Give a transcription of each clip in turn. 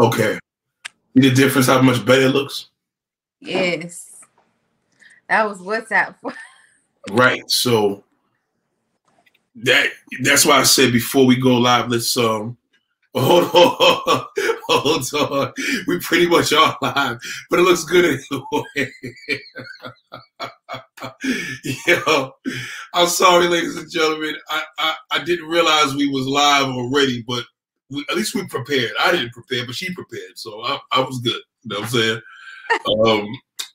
Okay. See the difference how much better it looks? Yes. That was WhatsApp. For. right. So that that's why I said before we go live, let's um hold on, hold on. We pretty much are live, but it looks good anyway. Yo, I'm sorry, ladies and gentlemen. I, I, I didn't realize we was live already, but we, at least we prepared. I didn't prepare, but she prepared, so I, I was good. You know what I'm saying? um,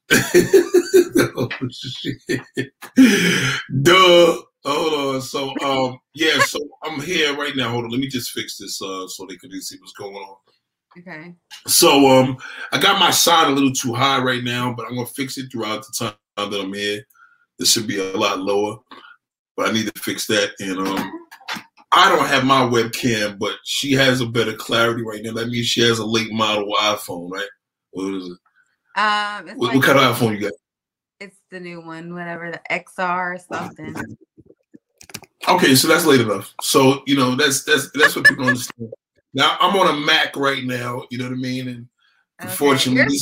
Duh. Hold on. So um yeah, so I'm here right now. Hold on. Let me just fix this uh so they can see what's going on. Okay. So um I got my sign a little too high right now, but I'm gonna fix it throughout the time that I'm here. This should be a lot lower, but I need to fix that. And um I don't have my webcam, but she has a better clarity right now. That means she has a late model iPhone, right? What is it? Um, what, like, what kind of iPhone you got? It's the new one, whatever the XR or something. Okay, so that's late enough. So you know that's that's that's what people understand. Now I'm on a Mac right now. You know what I mean? And okay. unfortunately,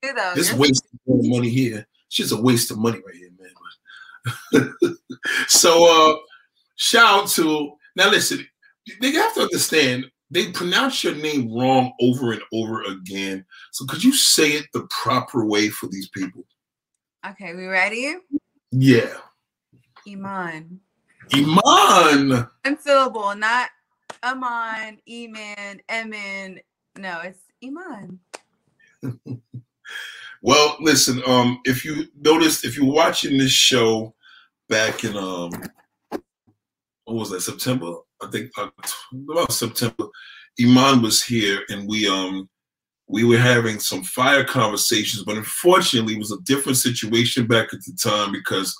this, though, this waste of money here. She's a waste of money right here, man. so uh shout out to now. Listen, they have to understand they pronounce your name wrong over and over again. So could you say it the proper way for these people? Okay, we ready? Yeah. Iman. Iman. One syllable, not Aman, Eman, Emin. No, it's Iman. well, listen, um, if you noticed, if you're watching this show back in um what was that, September? I think about September, Iman was here and we um we were having some fire conversations, but unfortunately it was a different situation back at the time because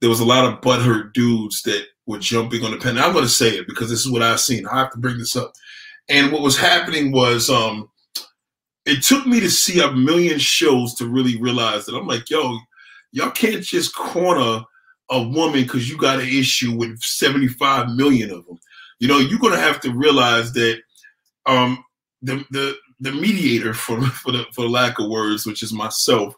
there was a lot of butthurt dudes that were jumping on the pen. I'm going to say it because this is what I've seen. I have to bring this up. And what was happening was, um, it took me to see a million shows to really realize that I'm like, yo, y'all can't just corner a woman because you got an issue with 75 million of them. You know, you're to have to realize that um, the the the mediator, for for the for lack of words, which is myself,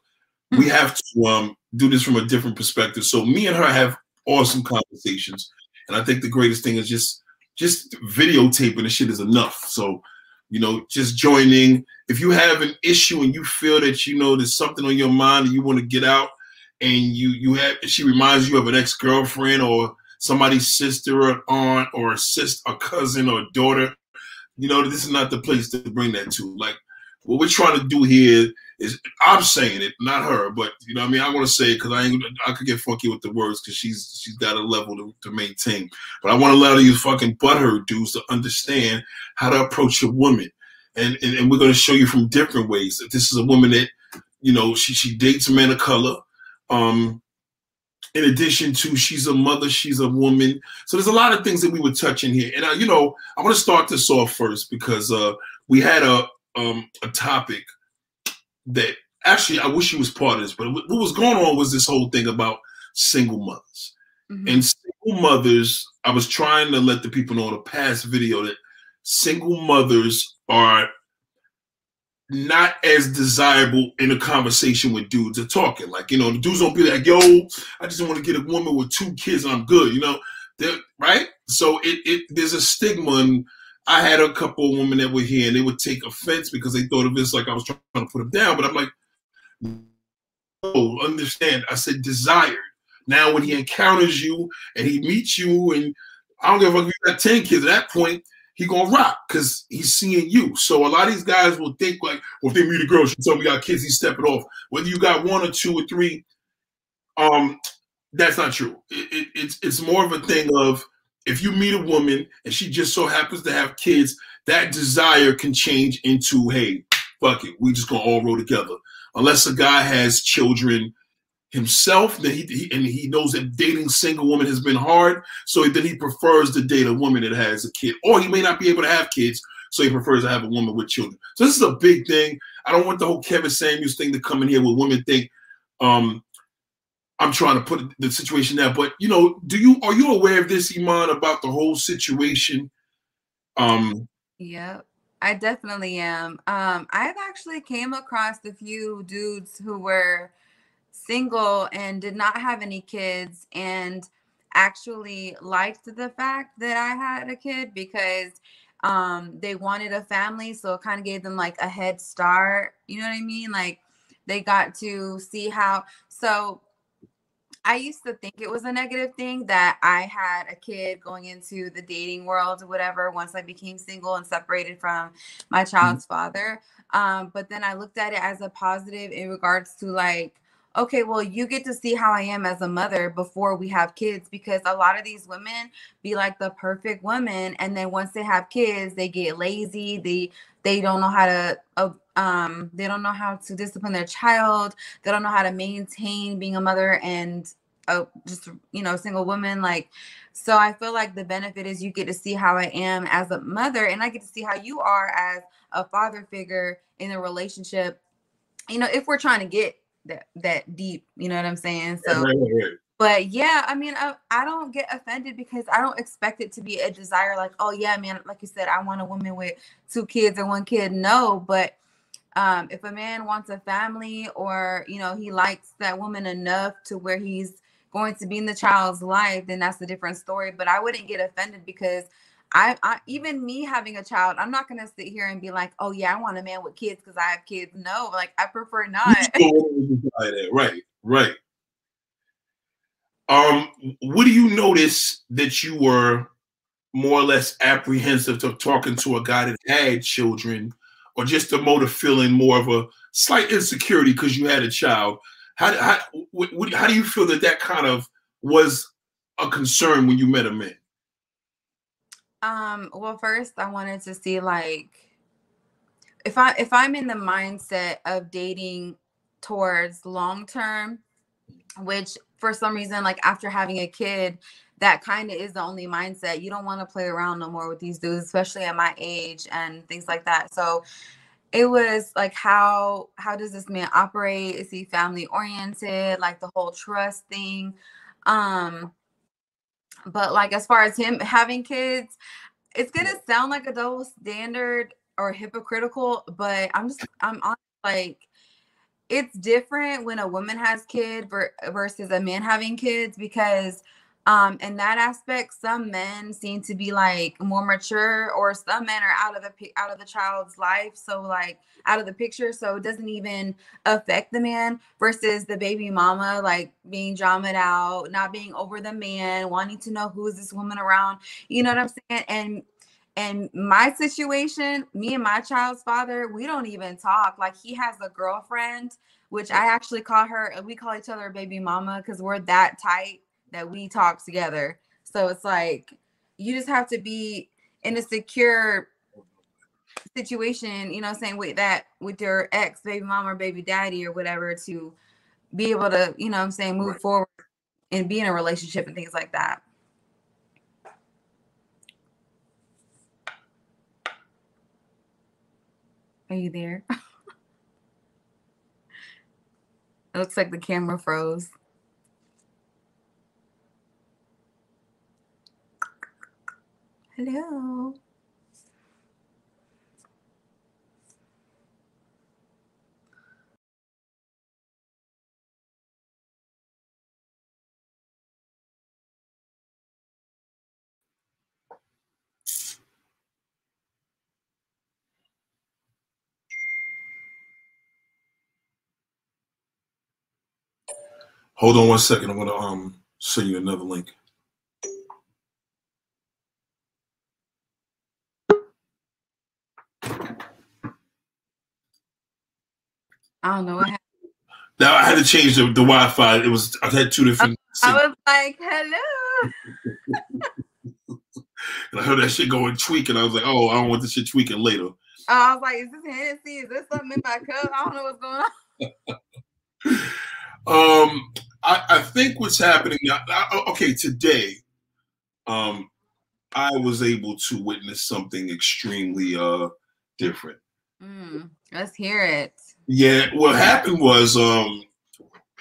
we mm-hmm. have to um, do this from a different perspective. So me and her have awesome conversations, and I think the greatest thing is just just videotaping the shit is enough. So you know, just joining. If you have an issue and you feel that you know there's something on your mind and you want to get out, and you you have she reminds you of an ex girlfriend or somebody's sister or aunt or a sister, a cousin or daughter, you know, this is not the place to bring that to. Like what we're trying to do here is I'm saying it, not her, but you know I mean I want to say it because I ain't I could get funky with the words because she's she's got a level to, to maintain. But I want to allow you fucking butthurt dudes to understand how to approach a woman. And, and, and we're gonna show you from different ways. If this is a woman that, you know, she she dates men of color, um, in addition to she's a mother, she's a woman. So there's a lot of things that we would touch in here. And uh, you know, I want to start this off first because uh, we had a um, a topic that actually I wish she was part of this, but what was going on was this whole thing about single mothers. Mm-hmm. And single mothers, I was trying to let the people know in a past video that single mothers are not as desirable in a conversation with dudes are talking. Like, you know, the dudes don't be like, yo, I just want to get a woman with two kids and I'm good, you know. They're, right? So it, it there's a stigma and I had a couple of women that were here and they would take offense because they thought of this like I was trying to put them down. But I'm like, oh, understand. I said desired. Now when he encounters you and he meets you and I don't give a fuck if you got 10 kids, at that point, he gonna rock because he's seeing you. So a lot of these guys will think like, well, if they meet a girl, she tell me got kids, he's stepping off. Whether you got one or two or three, um, that's not true. It, it, it's it's more of a thing of if you meet a woman and she just so happens to have kids, that desire can change into, hey, fuck it, we just gonna all roll together. Unless a guy has children himself, then he, he, and he knows that dating single woman has been hard, so then he prefers to date a woman that has a kid, or he may not be able to have kids, so he prefers to have a woman with children. So this is a big thing. I don't want the whole Kevin Samuels thing to come in here where women think um, I'm trying to put the situation there. But you know, do you are you aware of this, Iman, about the whole situation? Um, yeah. I definitely am. Um, I've actually came across a few dudes who were single and did not have any kids and actually liked the fact that I had a kid because um they wanted a family so it kind of gave them like a head start you know what i mean like they got to see how so I used to think it was a negative thing that I had a kid going into the dating world or whatever once I became single and separated from my mm-hmm. child's mm-hmm. father. Um, but then I looked at it as a positive in regards to like, okay, well, you get to see how I am as a mother before we have kids because a lot of these women be like the perfect woman. And then once they have kids, they get lazy. They they don't know how to uh, um they don't know how to discipline their child they don't know how to maintain being a mother and a just you know single woman like so i feel like the benefit is you get to see how i am as a mother and i get to see how you are as a father figure in a relationship you know if we're trying to get that that deep you know what i'm saying? So but yeah i mean I, I don't get offended because i don't expect it to be a desire like oh yeah man like you said i want a woman with two kids and one kid. No but um, if a man wants a family or you know he likes that woman enough to where he's going to be in the child's life then that's a different story but i wouldn't get offended because I, I even me having a child i'm not going to sit here and be like oh yeah i want a man with kids because i have kids no like i prefer not right right um what do you notice that you were more or less apprehensive to talking to a guy that had children or just a motive feeling more of a slight insecurity because you had a child. How, how, what, how do you feel that that kind of was a concern when you met a man? Um, well, first I wanted to see like if I if I'm in the mindset of dating towards long term, which for some reason, like after having a kid, that kind of is the only mindset. You don't want to play around no more with these dudes, especially at my age and things like that. So it was like how how does this man operate? Is he family oriented? Like the whole trust thing. Um but like as far as him having kids, it's gonna sound like a double standard or hypocritical, but I'm just I'm on like it's different when a woman has kid versus a man having kids because um in that aspect some men seem to be like more mature or some men are out of the out of the child's life so like out of the picture so it doesn't even affect the man versus the baby mama like being dramaed out not being over the man wanting to know who is this woman around you know what i'm saying? And and my situation me and my child's father we don't even talk like he has a girlfriend which i actually call her we call each other baby mama because we're that tight that we talk together. So it's like you just have to be in a secure situation, you know, saying with that with your ex baby mom or baby daddy or whatever to be able to, you know I'm saying, move forward and be in a relationship and things like that. Are you there? it looks like the camera froze. Hello. Hold on one second. I'm gonna um send you another link. I don't know what happened. Now I had to change the, the Wi-Fi. It was I had two different. I, was like, "Hello," and I heard that shit going tweaking. I was like, "Oh, I don't want this shit tweaking later." Oh, I was like, "Is this Hennessy? Is this something in my cup? I don't know what's going on." um, I, I think what's happening now. Okay, today, um, I was able to witness something extremely uh different. Mm, let's hear it. Yeah, what happened was, um,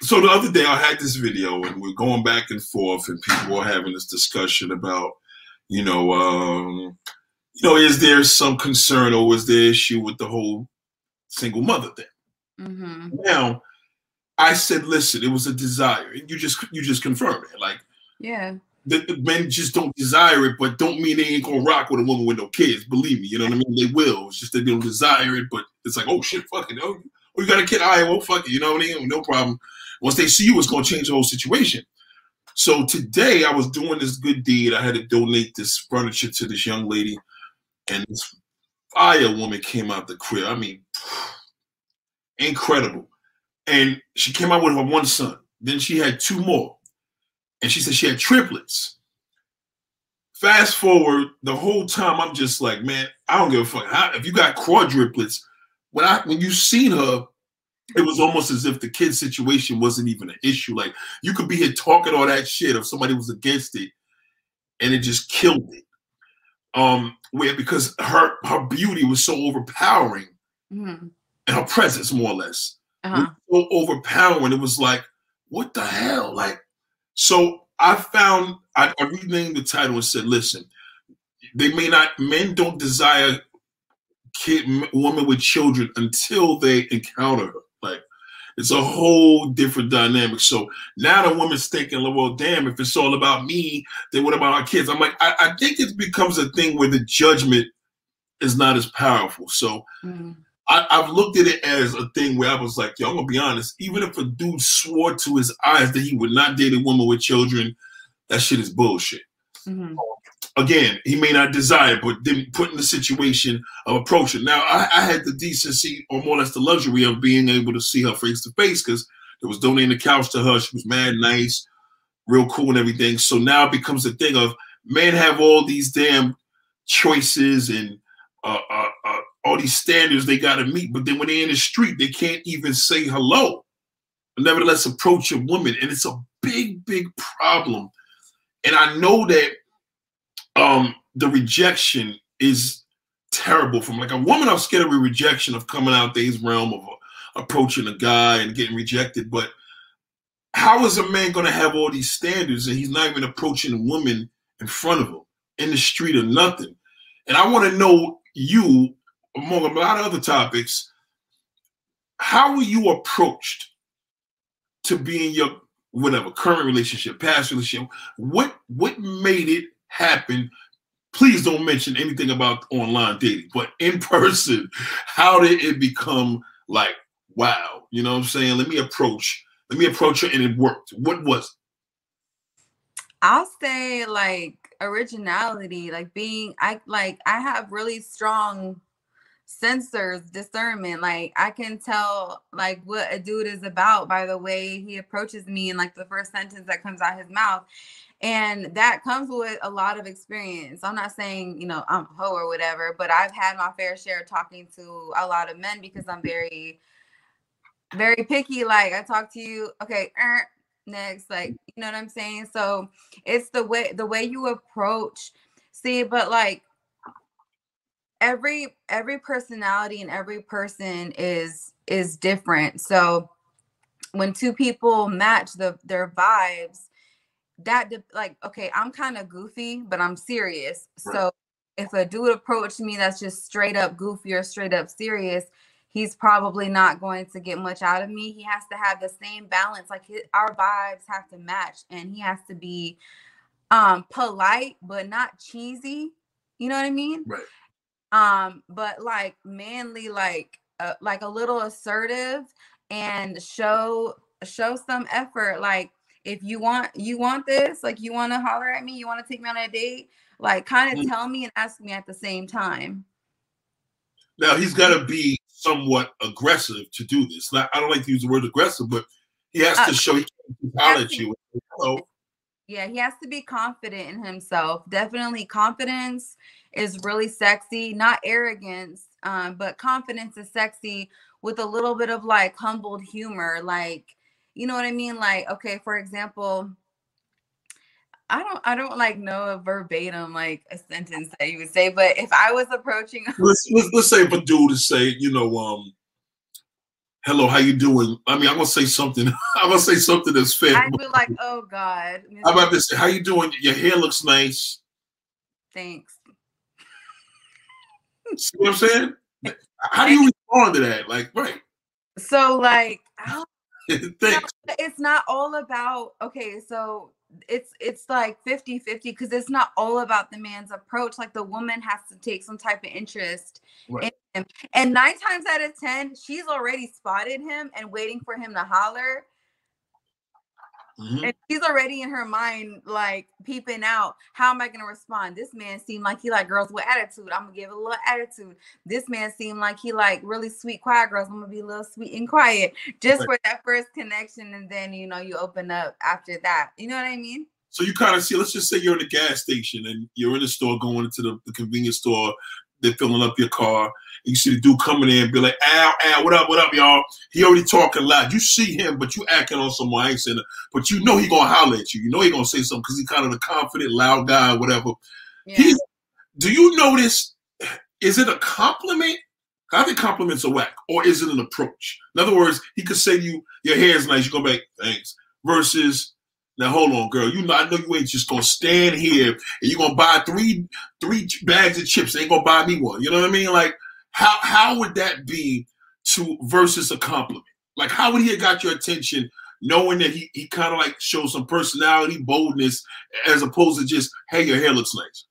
so the other day I had this video and we're going back and forth, and people were having this discussion about, you know, um, you know, is there some concern or is there issue with the whole single mother thing? Mm-hmm. Now, I said, listen, it was a desire, and you just you just confirmed it. Like, yeah, the, the men just don't desire it, but don't mean they ain't gonna rock with a woman with no kids. Believe me, you know what I mean. They will. It's just they don't desire it, but it's like, oh shit, fuck it. Oh, you got a kid? All right, well, fuck it. You know what I mean? No problem. Once they see you, it's gonna change the whole situation. So today I was doing this good deed. I had to donate this furniture to this young lady, and this fire woman came out the crib. I mean, incredible. And she came out with her one son. Then she had two more. And she said she had triplets. Fast forward the whole time, I'm just like, man, I don't give a fuck. How, if you got quadruplets, when I when you seen her, it was almost as if the kid situation wasn't even an issue. Like you could be here talking all that shit if somebody was against it, and it just killed it. Um, where because her her beauty was so overpowering, mm-hmm. and her presence more or less uh-huh. was so overpowering. It was like, what the hell? Like, so I found I, I renamed the title and said, listen, they may not men don't desire kid woman with children until they encounter her. Like it's a whole different dynamic. So now the woman's thinking, well, damn, if it's all about me, then what about our kids? I'm like, I, I think it becomes a thing where the judgment is not as powerful. So Mhm. I, I've looked at it as a thing where I was like, yo, I'm gonna be honest. Even if a dude swore to his eyes that he would not date a woman with children, that shit is bullshit Mhm. Again, he may not desire, but then put in the situation of approaching. Now, I, I had the decency, or more or less the luxury, of being able to see her face to face because it was donating the couch to her. She was mad nice, real cool, and everything. So now it becomes a thing of men have all these damn choices and uh, uh, uh, all these standards they got to meet, but then when they're in the street, they can't even say hello. Nevertheless, approach a woman, and it's a big, big problem. And I know that um the rejection is terrible from like a woman i'm scared of a rejection of coming out these realm of uh, approaching a guy and getting rejected but how is a man going to have all these standards and he's not even approaching a woman in front of him in the street or nothing? And i want to know you among a lot of other topics how were you approached to be in your whatever current relationship past relationship? What what made it happen please don't mention anything about online dating but in person how did it become like wow you know what i'm saying let me approach let me approach her and it worked what was it? I'll say like originality, like being I like I have really strong sensors, discernment. Like I can tell like what a dude is about by the way he approaches me and like the first sentence that comes out his mouth. And that comes with a lot of experience. I'm not saying, you know, I'm a hoe or whatever, but I've had my fair share talking to a lot of men because I'm very, very picky. Like I talk to you, okay, er, next like you know what i'm saying so it's the way the way you approach see but like every every personality and every person is is different so when two people match the their vibes that de- like okay i'm kind of goofy but i'm serious Right. so if a dude approached me that's just straight up goofy or straight up serious he's probably not going to get much out of me. He has to have the same balance. Like his, our vibes have to match, and he has to be um polite but not cheesy. You know what I mean? Right. Um, but like manly, like uh, like a little assertive and show show some effort. Like if you want you want this, like you want to holler at me, you want to take me on a date, like kind of Mm. tell me and ask me at the same time. now he's got to be somewhat aggressive to do this not, i don't like to use the word aggressive but he has Uh, to show he can holler at you Hello. Yeah, he has to be confident in himself. Definitely confidence is really sexy, not arrogance, um, but confidence is sexy with a little bit of like humbled humor. Like, you know what I mean? Like, okay, for example, I don't I don't like know a verbatim like a sentence that you would say, but if I was approaching let's, let's, let's say if a dude is say, you know, um, hello, how you doing? I mean, I'm gonna say something. I'm gonna say something that's fair. I'd be like, oh God, I'm about to say, how you doing? Your hair looks nice. thanks. See what I'm saying? How do you respond to that? Like, right. So like Thanks. it's not all about okay, so it's it's like 50 50 because it's not all about the man's approach like the woman has to take some type of interest Right. in him and nine times out of ten she's already spotted him and waiting for him to holler Mhm. and she's already in her mind like peeping out how am i going to respond? This man seemed like he like girls with attitude. I'm gonna give a little attitude. This man seemed like he like really sweet quiet girls. I'm gonna be a little sweet and quiet just for that first connection and then you know you open up after that. You know what i mean? So you kind of see, let's just say you're in a gas station and you're in the store going into the, the convenience store, they're filling up your car. You see the dude coming in and be like, ow, ow, what up, what up, y'all? He already talking loud. You see him, but you acting on some I ain't saying it. But you know he gonna holler at you. You know he gonna say something because he kind of a confident, loud guy, whatever. yeah He's, do you notice, is it a compliment? I think compliments are whack, or is it an approach? In other words, he could say to you, your hair's nice, you go back, thanks. Versus, now hold on, girl, you know I know you ain't just gonna stand here and you're gonna buy three three bags of chips, ain't gonna buy me one. You know what I mean? Like, how how would that be to versus a compliment? Like, how would he have got your attention knowing that he, he kind of like shows some personality, boldness, as opposed to just, hey, your hair looks nice.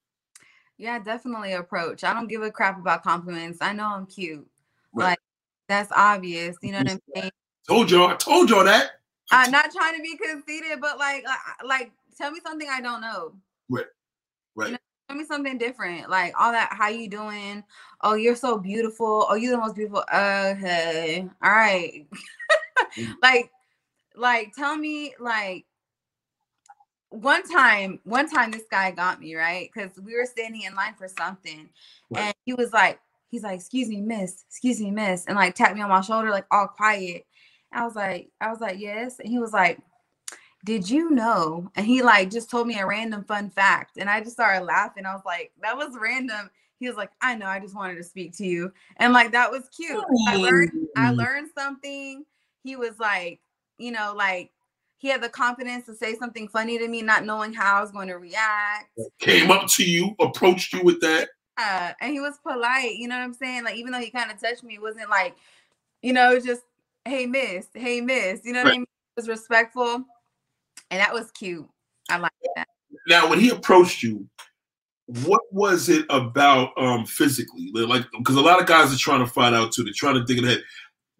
Yeah, definitely approach. I don't give a crap about compliments. I know I'm cute. Right. Like that's obvious. You know what I'm saying? Told y'all, I told y'all that. I'm not trying to be conceited, but like, uh, like, tell me something I don't know. Right. Right. Tell me something different. Like all that. How you doing? Oh, you're so beautiful. Oh, you're the most beautiful. Okay. All right. Mm. like, like, tell me, like, one time, one time this guy got me right because we were standing in line for something, Right. and he was like, he's like, "Excuse me, miss. Excuse me, miss," and like tapped me on my shoulder, like all quiet. I was like, I was like, yes, and he was like, did you know? And he like just told me a random fun fact, and I just started laughing. I was like, that was random. He was like, I know, I just wanted to speak to you, and like that was cute. I learned, I Mm. learned something. He was like, you know, like he had the confidence to say something funny to me, not knowing how I was going to react. Came up to you, approached you with that. Uh, and he was polite, you know what I'm saying? Like, even though he kind of touched me, it wasn't like, you know, just, hey, miss, hey, miss, you know what I mean? It was respectful. And that was cute. I like that. Now, when he approached you, what was it about um physically? Like, because a lot of guys are trying to find out too. They're trying to dig in the head.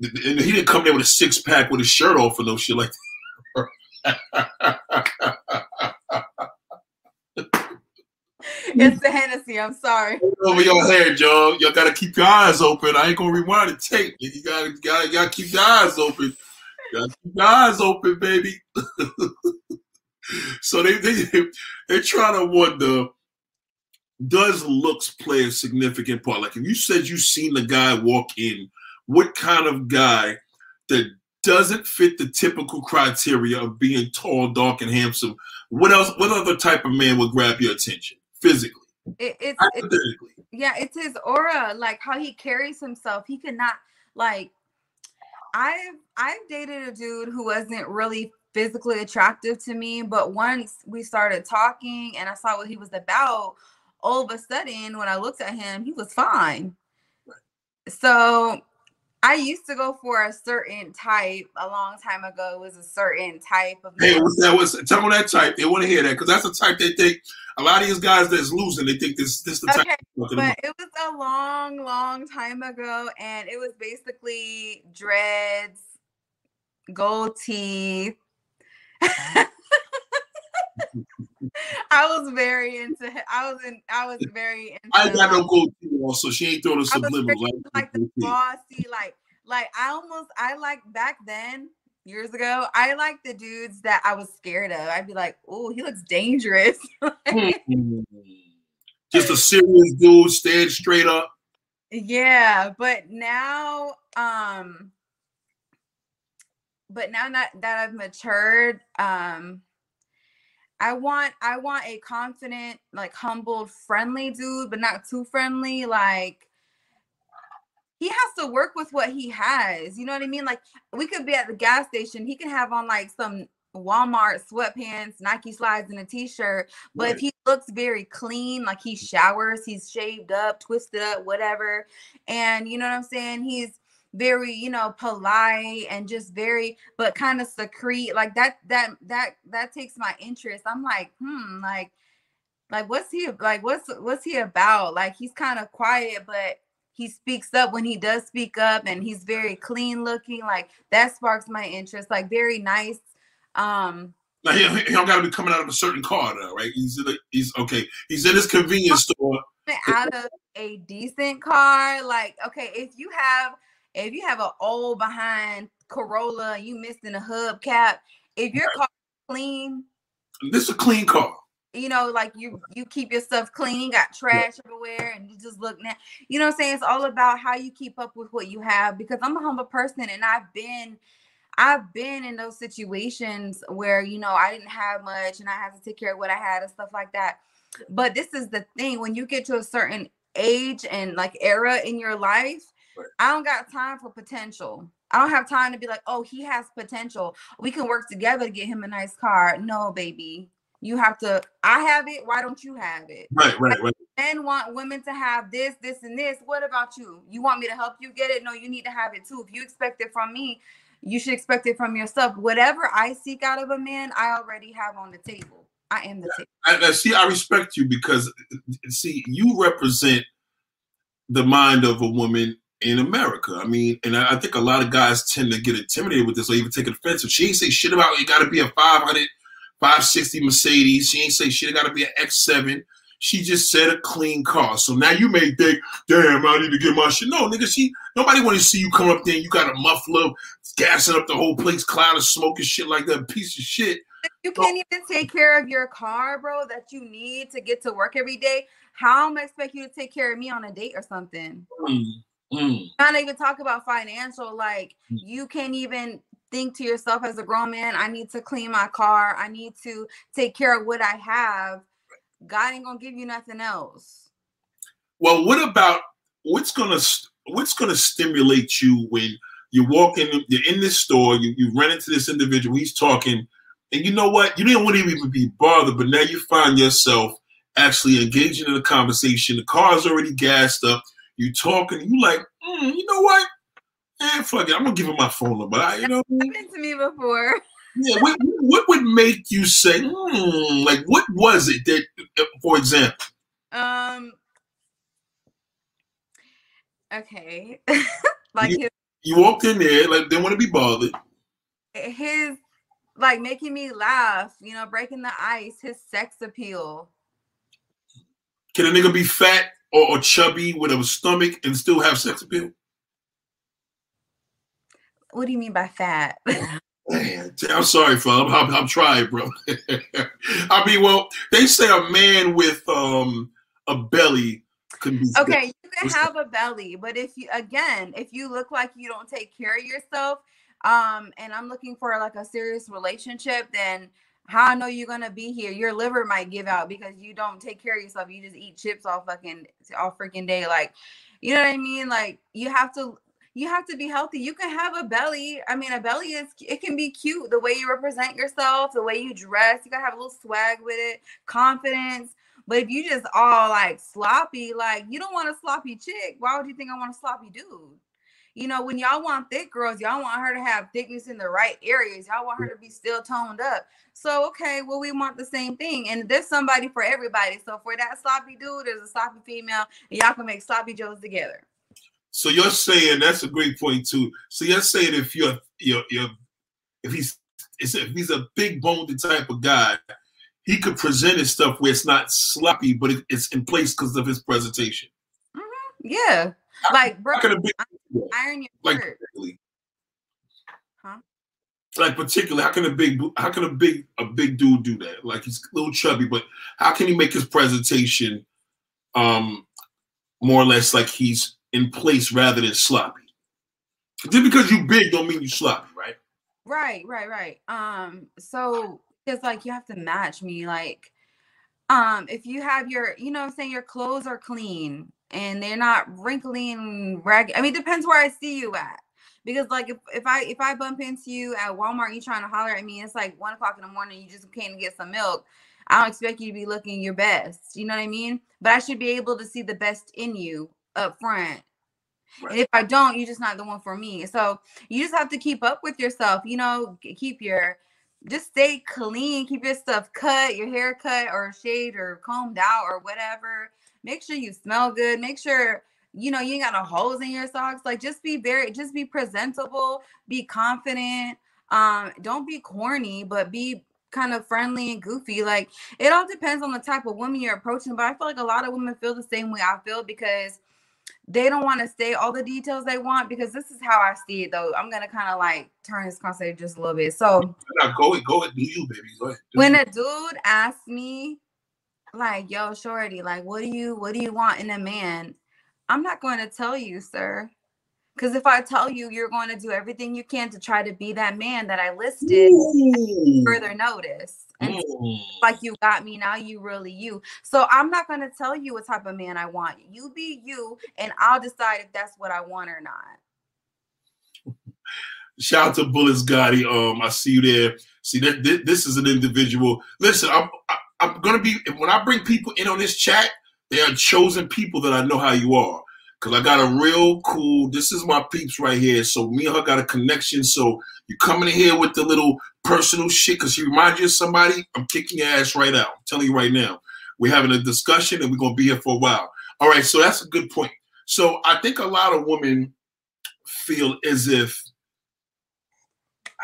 And he didn't come there with a six pack with his shirt off and no shit like It's the Hennessy. I'm sorry. over your head, y'all. Y'all gotta keep your eyes open. I ain't gonna rewind the tape. You gotta, gotta, gotta keep your eyes open. You gotta keep your eyes open, baby. so they, they, they're trying to wonder, does looks play a significant part? Like if you said you seen the guy walk in, what kind of guy that doesn't fit the typical criteria of being tall, dark, and handsome? What else? What other type of man would grab your attention physically? It, it's, it's yeah, it's his aura, like how he carries himself. He cannot like I've I've dated a dude who wasn't really physically attractive to me, but once we started talking and I saw what he was about, all of a sudden when I looked at him, he was fine. So I used to go for a certain type a long time ago. It was a certain type of Hey, man. what's that? What's tell me that type? They want to hear that because that's the type they think. A lot of these guys that's losing, they think this this the type. Okay, they're talking about. but it was a long, long time ago, and it was basically dreads, gold teeth. I was very into. I was in. I was very into. I got no like- gold so she ain't throwing I was subliminals. very I into, ain't like the bossy, like, like I almost. I like back then. Years ago, I liked the dudes that I was scared of. I'd be like, "Oh, he looks dangerous." Mm. Just a serious dude, stand straight up. yeah but now um but now that, that i've matured um i want i want a confident like humble friendly dude but not too friendly like he has to work with what he has you know what i mean like we could be at the gas station he can have on like some Walmart sweatpants, Nike slides, and a t-shirt. But right. if he looks very clean, like he showers, he's shaved up, twisted up, whatever, and you know what I'm saying, he's very you know polite and just very but kind of secrete like that that that that takes my interest. I'm like hmm like like what's he like what's what's he about? Like he's kind of quiet but he speaks up when he does speak up and he's very clean looking like that sparks my interest like very nice um now he, he don't got to be coming out of a certain car though right? He's in a, he's okay he's in his convenience store. Out of a decent car like okay if you have if you have an old behind Corolla, you missing a hubcap. If your car clean, this is a clean car. You know, like you you keep your stuff clean, got trash yeah. everywhere, and you just look now. You know what I'm saying? It's all about how you keep up with what you have because I'm a humble person and I've been I've been in those situations where you know I didn't have much and I had to take care of what I had and stuff like that. But this is the thing when you get to a certain age and like era in your life, I don't got time for potential. I don't have time to be like, oh, he has potential. We can work together to get him a nice car. No, baby. You have to, I have it. Why don't you have it? Right, right, right. Men want women to have this, this, and this. What about you? You want me to help you get it? No, you need to have it too. If you expect it from me, you should expect it from yourself. Whatever I seek out of a man, I already have on the table. I am the table. I, I see, I respect you because, uh, see, you represent the mind of a woman in America. I mean, and I, think a lot of guys tend to get intimidated with this or even take offense. She ain't say shit about it got to be a 500, 560 Mercedes. She ain't say shit. It got to be an X7. She just said a clean car. So now you may think, damn, I need to get my shit. No, nigga, she nobody want to see you come up there and you got a muffler gassing up the whole place, cloud of smoke and shit like that. Piece of shit. You can't so, even take care of your car, bro, that you need to get to work every day. How am I expect you to take care of me on a date or something? Mm. Mm. Not even talk about financial. Like mm. you can't even think to yourself as a grown man, I need to clean my car. I need to take care of what I have. God ain't gonna give you nothing else. Well, what about what's gonna what's gonna stimulate you when you walk in, you're in this store, you, you run into this individual, he's talking, and you know what? You didn't want to even be bothered, but now you find yourself actually engaging in a conversation. The car's already gassed up you talking, you like, mm, you know what? Man, fuck it. I'm gonna give him my phone number. I, you know, happened to me before. Yeah, what, what would make you say, mm, like, what was it that, uh, for example? Um. Okay, like you, his, you walked in there, like, didn't want to be bothered. His, like, making me laugh, you know, breaking the ice. His sex appeal. Can a nigga be fat or, or chubby with a stomach and still have sex appeal? What do you mean by fat? Man, I'm sorry, fam. I'm, I'm, I'm trying, bro. I mean, well, they say a man with um a belly can be okay. You can have a belly, but if you again, if you look like you don't take care of yourself, um, and I'm looking for like a serious relationship, then how I know you're gonna be here. Your liver might give out because you don't take care of yourself. You just eat chips all fucking all freaking day. Like, you know what I mean? Like you have to you have to be healthy. You can have a belly. I mean, a belly is it can be cute the way you represent yourself, the way you dress. You gotta have a little swag with it, confidence. But if you just all like sloppy, like you don't want a sloppy chick. Why would you think I want a sloppy dude? You know, when y'all want thick girls, y'all want her to have thickness in the right areas. Y'all want her to be still toned up. So, okay, well, we want the same thing. And there's somebody for everybody. So, for that sloppy dude, there's a sloppy female, and y'all can make sloppy joes together. So you're saying that's a great point too. So you're saying if you're you're, you're if he's if he's a big boned type of guy, he could present his stuff where it's not sloppy, but it's in place because of his presentation. Mm-hmm. Yeah, like bro, iron your like, shirt. Huh? Like particularly, how can a big how can a big a big dude do that? Like he's a little chubby, but how can he make his presentation um more or less like he's in place rather than sloppy? Just because you big don't mean you sloppy, right? Right, right, right. Um, so it's like you have to match me. Like, um, if you have your, you know I'm saying, your clothes are clean, and they're not wrinkly and ragged. I mean, depends where I see you at. Because like if, if I if I bump into you at Walmart, you trying to holler at me, it's like one o'clock in the morning, you just came to get some milk. I don't expect you to be looking your best. You know what I mean? But I should be able to see the best in you up front. Right. And if I don't, you're just not the one for me. So you just have to keep up with yourself. You know, keep your just stay clean, keep your stuff cut, your hair cut or shaved or combed out or whatever. Make sure you smell good. Make sure you know you ain't got no holes in your socks. Like just be very, just be presentable, be confident. Um, don't be corny, but be kind of friendly and goofy. Like it all depends on the type of woman you're approaching. But I feel like a lot of women feel the same way I feel because they don't want to say all the details they want because this is how I see it though. I'm gonna kind of like turn this conversation just a little bit. So no, go ahead, go ahead, do you, baby. Go ahead. When you. a dude asks me, like, yo, shorty, like, what do you what do you want in a man? I'm not going to tell you, sir. Because if I tell you, you're going to do everything you can to try to be that man that I listed, further notice. And mm. like you got me, now you really you. So I'm not going to tell you what type of man I want. You be you, and I'll decide if that's what I want or not. Shout out to Bullets Gotti. Um, I see you there. See that this is an individual. Listen, I'm I'm gonna be when I bring people in on this chat. They are chosen people that I know how you are. Cause I got a real cool. This is my peeps right here. So me and her got a connection. So you coming in here with the little personal shit, cause she reminds you of somebody. I'm kicking your ass right out. I'm telling you right now. We're having a discussion and we're gonna be here for a while. All right. So that's a good point. So I think a lot of women feel as if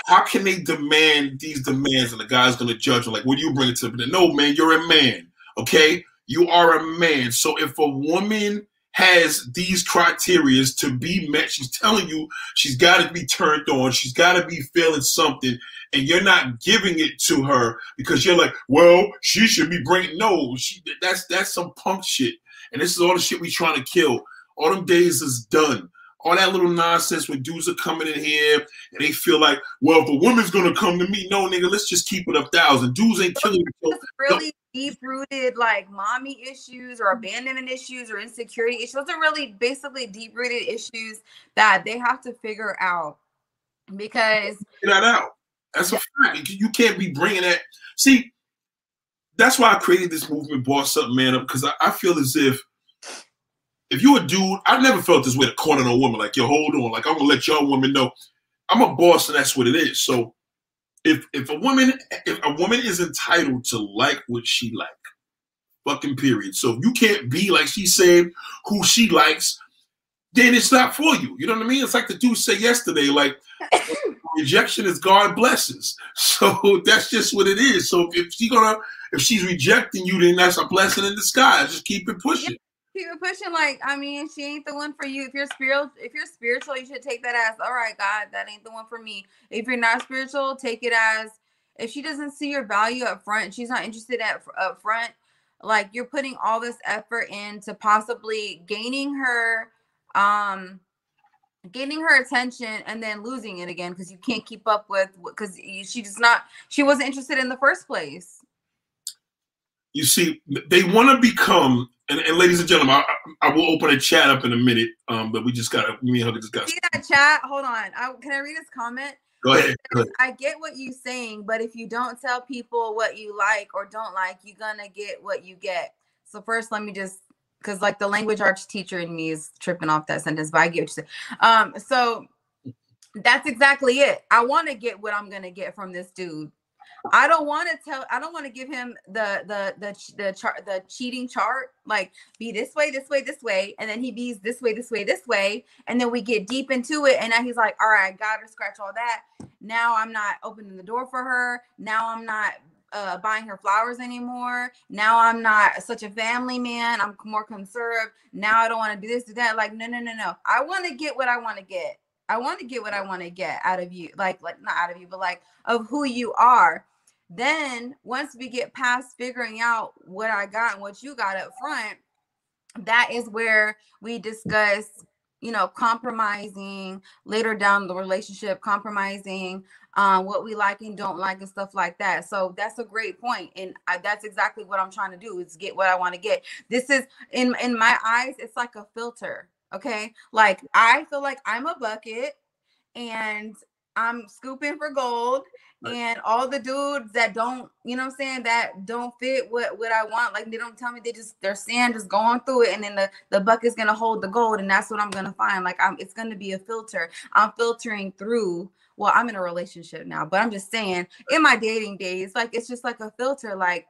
how can they demand these demands and the guy's gonna judge them like, what do you bring it to me? No, man, you're a man. Okay, you are a man. So if a woman has these criterias to be met. She's telling you she's got to be turned on. She's got to be feeling something, and you're not giving it to her because you're like, well, she should be bringing. No, she, that's that's some punk shit, and this is all the shit we trying to kill. All them days is done. All that little nonsense when dudes are coming in here and they feel like, well, if a woman's gonna come to me, no nigga, let's just keep it a thousand. Dudes ain't killing you. Really deep rooted like mommy issues or abandonment issues or insecurity issues. Those are really basically deep rooted issues that they have to figure out because get that out. That's a fact. You can't be bringing that. See, that's why I created this movement, Boss Up Man Up, because I, I, feel as if if you're a dude, I've never felt this way to corner a woman. Like, yo, hold on. Like, I'm gonna let your woman know I'm a boss, and that's what it is. So if if a woman if a woman is entitled to like what she like, fucking period. So if you can't be like she said who she likes, then it's not for you. You know what I mean? It's like the dude said yesterday, like rejection is God blesses. So that's just what it is. So if she gonna if she's rejecting you, then that's a blessing in disguise. Just keep it pushing it pushing. Like, I mean, she ain't the one for you. If you're spiritual, if you're spiritual, you should take that as, all right, God, that ain't the one for me. If you're not spiritual, take it as, if she doesn't see your value up front, she's not interested at up front. Like, you're putting all this effort into possibly gaining her, um, gaining her attention and then losing it again because you can't keep up with because she just not she wasn't interested in the first place you see they want to become and, and, ladies and gentlemen, I, I, will open a chat up in a minute. Um, but we just got me and Huggy just got. See that chat? Hold on. I, can I read this comment? Go ahead, go ahead. I get what you're saying, but if you don't tell people what you like or don't like, you're gonna get what you get. So first, let me just because like the language arts teacher in me is tripping off that sentence, but I get what you said. Um, so that's exactly it. I want to get what I'm gonna get from this dude. I don't want to tell. I don't want to give him the the the the chart the cheating chart. Like be this way, this way, this way, and then he bees this way, this way, this way, and then we get deep into it, and now he's like, all right, gotta scratch all that. Now I'm not opening the door for her. Now I'm not uh, buying her flowers anymore. Now I'm not such a family man. I'm more conserved. Now I don't want to do this, do that. Like no, no, no, no. I want to get what I want to get. I want to get what I want to get out of you, like like not out of you, but like of who you are. Then once we get past figuring out what I got and what you got up front, that is where we discuss, you know, compromising later down the relationship, compromising um, what we like and don't like and stuff like that. So that's a great point, and I, that's exactly what I'm trying to do is get what I want to get. This is in in my eyes, it's like a filter Okay. Like I feel like I'm a bucket and I'm scooping for gold. And all the dudes that don't, you know what I'm saying, that don't fit what what I want, like they don't tell me they just their sand just going through it, and then the the bucket's gonna hold the gold, and that's what I'm gonna find. Like I'm, it's gonna be a filter. I'm filtering through well, I'm in a relationship now, but I'm just saying in my dating days, like it's just like a filter. Like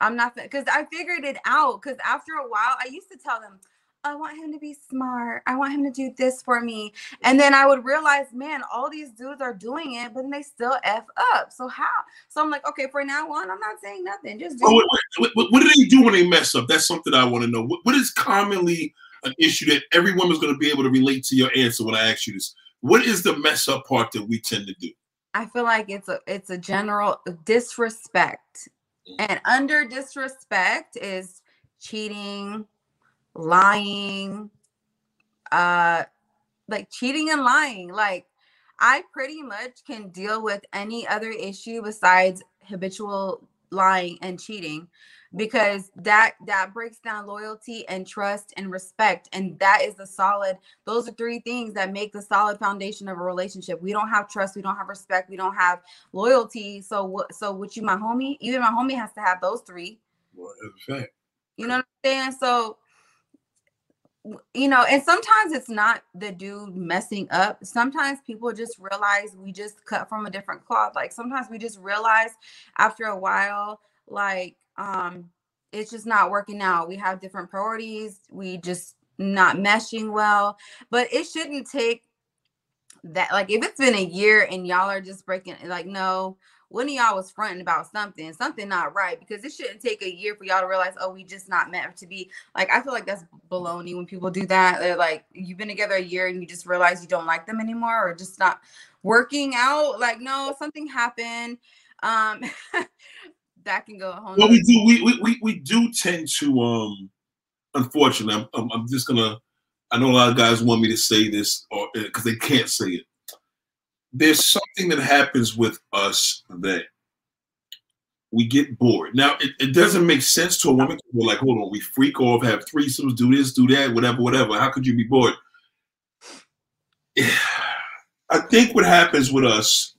I'm not because I figured it out. Because after a while, I used to tell them, I want him to be smart. I want him to do this for me. And then I would realize, man, all these dudes are doing it, but then they still F up. So how? So I'm like, okay, for now on, I'm not saying nothing. Just do oh, wait, wait, what, do they do when they mess up? That's something I want to know. what, what is commonly an issue that every woman's going to be able to relate to your answer when I ask you this? What is the mess up part that we tend to do? I feel like it's a it's a general disrespect. Mm-hmm. And under disrespect is cheating, lying, uh like cheating and lying. Like I pretty much can deal with any other issue besides habitual lying and cheating because that that breaks down loyalty and trust and respect and that is the solid those are three things that make the solid foundation of a relationship. We don't have trust we don't have respect we don't have loyalty so what so with you my homie even my homie has to have those three. Well, you know what i'm saying? So you know, and sometimes it's not the dude messing up. Sometimes people just realize we just cut from a different cloth. Like sometimes we just realize after a while, like um it's just not working out we have different priorities we just not meshing well but it shouldn't take that like if it's been a year and y'all are just breaking like no one of y'all was fronting about something something not right because it shouldn't take a year for y'all to realize oh we just not meant to be like i feel like that's baloney when people do that they're like you've been together a year and you just realize you don't like them anymore or just not working out like no something happened um that can go a whole. Well, we do. We, we we we do tend to. Um, unfortunately, I'm, I'm, I'm just gonna. I know a lot of guys want me to say this, or because uh, they can't say it. There's something that happens with us that we get bored. Now, it, it doesn't make sense to a woman. We're like, hold on, we freak off, have threesomes, do this, do that, whatever, whatever. How could you be bored? I think what happens with us,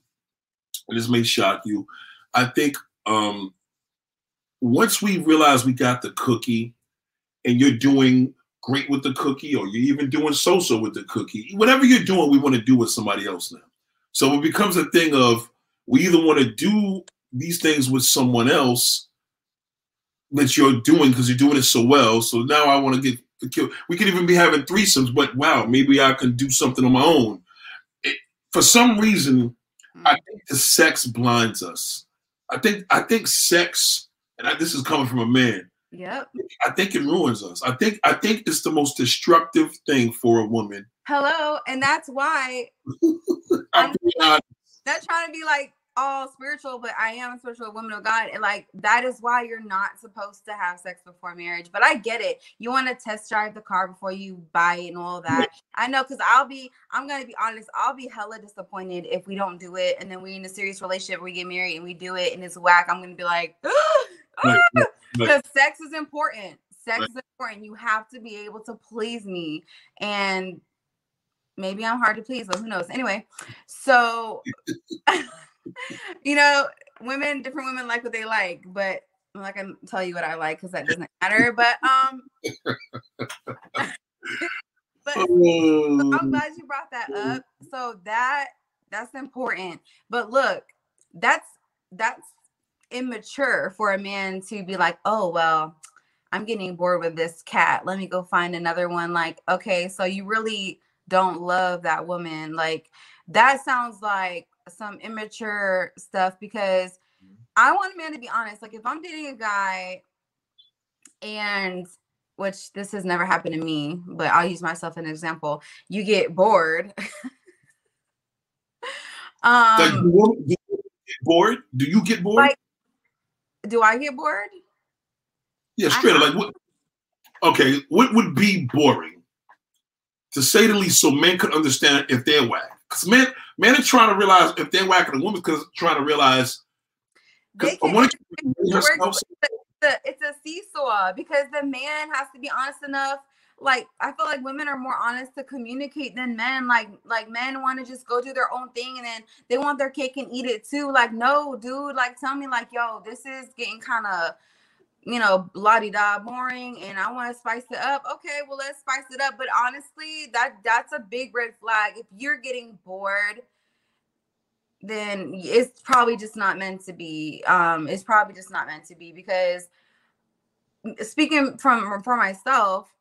and this may shock you, I think um, once we realize we got the cookie and you're doing great with the cookie or you're even doing so-so with the cookie, whatever you're doing, we want to do with somebody else now. So it becomes a thing of we either want to do these things with someone else that you're doing because you're doing it so well. So now I want to get the kill. We could even be having threesomes, but wow, maybe I can do something on my own. It, for some reason, I hmm. think the sex blinds us. I think I think sex and I, this is coming from a man. Yep. I think it ruins us. I think I think it's the most destructive thing for a woman. Hello, and that's why I'm not trying to be like all spiritual, but I am a spiritual woman of God. And like that is why you're not supposed to have sex before marriage. But I get it. You want to test drive the car before you buy it and all that. I know because I'll be, I'm gonna be honest, I'll be hella disappointed if we don't do it. And then we in a serious relationship, we get married and we do it and it's whack. I'm gonna be like, because ah! sex is important. Sex is important. You have to be able to please me. And maybe I'm hard to please, but who knows? Anyway, so you know, women, different women like what they like, but I'm not gonna tell you what I like because that doesn't matter. But um but I'm oh. glad you brought that up. So that that's important. But look, that's that's immature for a man to be like, oh, well, I'm getting bored with this cat. Let me go find another one. Like, okay, so you really don't love that woman. Like, that sounds like some immature stuff because mm-hmm. I want a man to be honest. Like, if I'm dating a guy and which this has never happened to me, but I'll use myself as an example. You get bored. um, like, do you get bored? Do you get bored? Like, do I get bored? Yeah, straight up. Like what? Okay, what would be boring? To say the least, so men could understand if they're whack. Because men, men are trying to realize if they're whacking a woman because trying to realize. They can, it's, a, it's a seesaw because the man has to be honest enough like I feel like women are more honest to communicate than men. Like like men want to just go do their own thing and then they want their cake and eat it too. Like no, dude, like tell me like yo, this is getting kind of you know, blah da boring and I want to spice it up. Okay, well let's spice it up. But honestly, that that's a big red flag. If you're getting bored, then it's probably just not meant to be. Um, it's probably just not meant to be because speaking from for myself,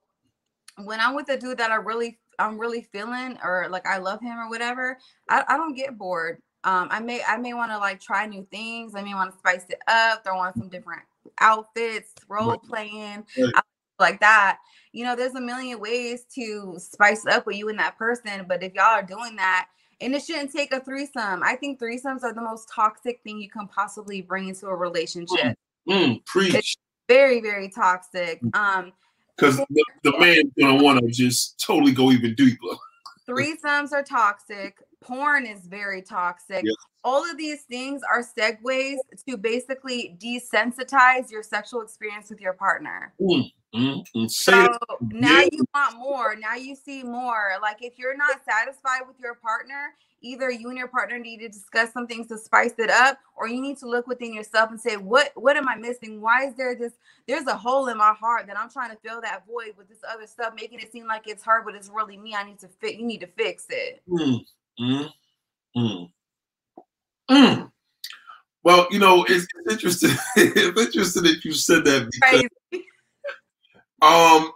when I'm with a dude that I really I'm really feeling or like I love him or whatever, I, I don't get bored. Um, I may I may want to like try new things. I may want to spice it up, throw on some different outfits, role playing, right. like that. You know, there's a million ways to spice up with you and that person. But if y'all are doing that, and it shouldn't take a threesome. I think threesomes are the most toxic thing you can possibly bring into a relationship. Mm, mm, preach. It's very, very toxic. Mm. Um, because the, the man's gonna want to just totally go even deeper. Threesomes are toxic. Porn is very toxic. Yes. All of these things are segues to basically desensitize your sexual experience with your partner. Mm. Mm-hmm. So now you want more. Now you see more. Like if you're not satisfied with your partner, either you and your partner need to discuss some things to spice it up, or you need to look within yourself and say, "What what am I missing? Why is there this? There's a hole in my heart that I'm trying to fill that void with this other stuff, making it seem like it's her, but it's really me. I need to fit. You need to fix it." Mm, mm. Well, you know, it's, it's interesting. it's interesting that you said that because um,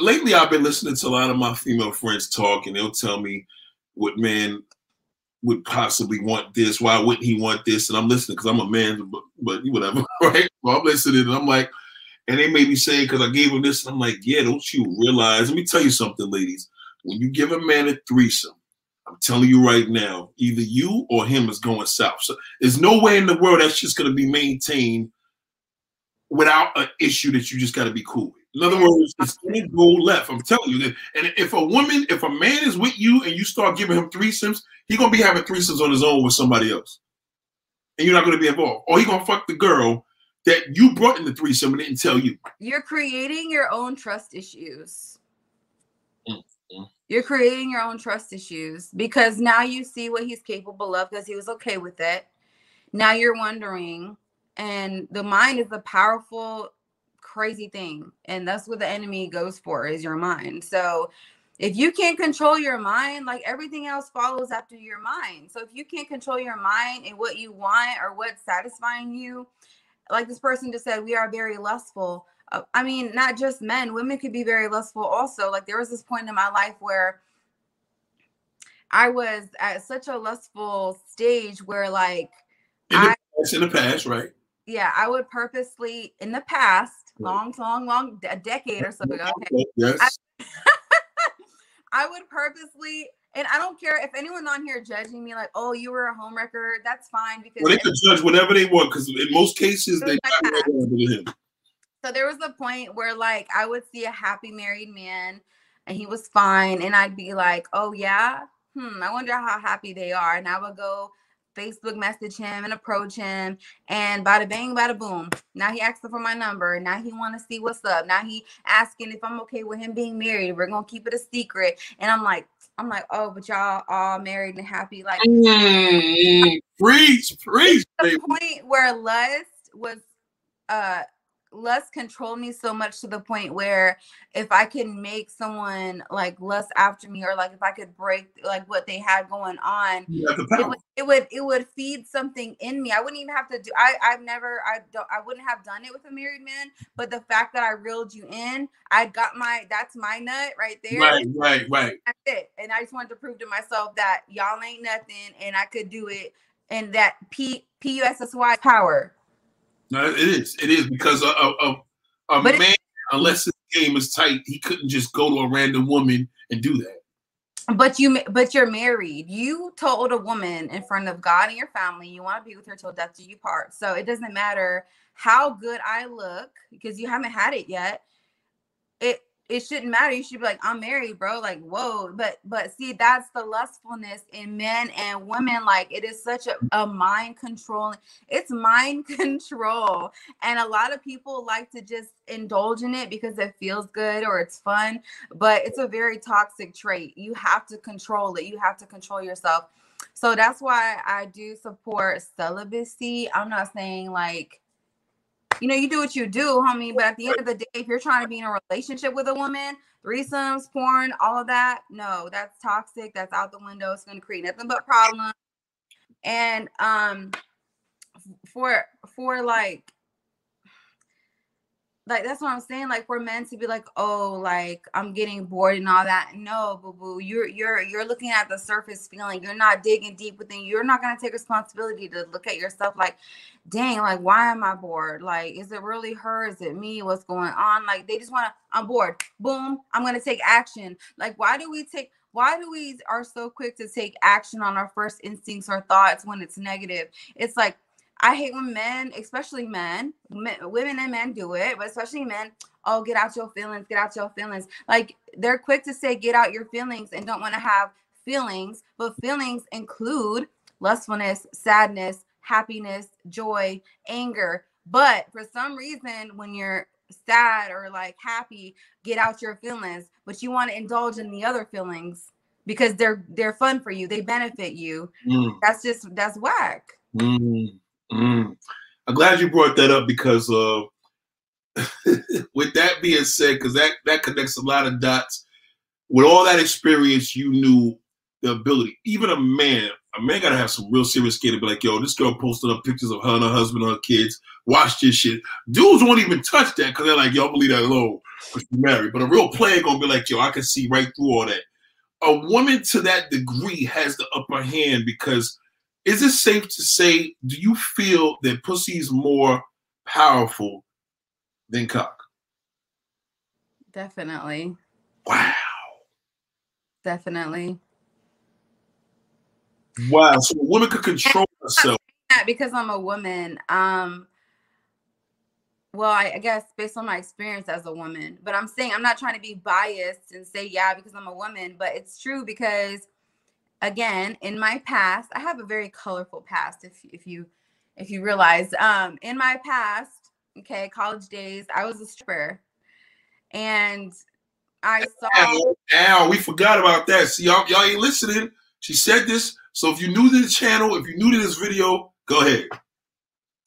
lately I've been listening to a lot of my female friends talk, and they'll tell me what man would possibly want this. Why wouldn't he want this? And I'm listening because I'm a man, but, but whatever, right? Well, I'm listening, and I'm like, and they may be saying because I gave him this, and I'm like, yeah, don't you realize? Let me tell you something, ladies. When you give a man a threesome, I'm telling you right now, either you or him is going south. So there's no way in the world that's just going to be maintained without an issue that you just got to be cool with. In other words, it's gonna go left. I'm telling you that. And if a woman, if a man is with you and you start giving him threesomes, he's gonna be having threesomes on his own with somebody else, and you're not gonna be involved. Or he gonna fuck the girl that you brought in the threesome and didn't tell you. You're creating your own trust issues. Mm-hmm. You're creating your own trust issues because now you see what he's capable of because he was okay with it. Now you're wondering, and the mind is a powerful crazy thing. And that's what the enemy goes for is your mind. So if you can't control your mind, like everything else follows after your mind. So if you can't control your mind and what you want or what's satisfying you, like this person just said, we are very lustful. Uh, I mean, not just men, women could be very lustful also. Like there was this point in my life where I was at such a lustful stage where like in the, I, in the past, right? Yeah, I would purposely in the past long, long, long, a decade or so ago. Okay. Yes. I, I would purposely, and I don't care if anyone on here judging me like, oh, you were a homewrecker. That's fine because well, they could judge whatever they want because in most cases they got him. So there was a point where like I would see a happy married man and he was fine, and I'd be like, oh yeah, hmm, I wonder how happy they are, and I would go Facebook message him and approach him, and bada bang, bada boom. Now he asking for my number. Now he want to see what's up. Now he asking if I'm okay with him being married. We're gonna keep it a secret. And I'm like, I'm like, oh, but y'all all married and happy. Like, mm, preach, preach. The point where lust was uh lust control me so much to the point where if I can make someone like lust after me or like if I could break like what they had going on, it would, it would it would feed something in me. I wouldn't even have to do I I've never I don't I wouldn't have done it with a married man, but the fact that I reeled you in, I got my that's my nut right there. Right, right, right. That's it. And I just wanted to prove to myself that y'all ain't nothing and I could do it and that P P U S S Y power no, it is. It is because a, a, a man, it, unless his game is tight, he couldn't just go to a random woman and do that. But you, but you're married. You told a woman in front of God and your family you want to be with her till death do you part. So it doesn't matter how good I look because you haven't had it yet. It it shouldn't matter. You should be like, I'm married, bro. Like, whoa. But but see, that's the lustfulness in men and women. Like, it is such a, a mind controlling, it's mind control. And a lot of people like to just indulge in it because it feels good or it's fun. But it's a very toxic trait. You have to control it. You have to control yourself. So that's why I do support celibacy. I'm not saying like you know, you do what you do, homie. But at the end of the day, if you're trying to be in a relationship with a woman, threesomes, porn, all of that, no, that's toxic. That's out the window. It's to create nothing but problems. And um, for for like like that's what I'm saying. Like we're meant to be like, oh, like I'm getting bored and all that. No, boo boo, you're you're you're looking at the surface feeling. You're not digging deep within. You're not gonna take responsibility to look at yourself like, dang, like why am I bored? Like, is it really her? Is it me? What's going on? Like they just wanna, I'm bored. Boom, I'm gonna take action. Like, why do we take why do we are so quick to take action on our first instincts or thoughts when it's negative? It's like I hate when men, especially men, men, women and men do it, but especially men, oh, get out your feelings, get out your feelings. Like they're quick to say, get out your feelings and don't want to have feelings, but feelings include lustfulness, sadness, happiness, joy, anger. But for some reason, when you're sad or like happy, get out your feelings, but you want to indulge in the other feelings because they're they're fun for you, they benefit you. Mm. That's just that's whack. Mm. Mm. I'm glad you brought that up because uh, with that being said, because that that connects a lot of dots. With all that experience, you knew the ability. Even a man, a man gotta have some real serious skin to be like, yo, this girl posted up pictures of her and her husband and her kids. Watch this shit. Dudes won't even touch that because they're like, yo, believe that alone because she's married. But a real player gonna be like, yo, I can see right through all that. A woman to that degree has the upper hand because is it safe to say, do you feel that pussy is more powerful than cock? Definitely. Wow. Definitely. Wow. So a woman could control herself. That because I'm a woman. Um, well, I, I, guess based on my experience as a woman, but I'm saying I'm not trying to be biased and say yeah because I'm a woman, but it's true because again in my past i have a very colorful past if if you if you realize um in my past okay college days i was a stripper. And i saw ow, ow we forgot about that. See y'all, y'all ain't listening. She said this. So if you're new to the channel if you're new to this video go ahead.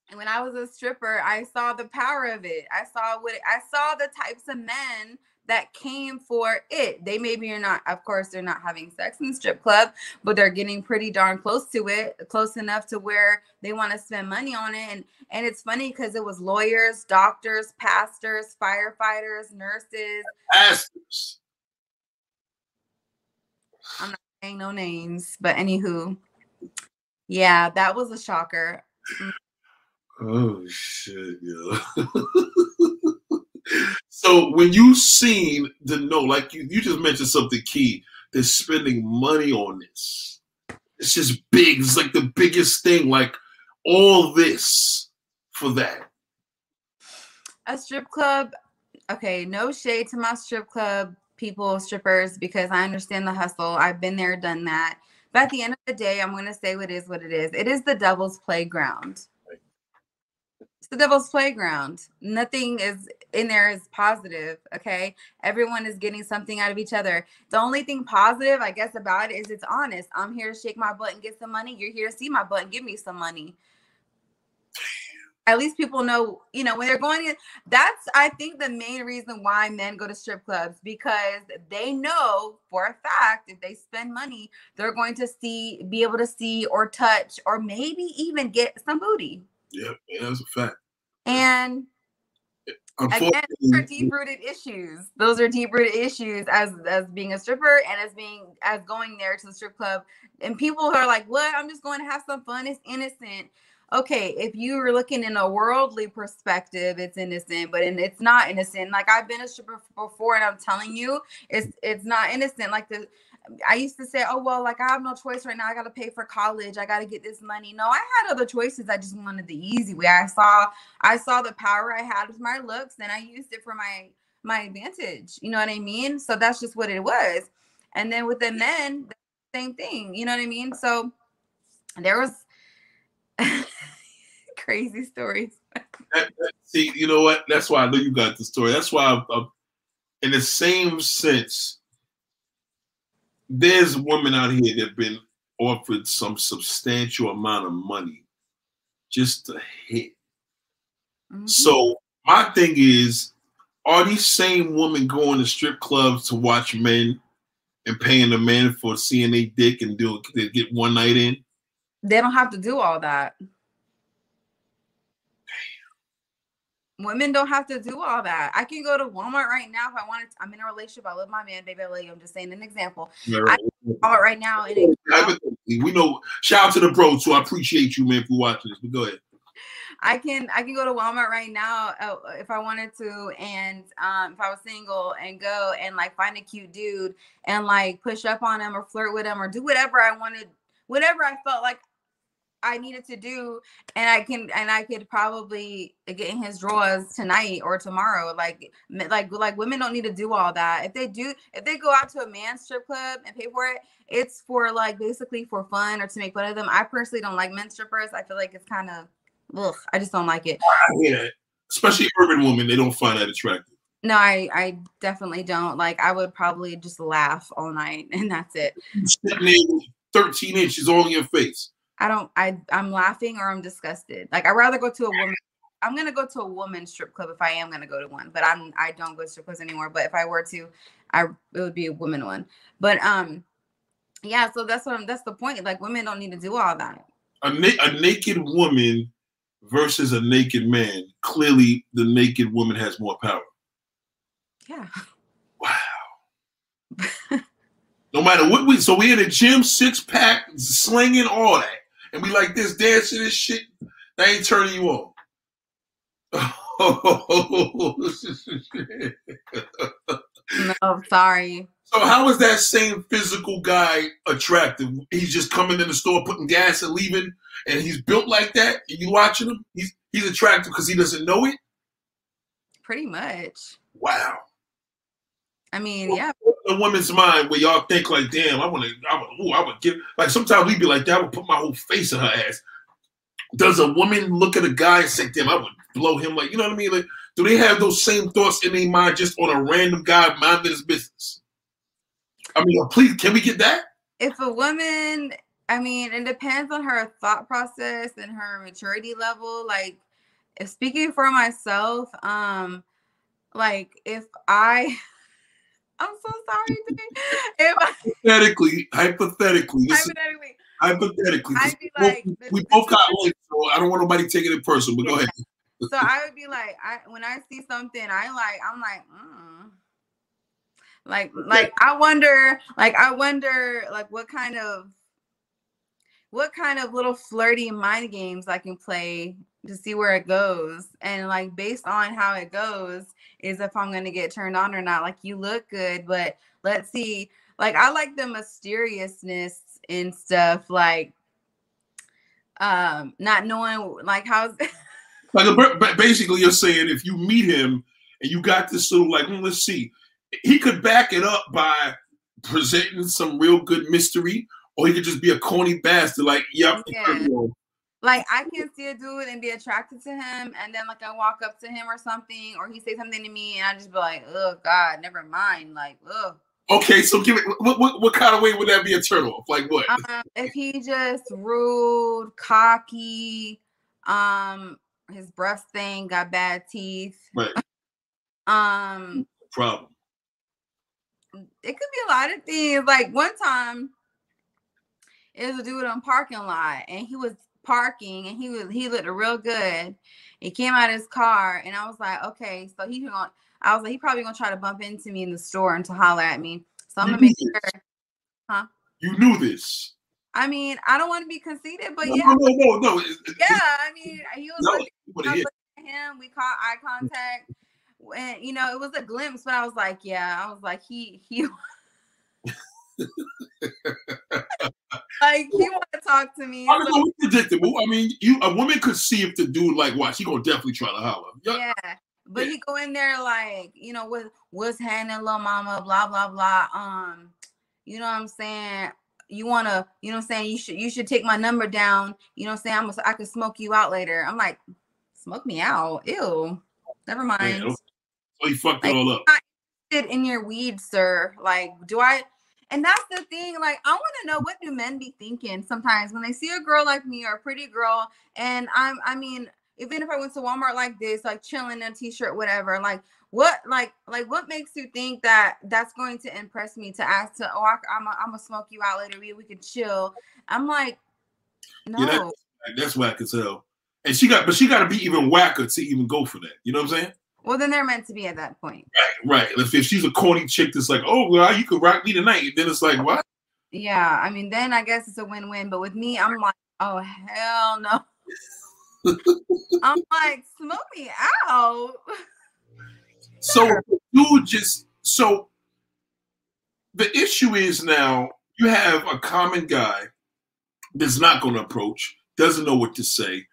And when i was a stripper i saw the power of it. I saw what i saw the types of men that came for it. They maybe are not, of course, they're not having sex in the strip club, but they're getting pretty darn close to it, close enough to where they want to spend money on it. And and it's funny because it was lawyers, doctors, pastors, firefighters, nurses, pastors. I'm not saying no names, but anywho, yeah, that was a shocker. Mm. Oh shit, yo. so when you seen the no, like you, you just mentioned something key, they're spending money on this. It's just big. It's like the biggest thing. Like all this for that. A strip club. Okay, no shade to my strip club people, strippers, because I understand the hustle. I've been there, done that. But at the end of the day, I'm going to say what is what it is. It is the devil's playground It's the devil's playground. Nothing is in there is positive. Okay. Everyone is getting something out of each other. The only thing positive, I guess, about it is it's honest. I'm here to shake my butt and get some money. You're here to see my butt and give me some money. At least people know, you know, when they're going in. That's, I think, the main reason why men go to strip clubs because they know for a fact if they spend money, they're going to see, be able to see or touch or maybe even get some booty. Yeah, that's a fact. And again, those are deep rooted issues. Those are deep rooted issues as as being a stripper and as being as going there to the strip club. And people are like, "What? I'm just going to have some fun. It's innocent." Okay, if you are looking in a worldly perspective, it's innocent, but in, it's not innocent. Like I've been a stripper before, and I'm telling you, it's it's not innocent. Like the I used to say, oh, well, like I have no choice right now. I got to pay for college. I got to get this money. No, I had other choices. I just wanted the easy way. I saw, I saw the power I had with my looks and I used it for my, my advantage. You know what I mean? So that's just what it was. And then with the men, same thing. You know what I mean? So there was crazy stories. see, you know what? That's why I know you got the story. That's why, I'm, I'm, in the same sense, there's women out here that have been offered some substantial amount of money just to hit. Mm-hmm. So my thing is, are these same women going to strip clubs to watch men and paying the men for seeing a dick and do they get one night in? They don't have to do all that. Women don't have to do all that. I can go to Walmart right now if I wanted. To. I'm in a relationship. I love my man, baby. I love you. I'm just saying an example. Yeah, right. I right now. And we know. Shout out to the bros. So I appreciate you, man, for watching this. But go ahead. I can I can go to Walmart right now uh, if I wanted to, and um, if I was single, and go and like find a cute dude and like push up on him or flirt with him or do whatever I wanted, whatever I felt like I needed to do, and I can and I could probably get in his drawers tonight or tomorrow. Like like like women don't need to do all that. If they do, if they go out to a man's strip club and pay for it, it's for like basically for fun or to make fun of them. I personally don't like men strippers. I feel like it's kind of ugh, I just don't like it. Yeah, especially urban women, they don't find that attractive. No, I I definitely don't. Like I would probably just laugh all night and that's it. Thirteen inches all in your face. I don't. I I'm laughing or I'm disgusted. Like I'd rather go to a woman. I'm gonna go to a woman's strip club if I am gonna go to one, but I'm I don't go to strip clubs anymore. But if I were to, I it would be a woman one. But um, yeah. So that's what I'm. That's the point. Like women don't need to do all that. A, na- a naked woman versus a naked man. Clearly, the naked woman has more power. Yeah. Wow. no matter what we, so we in a gym, six pack, slinging all that and we like this dancing and shit, that ain't turning you on. no, sorry. So how is that same physical guy attractive? He's just coming in the store, putting gas and leaving, and he's built like that. And you watching him? He's he's attractive because he doesn't know it. Pretty much. Wow. I mean, yeah. A woman's mind where y'all think like, damn, I want to, I would, ooh, I would give. Like sometimes we'd be like, that I would put my whole face in her ass. Does a woman look at a guy and say, damn, I would blow him? Like, you know what I mean? Like, do they have those same thoughts in their mind just on a random guy minding his business? I mean, please, can we get that? If a woman, I mean, it depends on her thought process and her maturity level. Like, if speaking for myself, um, like if I I'm so sorry. If hypothetically, hypothetically, hypothetically, hypothetically, I'd be like, we, we both got links, so I don't want nobody taking it personal. But yeah. go ahead. so I would be like, I when I see something, I like, I'm like, mm. like, like I wonder, like I wonder, like what kind of, what kind of little flirty mind games I can play to see where it goes, and like based on how it goes, is if I'm going to get turned on or not. Like you look good, but let's see. Like I like the mysteriousness and stuff. Like um not knowing like how's like basically you're saying if you meet him and you got this little like well, let's see he could back it up by presenting some real good mystery or he could just be a corny bastard like yep yeah. Like I can see a dude and be attracted to him, and then like I walk up to him or something, or he say something to me, and I just be like, "Oh God, never mind." Like, ugh. Okay, so give it. What, what, what kind of way would that be a turn off? Like what? Um, if he just rude, cocky, um, his breath thing got bad teeth. Right. um. Problem. It could be a lot of things. Like one time, it was a dude on parking lot, and he was parking and he was he looked real good. He came out of his car and I was like, okay, so he going I was like, he probably gonna try to bump into me in the store and to holler at me. So I'm gonna make sure. Huh? You knew this. I mean, I don't want to be conceited, but no, yeah. No, no, no, no. yeah, I mean, he was, no, looking at him. We caught eye contact, and you know, it was a glimpse. But I was like, yeah, I was like, he he. Like he want to talk to me. I mean, so. predictable. I mean, you a woman could see if the dude like what she gonna definitely try to holler. Yep. Yeah, But he go in there like, you know, with what's happening, little mama, blah blah blah. Um, you know what I'm saying? You wanna, you know what I'm saying? You should you should take my number down. You know what I'm saying? I'm a, I could smoke you out later. I'm like, smoke me out. Ew. Never mind. So he fucked Like, it all up. Not interested in your weed, sir. Like, do I? And that's the thing. Like, I want to know what do men be thinking sometimes when they see a girl like me or a pretty girl, and I'm, I mean, even if I went to Walmart like this, like chilling in a t-shirt, whatever, like what, like, like what makes you think that that's going to impress me to ask to, oh, I, I'm, I'm gonna smoke you out later. We, we can chill. I'm like, no. Yeah, that- that's whack as hell. And she got, but she got to be even whacker to even go for that. You know what I'm saying? Well, then they're meant to be at that point. Right. If, if she's a corny chick that's like, oh well, you could rock me tonight, then it's like, what? Yeah, I mean, then I guess it's a win-win. But with me, I'm like, oh hell no. I'm like, smoke me out. So dude just so the issue is now you have a common guy that's not going to approach, doesn't know what to say,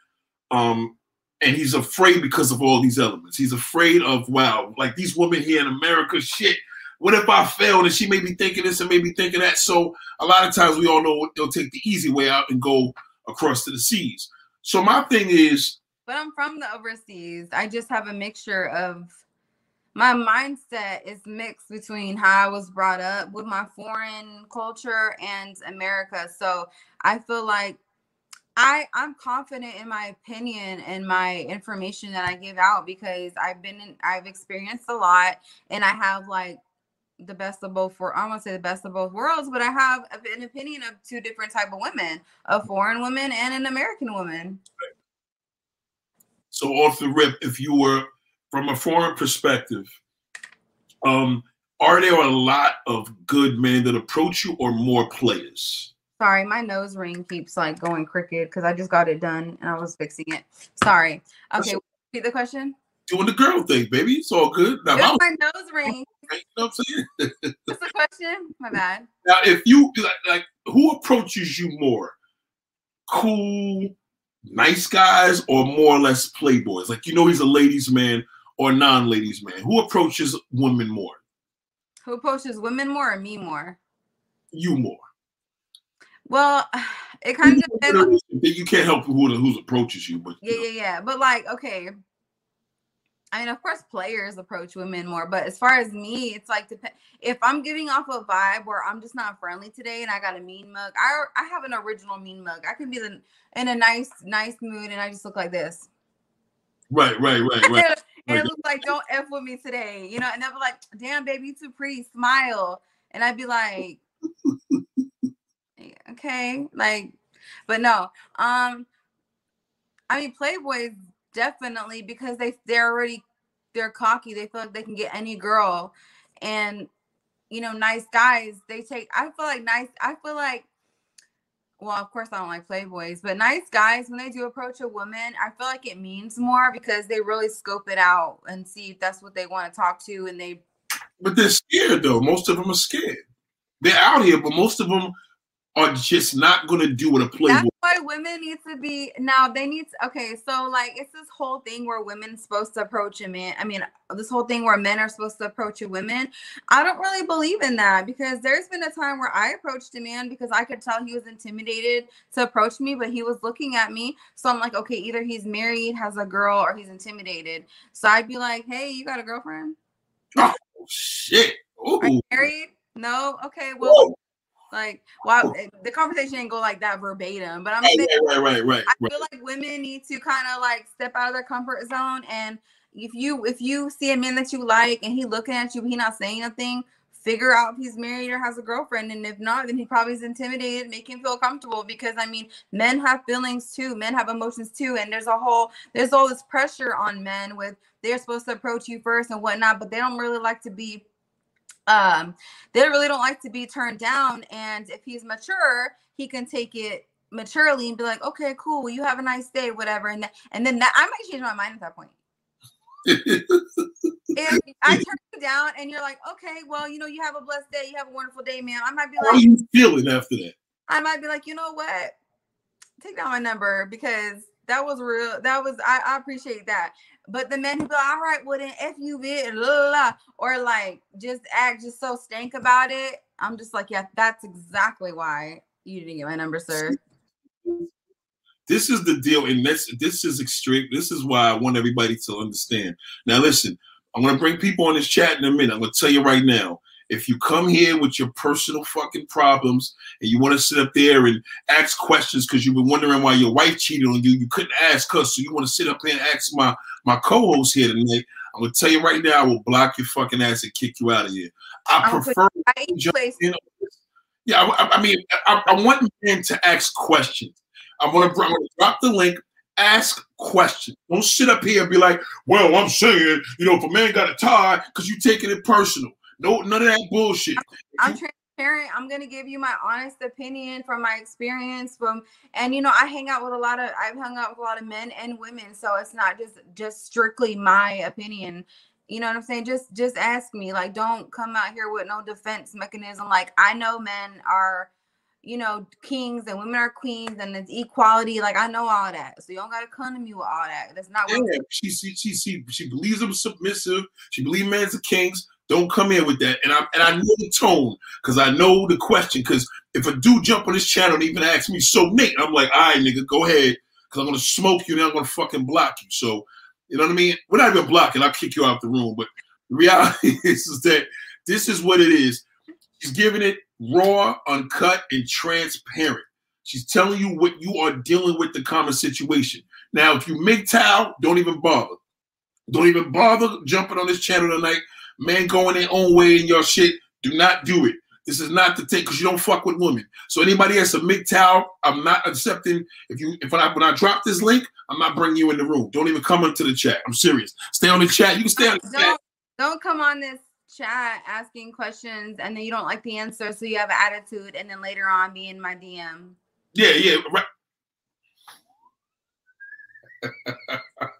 um, and he's afraid because of all these elements. He's afraid of wow, like these women here in America, shit. What if I fail and she may be thinking this and maybe thinking that? So a lot of times we all know they'll take the easy way out and go across to the seas. So my thing is, But I'm from the overseas. I just have a mixture of my mindset is mixed between how I was brought up with my foreign culture and America. So I feel like I I'm confident in my opinion and my information that I give out because I've been in I've experienced a lot and I have like the best of both for I won't say the best of both worlds, but I have an opinion of two different type of women, a foreign woman and an American woman. So off the rip, if you were from a foreign perspective, um, are there a lot of good men that approach you or more players? Sorry, my nose ring keeps like going crooked because I just got it done and I was fixing it. Sorry. Okay, repeat the question. Doing the girl thing, baby. It's all good. Now, my, my nose ring. you know what I'm saying? What's the question? My bad. now, if you like, like, who approaches you more? Cool, nice guys, or more or less playboys? Like you know, he's a ladies' man or non-ladies' man. Who approaches women more? Who approaches women more or me more? You more. Well, it kind of depends. You can't help who who approaches you, but you Yeah, know. yeah, yeah. But like, okay. I mean, of course, players approach women more, but as far as me, it's like dep- if I'm giving off a vibe where I'm just not friendly today and I got a mean mug, I I have an original mean mug. I can be the, in a nice nice mood and I just look like this. right, right, right, right. and it looks like don't f with me today, you know. And they'll be like, "Damn, baby, you too pretty. Smile." And I'd be like, "Okay, like," but no. Um, I mean, Playboys definitely because they they're already they're cocky. They feel like they can get any girl, and you know, nice guys. They take. I feel like nice. I feel like. Well, of course, I don't like playboys, but nice guys, when they do approach a woman, I feel like it means more because they really scope it out and see if that's what they want to talk to, and they But they're scared though. Most of them are scared. They're out here, but most of them are just not going to do what a playboy. That's why women need to be now. They need to, okay. So like, it's this whole thing where women supposed to approach a man. I mean, this whole thing where men are supposed to approach a woman. I don't really believe in that because there's been a time where I approached a man because I could tell he was intimidated to approach me, but he was looking at me. So I'm like, okay, either he's married, has a girl, or he's intimidated. So I'd be like, hey, you got a girlfriend? Oh shit! Are you married? No. Okay. Well, Whoa. Like, well, eh, the conversation didn't go like that verbatim, but I'm Right, saying. right, right, right, right. I feel like women need to kind of like step out of their comfort zone and if you if you see a man that you like and he looking at you but he not saying nothing figure out if he's married or has a girlfriend and if not then he probably is intimidated make him feel comfortable because i mean men have feelings too men have emotions too and there's a whole there's all this pressure on men with they're supposed to approach you first and whatnot but they don't really like to be um they really don't like to be turned down and if he's mature he can take it maturely and be like okay cool you have a nice day whatever and that, and then that i might change my mind at that point if i turn you down and you're like okay well you know you have a blessed day you have a wonderful day man i might be like, How are you feeling after that? i might be like you know what take down my number because that was real. That was I, I appreciate that. But the men who go, all right, well then if you bit, or like just act just so stank about it. I'm just like, yeah, that's exactly why you didn't get my number, sir. This is the deal, and this this is extreme. This is why I want everybody to understand. Now, listen, I'm gonna bring people on this chat in a minute. I'm gonna tell you right now. If you come here with your personal fucking problems and you want to sit up there and ask questions because you've been wondering why your wife cheated on you, you couldn't ask us, so you want to sit up here and ask my my co-host here tonight. I'm gonna tell you right now, I will block your fucking ass and kick you out of here. I I'll prefer. yeah, I, I mean, I, I, want men to ask questions. I'm gonna, I'm gonna drop the link. Ask questions. Don't sit up here and be like, "Well, I'm saying, you know, if a man got a tie, because you're taking it personal." No, none of that bullshit. I'm, I'm I'm gonna give you my honest opinion from my experience. From and you know, I hang out with a lot of. I've hung out with a lot of men and women, so it's not just just strictly my opinion. You know what I'm saying? Just just ask me. Like, don't come out here with no defense mechanism. Like, I know men are you know, kings and women are queens and it's equality. Like I know all that. So you don't gotta come to me with all that. That's not what yeah, she, she she she she believes I'm submissive. She believes men's are kings. Don't come here with that. And I and I know the tone because I know the question. Because if a dude jump on this channel and even ask me, so Nate, I'm like, all right, nigga, go ahead. Cause I'm gonna smoke you and I'm gonna fucking block you. So you know what I mean? We're not even blocking, I'll kick you out the room. But the reality is, is that this is what it is. She's giving it raw, uncut, and transparent. She's telling you what you are dealing with the common situation. Now, if you MGTOW, don't even bother. Don't even bother jumping on this channel tonight. Man going their own way in your shit. Do not do it. This is not the thing because you don't fuck with women. So anybody has a MGTOW, I'm not accepting. If you if I when I drop this link, I'm not bringing you in the room. Don't even come into the chat. I'm serious. Stay on the chat. You can stay on the don't, chat. Don't come on this chat asking questions and then you don't like the answer, so you have attitude, and then later on be in my DM. Yeah, yeah, right.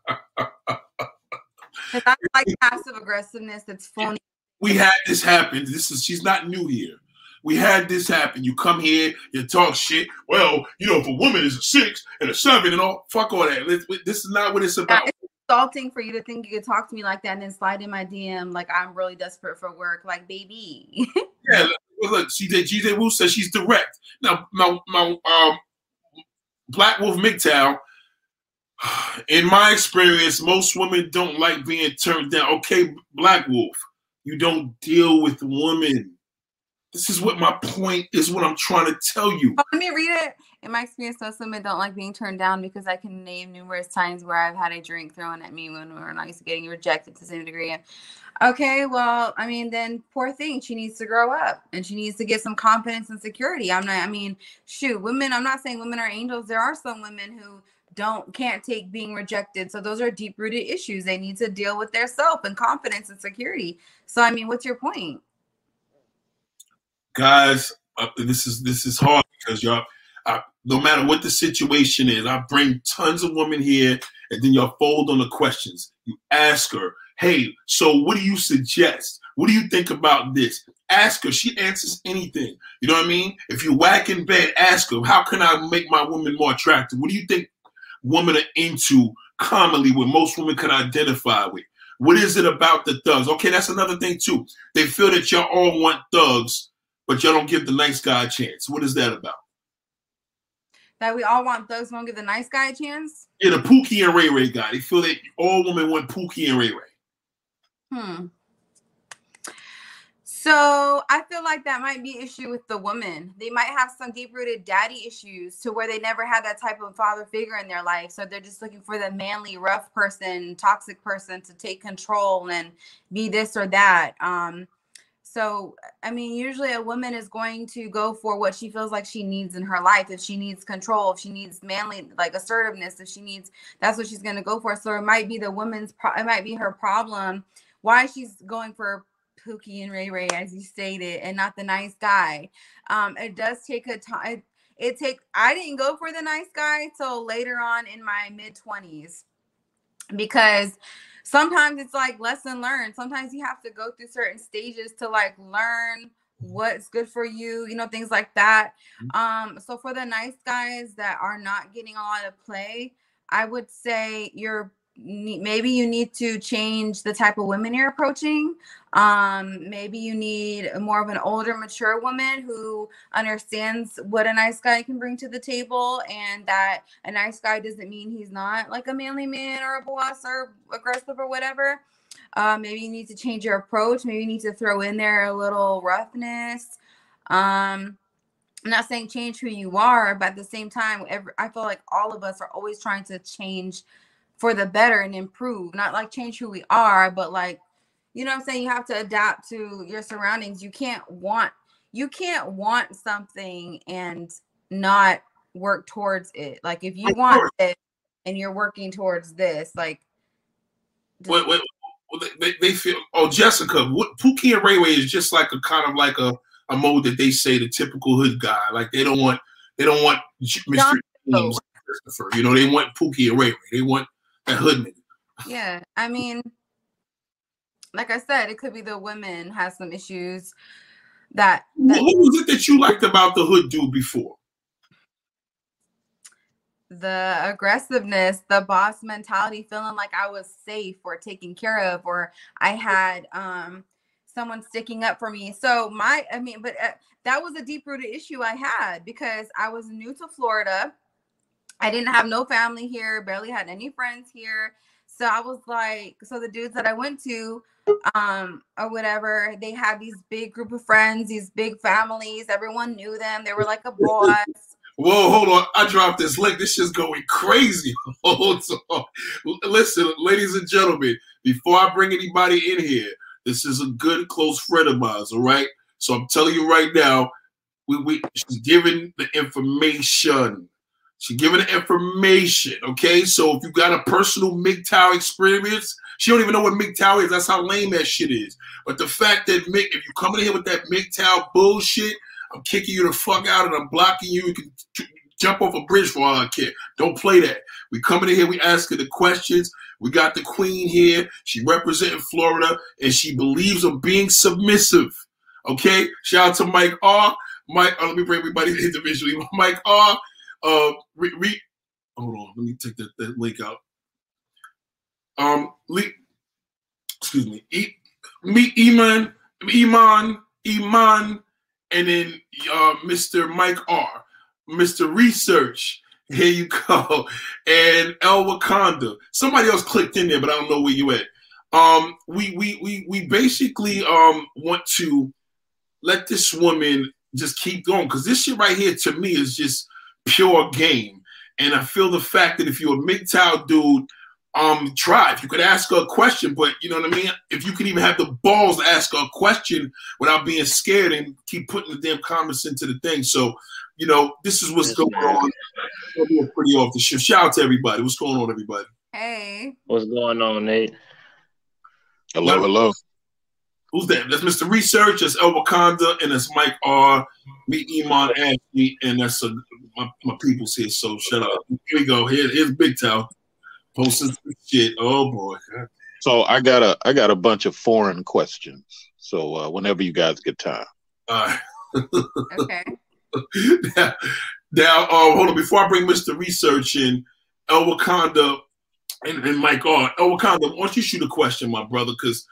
I like passive aggressiveness. That's phony. We had this happen. This is she's not new here. We had this happen. You come here, you talk shit. Well, you know, if a woman is a six and a seven and all, fuck all that. This is not what it's about. Yeah, insulting for you to think you could talk to me like that and then slide in my DM like I'm really desperate for work. Like, baby. yeah, look, look CJ GJ Wu says she's direct. Now, my my um Black Wolf MGTOW, in my experience, most women don't like being turned down. Okay, Black Wolf, you don't deal with women. This is what my point is. What I'm trying to tell you. Oh, let me read it. In my experience, most women don't like being turned down because I can name numerous times where I've had a drink thrown at me when we are not used to getting rejected to the same degree. Okay, well, I mean, then poor thing. She needs to grow up and she needs to get some confidence and security. I'm not. I mean, shoot, women. I'm not saying women are angels. There are some women who don't can't take being rejected. So those are deep rooted issues. They need to deal with their self and confidence and security. So I mean, what's your point? guys, uh, this is this is hard because y'all, I, no matter what the situation is, I bring tons of women here, and then y'all fold on the questions. You ask her, "Hey, so what do you suggest? What do you think about this?" Ask her. She answers anything. You know what I mean? If you whack in bed, ask her, "How can I make my woman more attractive?" What do you think women are into commonly, what most women can identify with? What is it about the thugs? Okay, that's another thing too. They feel that y'all all want thugs but y'all don't give the nice guy a chance. What is that about? That we all want thugs, won't give the nice guy a chance? Yeah, the Pookie and Ray Ray guy. They feel that all women want Pookie and Ray Ray. Hmm. So I feel like that might be issue with the woman. They might have some deep rooted daddy issues to where they never had that type of father figure in their life. So they're just looking for the manly, rough person, toxic person to take control and be this or that. Um, so, I mean, usually a woman is going to go for what she feels like she needs in her life. If she needs control, if she needs manly, like assertiveness, if she needs, that's what she's going to go for. So it might be the woman's, pro- it might be her problem why she's going for Pookie and Ray Ray, as you stated, and not the nice guy. Um, it does take a time. It, it take. I didn't go for the nice guy till later on in my mid twenties because sometimes it's like lesson learned. Sometimes you have to go through certain stages to like learn what's good for you, you know, things like that. Mm-hmm. Um, so for the nice guys that are not getting a lot of play, I would say you're maybe you need to change the type of women you're approaching. Um maybe you need more of an older mature woman who understands what a nice guy can bring to the table and that a nice guy doesn't mean he's not like a manly man or a boss or aggressive or whatever. Uh, maybe you need to change your approach. Maybe you need to throw in there a little roughness. Um I'm not saying change who you are, but at the same time, every, I feel like all of us are always trying to change for the better and improve, not like change who we are, but like, you know I'm saying? You have to adapt to your surroundings. You can't want, you can't want something and not work towards it. Like if you want it and you're working towards this, like. Wait, wait, they, they feel, oh, Jessica, what, Pookie and Ray Ray is just like a kind of like a, a mode that they say the typical hood guy. Like they don't want, they don't want Mr. Christopher. You know, they want Pookie and Ray Ray. They want a hood nigga. Yeah, I mean, like I said, it could be the women has some issues that, that what was it that you liked about the hood dude before? the aggressiveness, the boss mentality, feeling like I was safe or taken care of, or I had um someone sticking up for me. So my, I mean, but uh, that was a deep rooted issue I had because I was new to Florida. I didn't have no family here, barely had any friends here. So I was like, so the dudes that I went to, um, or whatever, they had these big group of friends, these big families. Everyone knew them. They were like a boss. Whoa, hold on. I dropped this link. This shit's going crazy. Hold on. Listen, ladies and gentlemen, before I bring anybody in here, this is a good close friend of mine, all right? So I'm telling you right now, we, we she's giving the information. She giving the information, okay? So if you got a personal MGTOW experience, she don't even know what MGTOW is. That's how lame that shit is. But the fact that Mick, if you come in here with that MGTOW bullshit, I'm kicking you the fuck out and I'm blocking you. You can jump off a bridge for all I care. Don't play that. We come in here, we ask her the questions. We got the queen here. She representing Florida and she believes in being submissive. Okay? Shout out to Mike R. Mike, uh, let me bring everybody individually. Mike R. Uh, re, re, hold on, let me take that, that link out. Um, le, excuse me, e, me, Iman, Iman, Iman, and then uh, Mr. Mike R. Mr. Research. Here you go. And El Wakanda. Somebody else clicked in there, but I don't know where you at. Um, we we we we basically um want to let this woman just keep going because this shit right here to me is just pure game. And I feel the fact that if you're a MGTOW dude, um, try. If you could ask her a question, but you know what I mean? If you could even have the balls to ask her a question without being scared and keep putting the damn comments into the thing. So, you know, this is what's yes, going man. on. Pretty off the shift. Shout out to everybody. What's going on, everybody? Hey. What's going on, Nate? Hello, hello. Who's that? That's Mr. Research, that's El Wakanda, and that's Mike R. Me, Iman Ashley, and that's uh, my, my people's here. So shut up. Here we go. Here, here's Big Town. Posting some shit. Oh boy. So I got a I got a bunch of foreign questions. So uh, whenever you guys get time. All right. okay. now, now uh, hold on. Before I bring Mr. Research in, El Wakanda and, and Mike R. El Wakanda, why don't you shoot a question, my brother? Because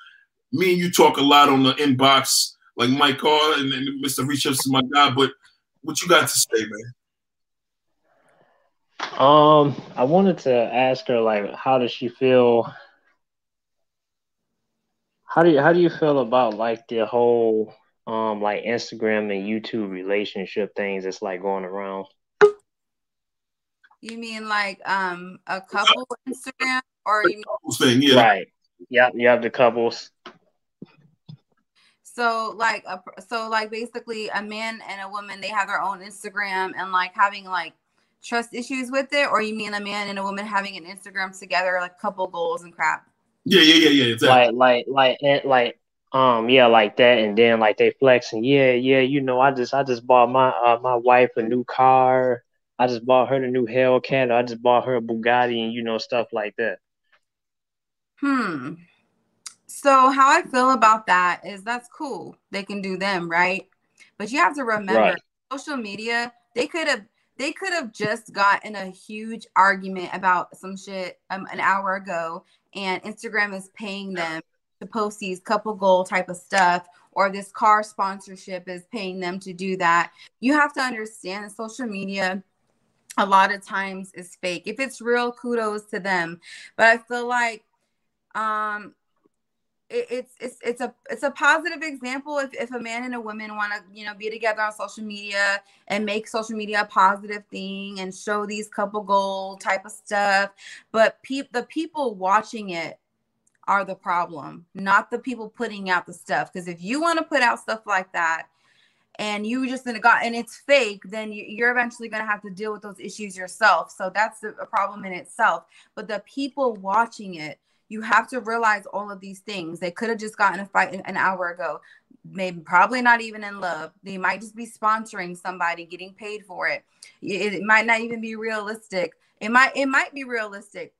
me and you talk a lot on the inbox, like Mike R. and, and Mr. Research is my guy. But what you got to say, man? Um, I wanted to ask her like, how does she feel? How do you how do you feel about like the whole um like Instagram and YouTube relationship things that's like going around? You mean like um a couple Instagram or you mean- thing, yeah. Right. Yep, you have the couples. So like a, so like basically a man and a woman they have their own Instagram and like having like trust issues with it, or you mean a man and a woman having an Instagram together, like couple goals and crap? Yeah, yeah, yeah, yeah. Exactly. Like, like, like, like, um, yeah, like that, and then like they flexing. Yeah, yeah, you know, I just, I just bought my, uh, my wife a new car. I just bought her the new Hellcat. I just bought her a Bugatti, and you know, stuff like that. Hmm. So how I feel about that is that's cool. They can do them, right? But you have to remember, right. social media, they could have they could have just gotten a huge argument about some shit um, an hour ago, and Instagram is paying them to post these couple goal type of stuff, or this car sponsorship is paying them to do that. You have to understand that social media a lot of times is fake. If it's real, kudos to them. But I feel like um it, it's it's it's a it's a positive example if, if a man and a woman want to you know be together on social media and make social media a positive thing and show these couple goal type of stuff. But pe- the people watching it are the problem not the people putting out the stuff. Because if you want to put out stuff like that and you just got and it's fake then you're eventually going to have to deal with those issues yourself. So that's a problem in itself. But the people watching it you have to realize all of these things. They could have just gotten a fight an hour ago, maybe probably not even in love. They might just be sponsoring somebody, getting paid for it. It, it might not even be realistic. It might it might be realistic.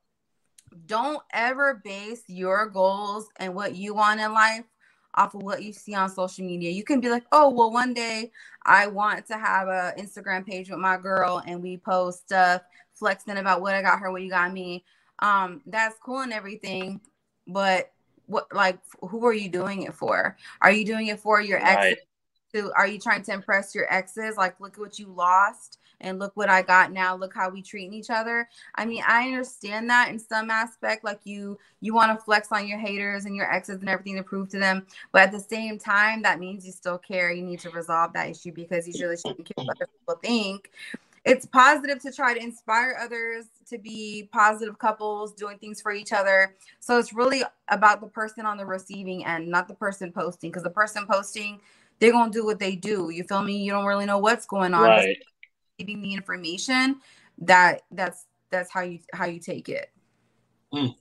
Don't ever base your goals and what you want in life off of what you see on social media. You can be like, oh, well, one day I want to have a Instagram page with my girl and we post stuff flexing about what I got her, what you got me um that's cool and everything but what like who are you doing it for? Are you doing it for your right. exes to are you trying to impress your exes? Like look what you lost and look what i got now. Look how we treat each other. I mean i understand that in some aspect like you you want to flex on your haters and your exes and everything to prove to them but at the same time that means you still care. You need to resolve that issue because you really shouldn't care what other people think it's positive to try to inspire others to be positive couples doing things for each other. So it's really about the person on the receiving end not the person posting because the person posting they're gonna do what they do. You feel me? You don't really know what's going on. Right. giving the information that that's that's how you how you take it. Mm.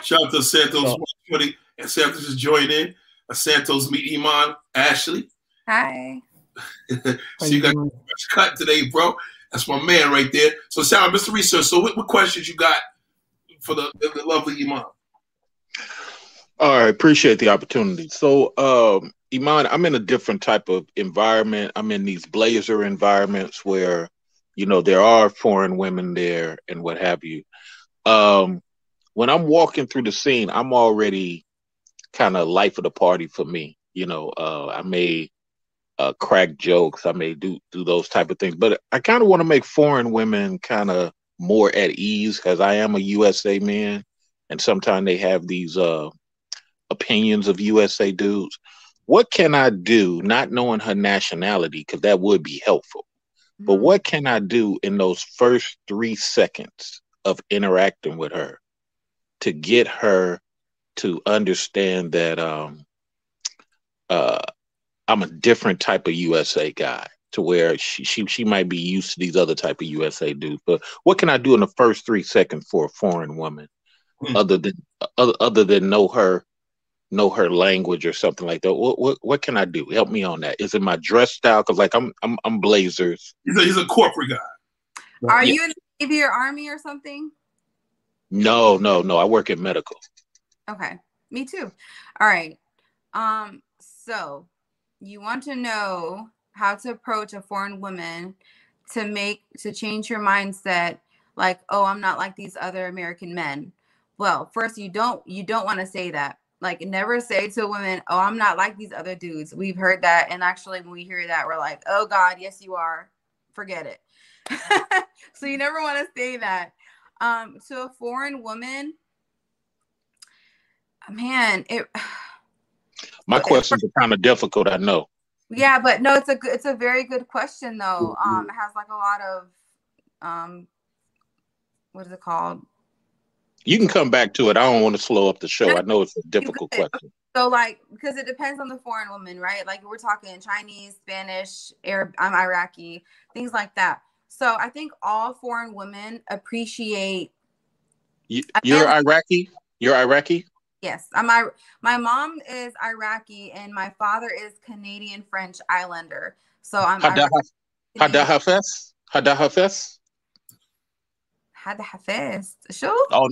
shout out to santos oh. and santos just joining in. Santos meet iman ashley. Hi so you got cut today bro that's my man right there. So, Sarah, Mr. Research. So, what, what questions you got for the, the lovely Iman? All right, appreciate the opportunity. So, um, Iman, I'm in a different type of environment. I'm in these blazer environments where, you know, there are foreign women there and what have you. Um, when I'm walking through the scene, I'm already kind of life of the party for me. You know, uh, I may uh, crack jokes. I may do do those type of things, but I kind of want to make foreign women kind of more at ease because I am a USA man, and sometimes they have these uh, opinions of USA dudes. What can I do, not knowing her nationality, because that would be helpful. Mm-hmm. But what can I do in those first three seconds of interacting with her to get her to understand that um, uh, I'm a different type of USA guy to where she, she she might be used to these other type of USA dudes. But what can I do in the first three seconds for a foreign woman, hmm. other than other, other than know her, know her language or something like that? What what what can I do? Help me on that. Is it my dress style? Because like I'm I'm I'm blazers. He's a, he's a corporate guy. Are yeah. you in the Navy or Army or something? No, no, no. I work in medical. Okay, me too. All right. Um. So you want to know how to approach a foreign woman to make to change your mindset like oh i'm not like these other american men. Well first you don't you don't want to say that. Like never say to a woman oh i'm not like these other dudes. We've heard that and actually when we hear that we're like oh god yes you are. Forget it. So you never want to say that. Um to a foreign woman man it my questions are kind of difficult, I know. Yeah, but no, it's a it's a very good question though. Um, it has like a lot of um, what is it called? You can come back to it. I don't want to slow up the show. I know it's a difficult question. So like because it depends on the foreign woman, right? Like we're talking Chinese, Spanish, Arab, I'm Iraqi, things like that. So I think all foreign women appreciate. You, you're Iraqi. You're Iraqi. Yes, uh, I'm. I, my mom is Iraqi and my father is Canadian French Islander. So I'm. Hada Hafez. Hada Hafez. Hada Hafez. Sure. Oh.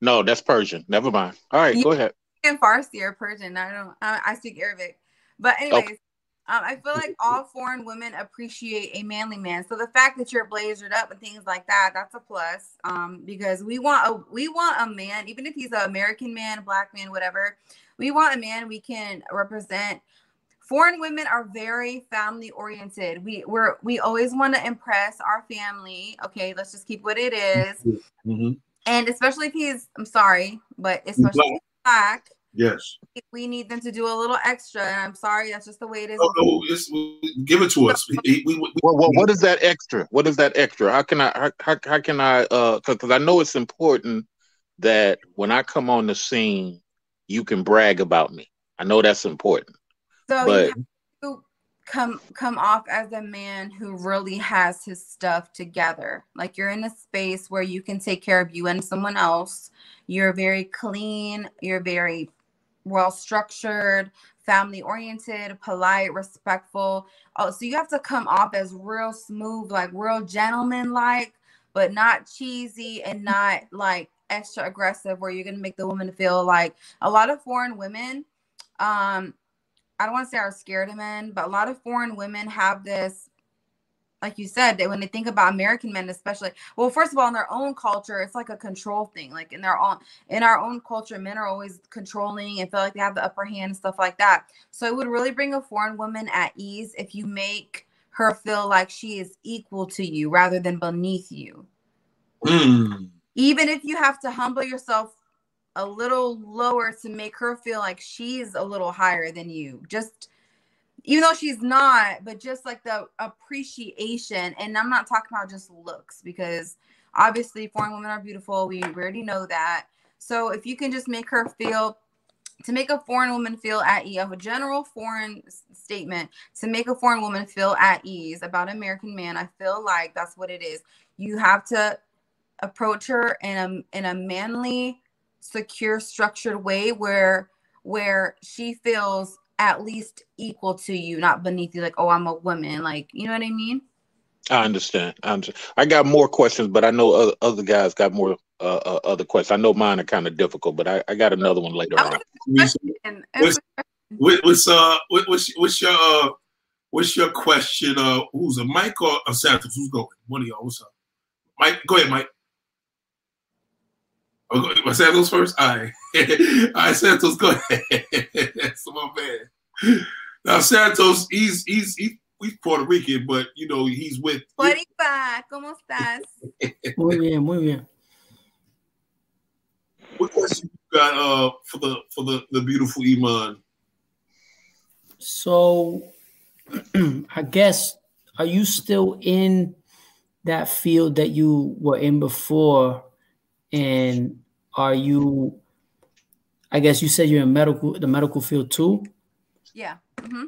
No, that's Persian. Never mind. All right, go ahead. In Farsi or Persian. I don't. I, I speak Arabic. But anyways, okay. Um, I feel like all foreign women appreciate a manly man. So the fact that you're blazered up and things like that, that's a plus. Um, because we want a we want a man, even if he's an American man, black man, whatever, we want a man we can represent. Foreign women are very family oriented. We we're we always want to impress our family. Okay, let's just keep what it is. Mm-hmm. And especially if he's, I'm sorry, but especially if he's black, Yes. we need them to do a little extra. And I'm sorry, that's just the way it is. Oh, no, it's, give it to us. We, we, we, Well, well, what is that extra? What is that extra? How can I how, how, how can I uh because I know it's important that when I come on the scene, you can brag about me. I know that's important. So but- you have to come come off as a man who really has his stuff together. Like you're in a space where you can take care of you and someone else. You're very clean. You're very well structured, family oriented, polite, respectful. Oh, so you have to come off as real smooth, like real gentleman like, but not cheesy and not like extra aggressive where you're gonna make the woman feel like a lot of foreign women um I don't want to say are scared of men, but a lot of foreign women have this, like you said, that when they think about American men, especially, well, first of all, in their own culture, it's like a control thing. Like in their own, in our own culture, men are always controlling and feel like they have the upper hand and stuff like that. So it would really bring a foreign woman at ease if you make her feel like she is equal to you rather than beneath you. Mm. Even if you have to humble yourself a little lower to make her feel like she's a little higher than you. Just even though she's not, but just like the appreciation. And I'm not talking about just looks because obviously foreign women are beautiful. We already know that. So if you can just make her feel to make a foreign woman feel at ease, a general foreign statement to make a foreign woman feel at ease about an American man, I feel like that's what it is. You have to approach her in a in a manly, secure, structured way where where she feels at least equal to you, not beneath you. Like, oh, I'm a woman. Like, you know what I mean? I understand. I understand. I got more questions, but I know other, other guys got more uh, uh, other questions. I know mine are kind of difficult, but I, I got another one later on. was What's- What, what's uh what's what's your uh what's your question? Uh, who's a Mike or a Santos? Who's going? One of y'all. What's up? Mike, go ahead, Mike. Oh, go, my Santos first. All right, all right, Santos, go ahead. That's my man. Now Santos, he's he's he's, he's Puerto Rican, but you know he's with. Pueripa, ¿cómo estás? Muy bien, muy bien. What question you got uh for the for the the beautiful Iman? So, I guess, are you still in that field that you were in before? And are you, I guess you said you're in medical, the medical field too? Yeah. hmm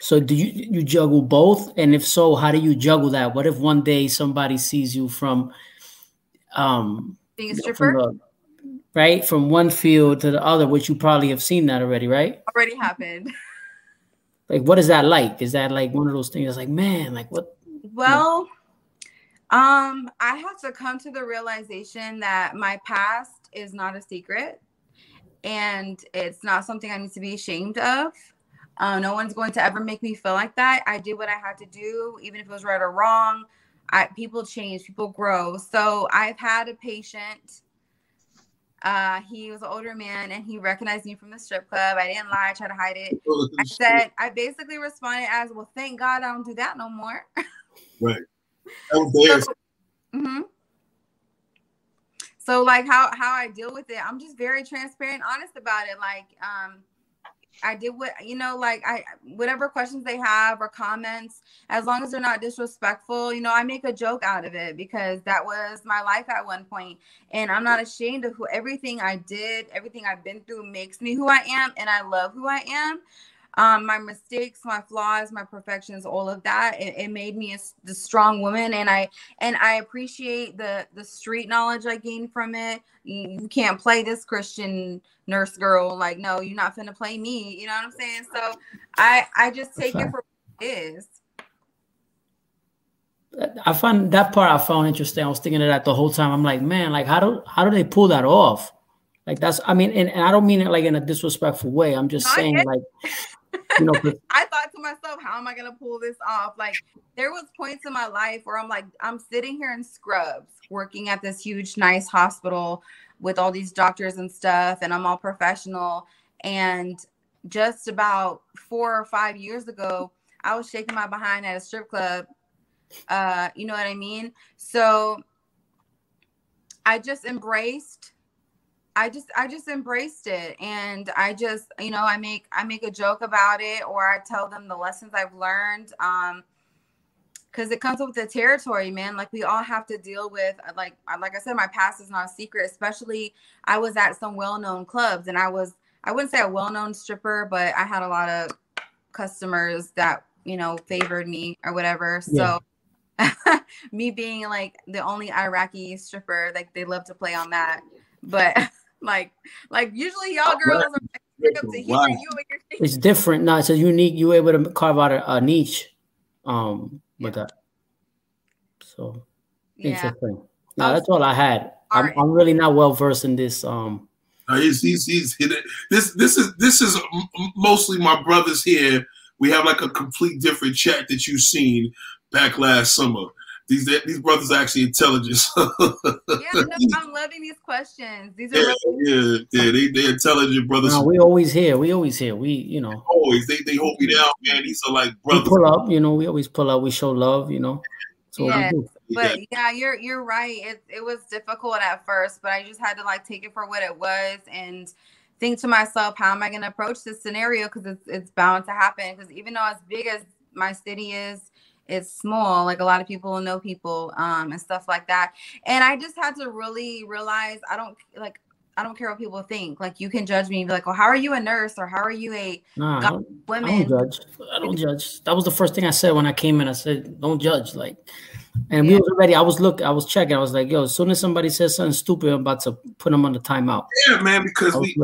So do you you juggle both? And if so, how do you juggle that? What if one day somebody sees you from um Being a from stripper the- right from one field to the other, which you probably have seen that already, right? already happened. Like what is that like? Is that like one of those things that's like, man, like what Well, um, I have to come to the realization that my past is not a secret and it's not something I need to be ashamed of. Uh, no one's going to ever make me feel like that. I did what I had to do, even if it was right or wrong. I, people change, people grow. So I've had a patient. Uh, he was an older man and he recognized me from the strip club. I didn't lie, I tried to hide it. I said, I basically responded as, well, thank God I don't do that no more. Right. That was theirs. hmm So like how how I deal with it, I'm just very transparent, honest about it. Like um I did what you know, like I whatever questions they have or comments, as long as they're not disrespectful, you know, I make a joke out of it because that was my life at one point, and I'm not ashamed of who everything I did, everything I've been through makes me who I am, and I love who I am. Um, my mistakes, my flaws, my perfections, all of that, it, it made me a, the strong woman, and I and I appreciate the the street knowledge I gained from it. You, can't play this Christian nurse girl, like no, you're not gonna play me. You know what I'm saying? So I I just take it for what it is. I find that part I found interesting. I was thinking of that the whole time. I'm like, man, like how do how do they pull that off? Like that's I mean, and, and I don't mean it like in a disrespectful way. I'm just No, I saying get like you know, I thought to myself, how am I gonna pull this off? Like there was points in my life where I'm like, I'm sitting here in scrubs, working at this huge, nice hospital with all these doctors and stuff, and I'm all professional. And just about four or five years ago, I was shaking my behind at a strip club. Uh, you know what I mean? So I just embraced I just I just embraced it and I just you know I make I make a joke about it or I tell them the lessons I've learned um cuz it comes with the territory man like we all have to deal with uh, like like I said my past is not a secret especially I was at some well-known clubs and I was I wouldn't say a well-known stripper but I had a lot of customers that you know favored me or whatever yeah. so me being like the only Iraqi stripper like they love to play on that but Like, like usually y'all girls are like, up to here. Wow. You it's different. No, it's a unique. You were able to carve out a, a niche, um, with that. So yeah. interesting. No, that's all I had. All I'm, right. I'm really not well versed in this. Um, no, he's, he's, he's hit it. This this is this is mostly my brothers here. We have like a complete different chat that you've seen back last summer these these brothers are actually intelligent. yeah, no, I'm loving these questions. These are yeah, really- yeah, yeah, they they intelligent brothers. No, we always here. We always here. We you know always they they hold me down, man. These are like brothers. We pull up, you know. We always pull up. We show love, you know. So yeah, but yeah, you're you're right. It it was difficult at first, but I just had to like take it for what it was and think to myself, how am I going to approach this scenario? Because it's it's bound to happen. Because even though as big as my city is it's small like a lot of people know people um and stuff like that and i just had to really realize i don't like I don't care what people think. Like you can judge me and be like, "Well, how are you a nurse or how are you a nah, I don't, women?" I don't judge. I don't judge. That was the first thing I said when I came in. I said, "Don't judge." Like, and yeah. we was already. I was look. I was checking. I was like, "Yo, as soon as somebody says something stupid, I'm about to put them on the timeout." Yeah, man, because we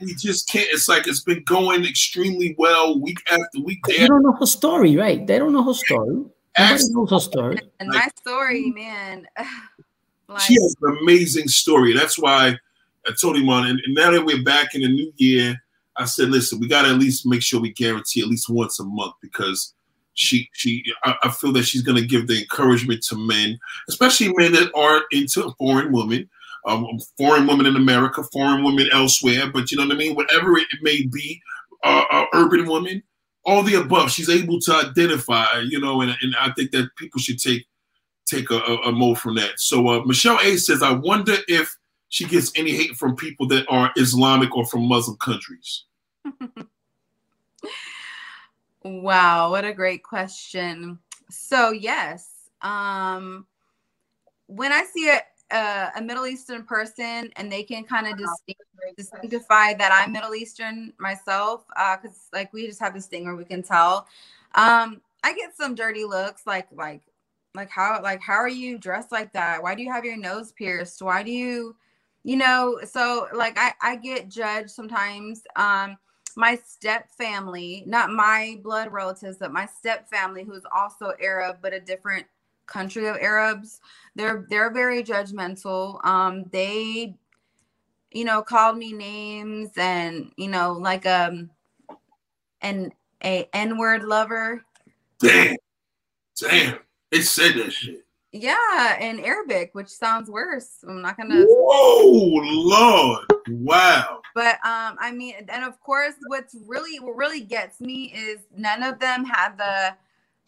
we just can't. It's like it's been going extremely well week after week. You don't know her story, right? They don't know her story. Nobody knows her story. And my story, man. like, she has an amazing story. That's why I told him on. And, now that we're back in the new year, I said, listen, we got to at least make sure we guarantee at least once a month because she she I, I feel that she's going to give the encouragement to men, especially men that are into a foreign women. Um, foreign women in America, foreign women elsewhere, but you know what I mean. Whatever it may be, uh, uh, urban women, all the above. She's able to identify, you know, and, and I think that people should take take a, a, a mold from that. So uh, Michelle A says, I wonder if she gets any hate from people that are Islamic or from Muslim countries. wow, what a great question. So yes, um, when I see a, a, a Middle Eastern person and they can kind of distinctify that I'm Middle Eastern myself, because uh, like we just have this thing where we can tell. Um, I get some dirty looks, like like like how like how are you dressed like that? Why do you have your nose pierced? Why do you, you know? So like I I get judged sometimes. Um, my step family, not my blood relatives, but my step family, who's also Arab but a different country of Arabs. They're they're very judgmental. Um, they, you know, called me names and you know, like um, an a N word lover. Damn, damn, it said that shit. Yeah, in Arabic, which sounds worse. I'm not gonna. Whoa, Lord! Wow. But um, I mean, and of course, what's really what really gets me is none of them had the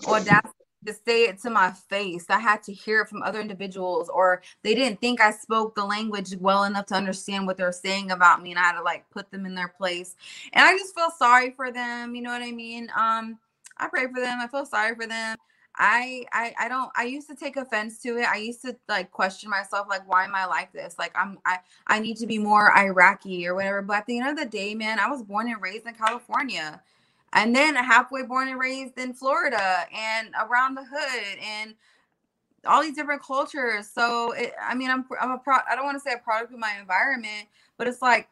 audacity to say it to my face. I had to hear it from other individuals, or they didn't think I spoke the language well enough to understand what they're saying about me, and I had to like put them in their place. And I just feel sorry for them. You know what I mean? Um, I pray for them. I feel sorry for them. I, I I don't I used to take offense to it. I used to like question myself like why am I like this? Like I'm I I need to be more Iraqi or whatever. But at the end of the day, man, I was born and raised in California and then halfway born and raised in Florida and around the hood and all these different cultures. So it, I mean, I'm I'm a pro. I don't want to say a product of my environment, but it's like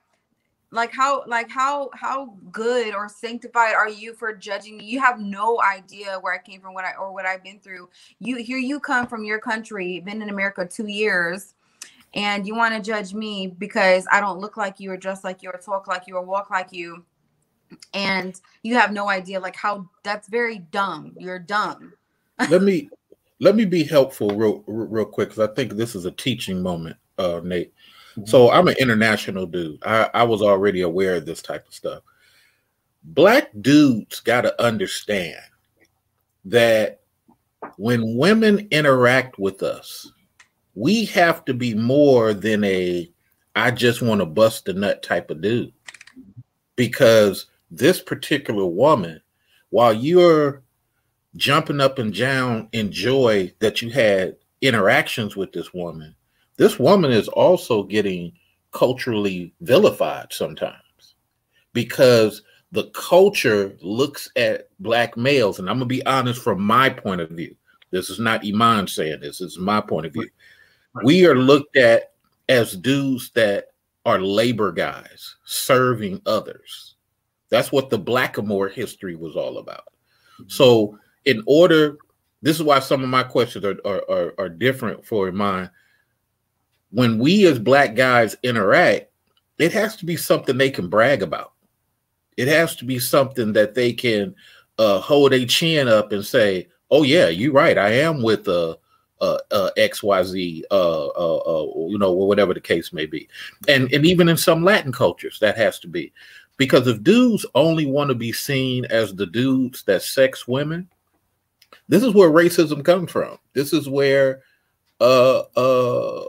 like how like how how good or sanctified are you for judging you have no idea where i came from what i or what i've been through. You here you come from your country been in america two years and you want to judge me because i don't look like you or dress like you or talk like you or walk like you and you have no idea like how that's very dumb. You're dumb. Let me let me be helpful real real quick because i think this is a teaching moment uh nate. So i'm an international dude I, I was already aware of this type of stuff black dudes got to understand that when women interact with us we have to be more than a I just want to bust a nut type of dude. Because this particular woman, while you're jumping up and down in joy that you had interactions with this woman, this woman is also getting culturally vilified sometimes because the culture looks at black males, and I'm gonna be honest from my point of view. This is not Iman saying this, this is my point of view. We are looked at as dudes that are labor guys serving others. That's what the Blackamoor history was all about. Mm-hmm. So, in order, this is why some of my questions are, are, are, are different for mine. When we as black guys interact, it has to be something they can brag about. It has to be something that they can uh, hold a chin up and say, "Oh yeah, you're right. I am with a uh, uh, XYZ, uh, uh, uh, you know, whatever the case may be. And, and even in some Latin cultures, that has to be. Because if dudes only want to be seen as the dudes that sex women, this is where racism comes from. This is where uh, uh,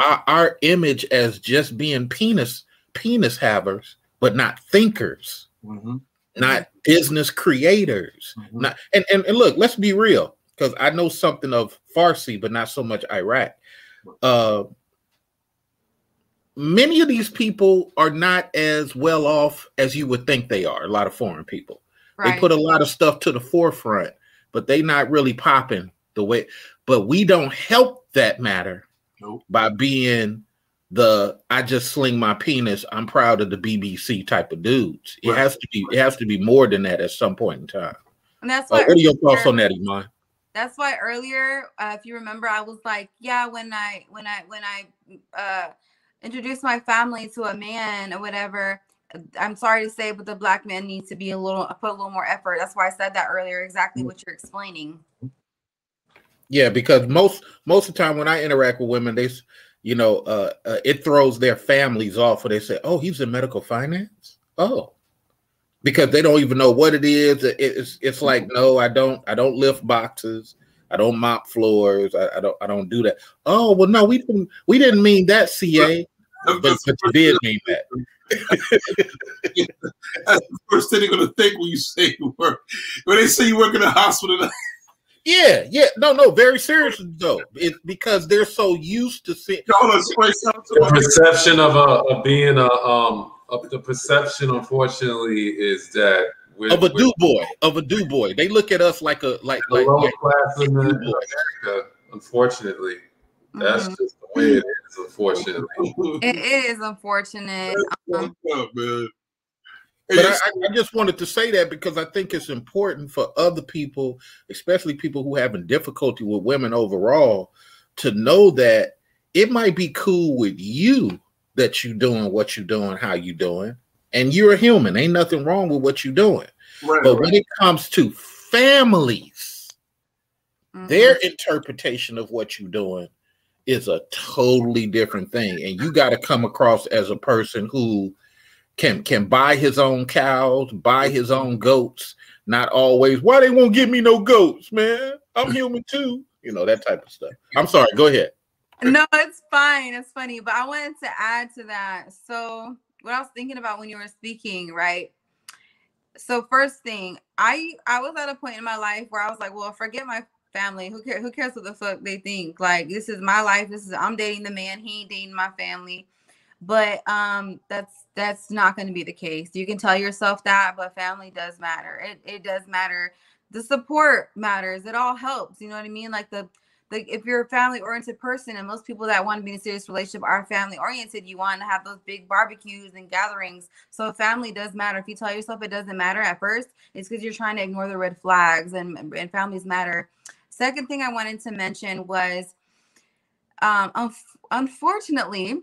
our, our image as just being penis penis havers, but not thinkers, mm-hmm. not business creators. Mm-hmm. Not and, and and look, let's be real because I know something of Farsi, but not so much Iraq. Uh, many of these people are not as well off as you would think they are. A lot of foreign people. Right. They put a lot of stuff to the forefront, but they not really popping the way. But we don't help that matter nope. by being the I just sling my penis. I'm proud of the BBC type of dudes. It has to be. It has to be more than that at some point in time. And that's uh, what are your thoughts on that, Iman? that's why earlier uh, if you remember i was like yeah when i when i when i uh introduced my family to a man or whatever i'm sorry to say but the black man needs to be a little put a little more effort that's why i said that earlier exactly what you're explaining yeah because most most of the time when i interact with women they you know uh, uh it throws their families off where they say oh he's in medical finance oh because they don't even know what it is. It's it's like no, I don't I don't lift boxes. I don't mop floors. I, I don't I don't do that. Oh well, no, we didn't we didn't mean that, CA, but, but you did mean that. That's the first thing they're gonna think when you say you work. When they say you work in a hospital. yeah, yeah, no, no, very seriously though, it's because they're so used to seeing the perception of a of being a um the perception, unfortunately, is that we're, of a do boy, of a do boy. They look at us like a like like lower class in America. Unfortunately, that's mm-hmm. just the way it is. Unfortunately, it is unfortunate. Um, but I, I, just wanted to say that because I think it's important for other people, especially people who having difficulty with women overall, to know that it might be cool with you that you doing what you doing, how you doing, and you're a human. Ain't nothing wrong with what you're doing. Right, but right. when it comes to families, mm-hmm. their interpretation of what you're doing is a totally different thing. And you got to come across as a person who can can buy his own cows, buy his own goats, not always, why they won't give me no goats, man? I'm human too. You know, that type of stuff. I'm sorry, go ahead no, it's fine. It's funny, but I wanted to add to that. So, what I was thinking about when you were speaking, right? So, first thing, I I was at a point in my life where I was like, well, forget my family. Who cares? Who cares what the fuck they think? Like, this is my life. This is I'm dating the man. He ain't dating my family. But um, that's that's not going to be the case. You can tell yourself that, but family does matter. It it does matter. The support matters. It all helps. You know what I mean? Like the like if you're a family oriented person and most people that want to be in a serious relationship are family oriented you want to have those big barbecues and gatherings so family does matter if you tell yourself it doesn't matter at first it's because you're trying to ignore the red flags and, and families matter second thing i wanted to mention was um, unfortunately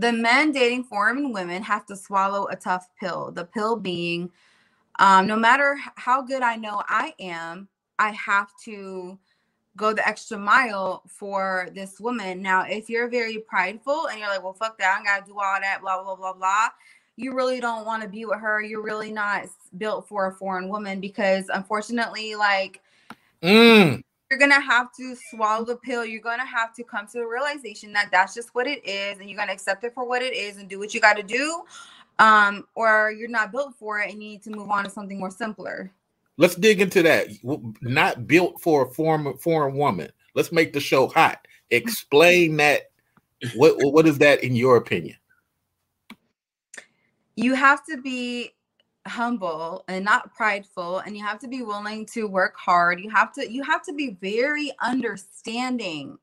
the men dating foreign women have to swallow a tough pill. The pill being, um, no matter how good I know I am, I have to go the extra mile for this woman. Now, if you're very prideful and you're like, well, fuck that, I gotta do all that, blah, blah, blah, blah, you really don't want to be with her. You're really not built for a foreign woman because unfortunately, like, Mm. You're gonna have to swallow the pill. You're gonna have to come to the realization that that's just what it is, and you're gonna accept it for what it is and do what you got to do, um, or you're not built for it and you need to move on to something more simpler. Let's dig into that. Not built for a foreign foreign woman. Let's make the show hot. Explain that. What what is that in your opinion? You have to be humble and not prideful and you have to be willing to work hard. You have to you have to be very understanding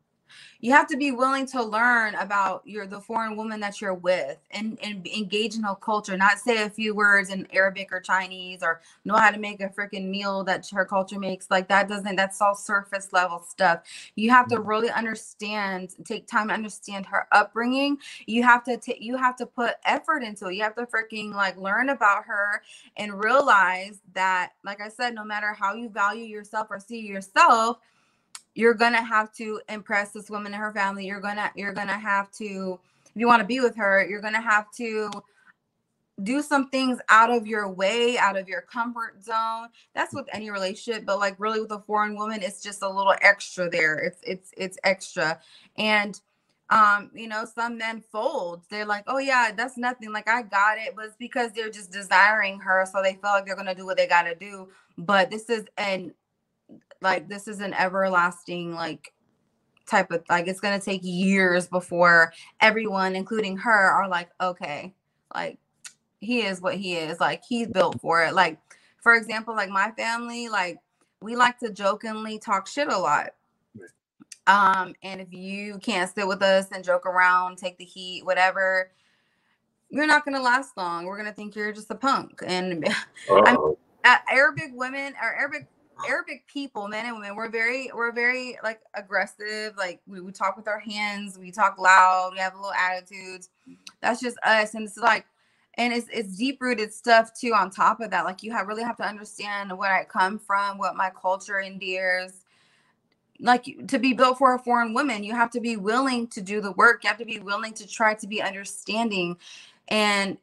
you have to be willing to learn about your the foreign woman that you're with and, and engage in her culture not say a few words in arabic or chinese or know how to make a freaking meal that her culture makes like that doesn't that's all surface level stuff. You have to mm. really understand take time to understand her upbringing. You have to take you have to put effort into it. You have to freaking like learn about her and realize that like i said no matter how you value yourself or see yourself you're gonna have to impress this woman and her family. You're gonna you're gonna have to if you want to be with her you're gonna have to do some things out of your way out of your comfort zone. That's with any relationship but like really with a foreign woman it's just a little extra there. It's it's it's extra. And um you know some men fold. They're like oh yeah that's nothing. Like i got it. But it's because they're just desiring her so they feel like they're gonna do what they gotta do. But this is an like this is an everlasting like type of like it's going to take years before everyone including her are like okay like he is what he is like he's built for it. Like for example like my family like we like to jokingly talk shit a lot. Um and if you can't sit with us and joke around take the heat whatever you're not going to last long. We're going to think you're just a punk. And I'm, uh, arabic women or arabic Arabic people, men and women, we're very, we're very like aggressive. Like we, we talk with our hands, we talk loud, we have a little attitudes. That's just us. And it's like, and it's it's deep rooted stuff too. On top of that, like you have really have to understand where I come from, what my culture endears. Like to be built for a foreign woman, you have to be willing to do the work. You have to be willing to try to be understanding, and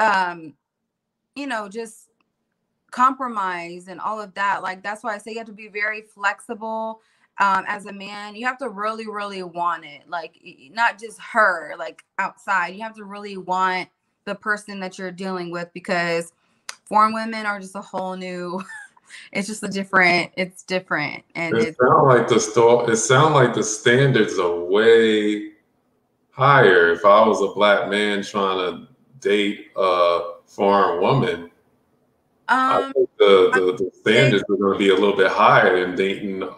um, you know, just compromise and all of that. Like that's why I say you have to be very flexible um, as a man. You have to really, really want it. Like not just her, like outside. You have to really want the person that you're dealing with because foreign women are just a whole new. it's just a different. It's different, and it sounds like the store. It sounds like the standards are way higher. If I was a black man trying to date a foreign woman, I um, think the, the, the standards are going to be a little bit higher than Dayton,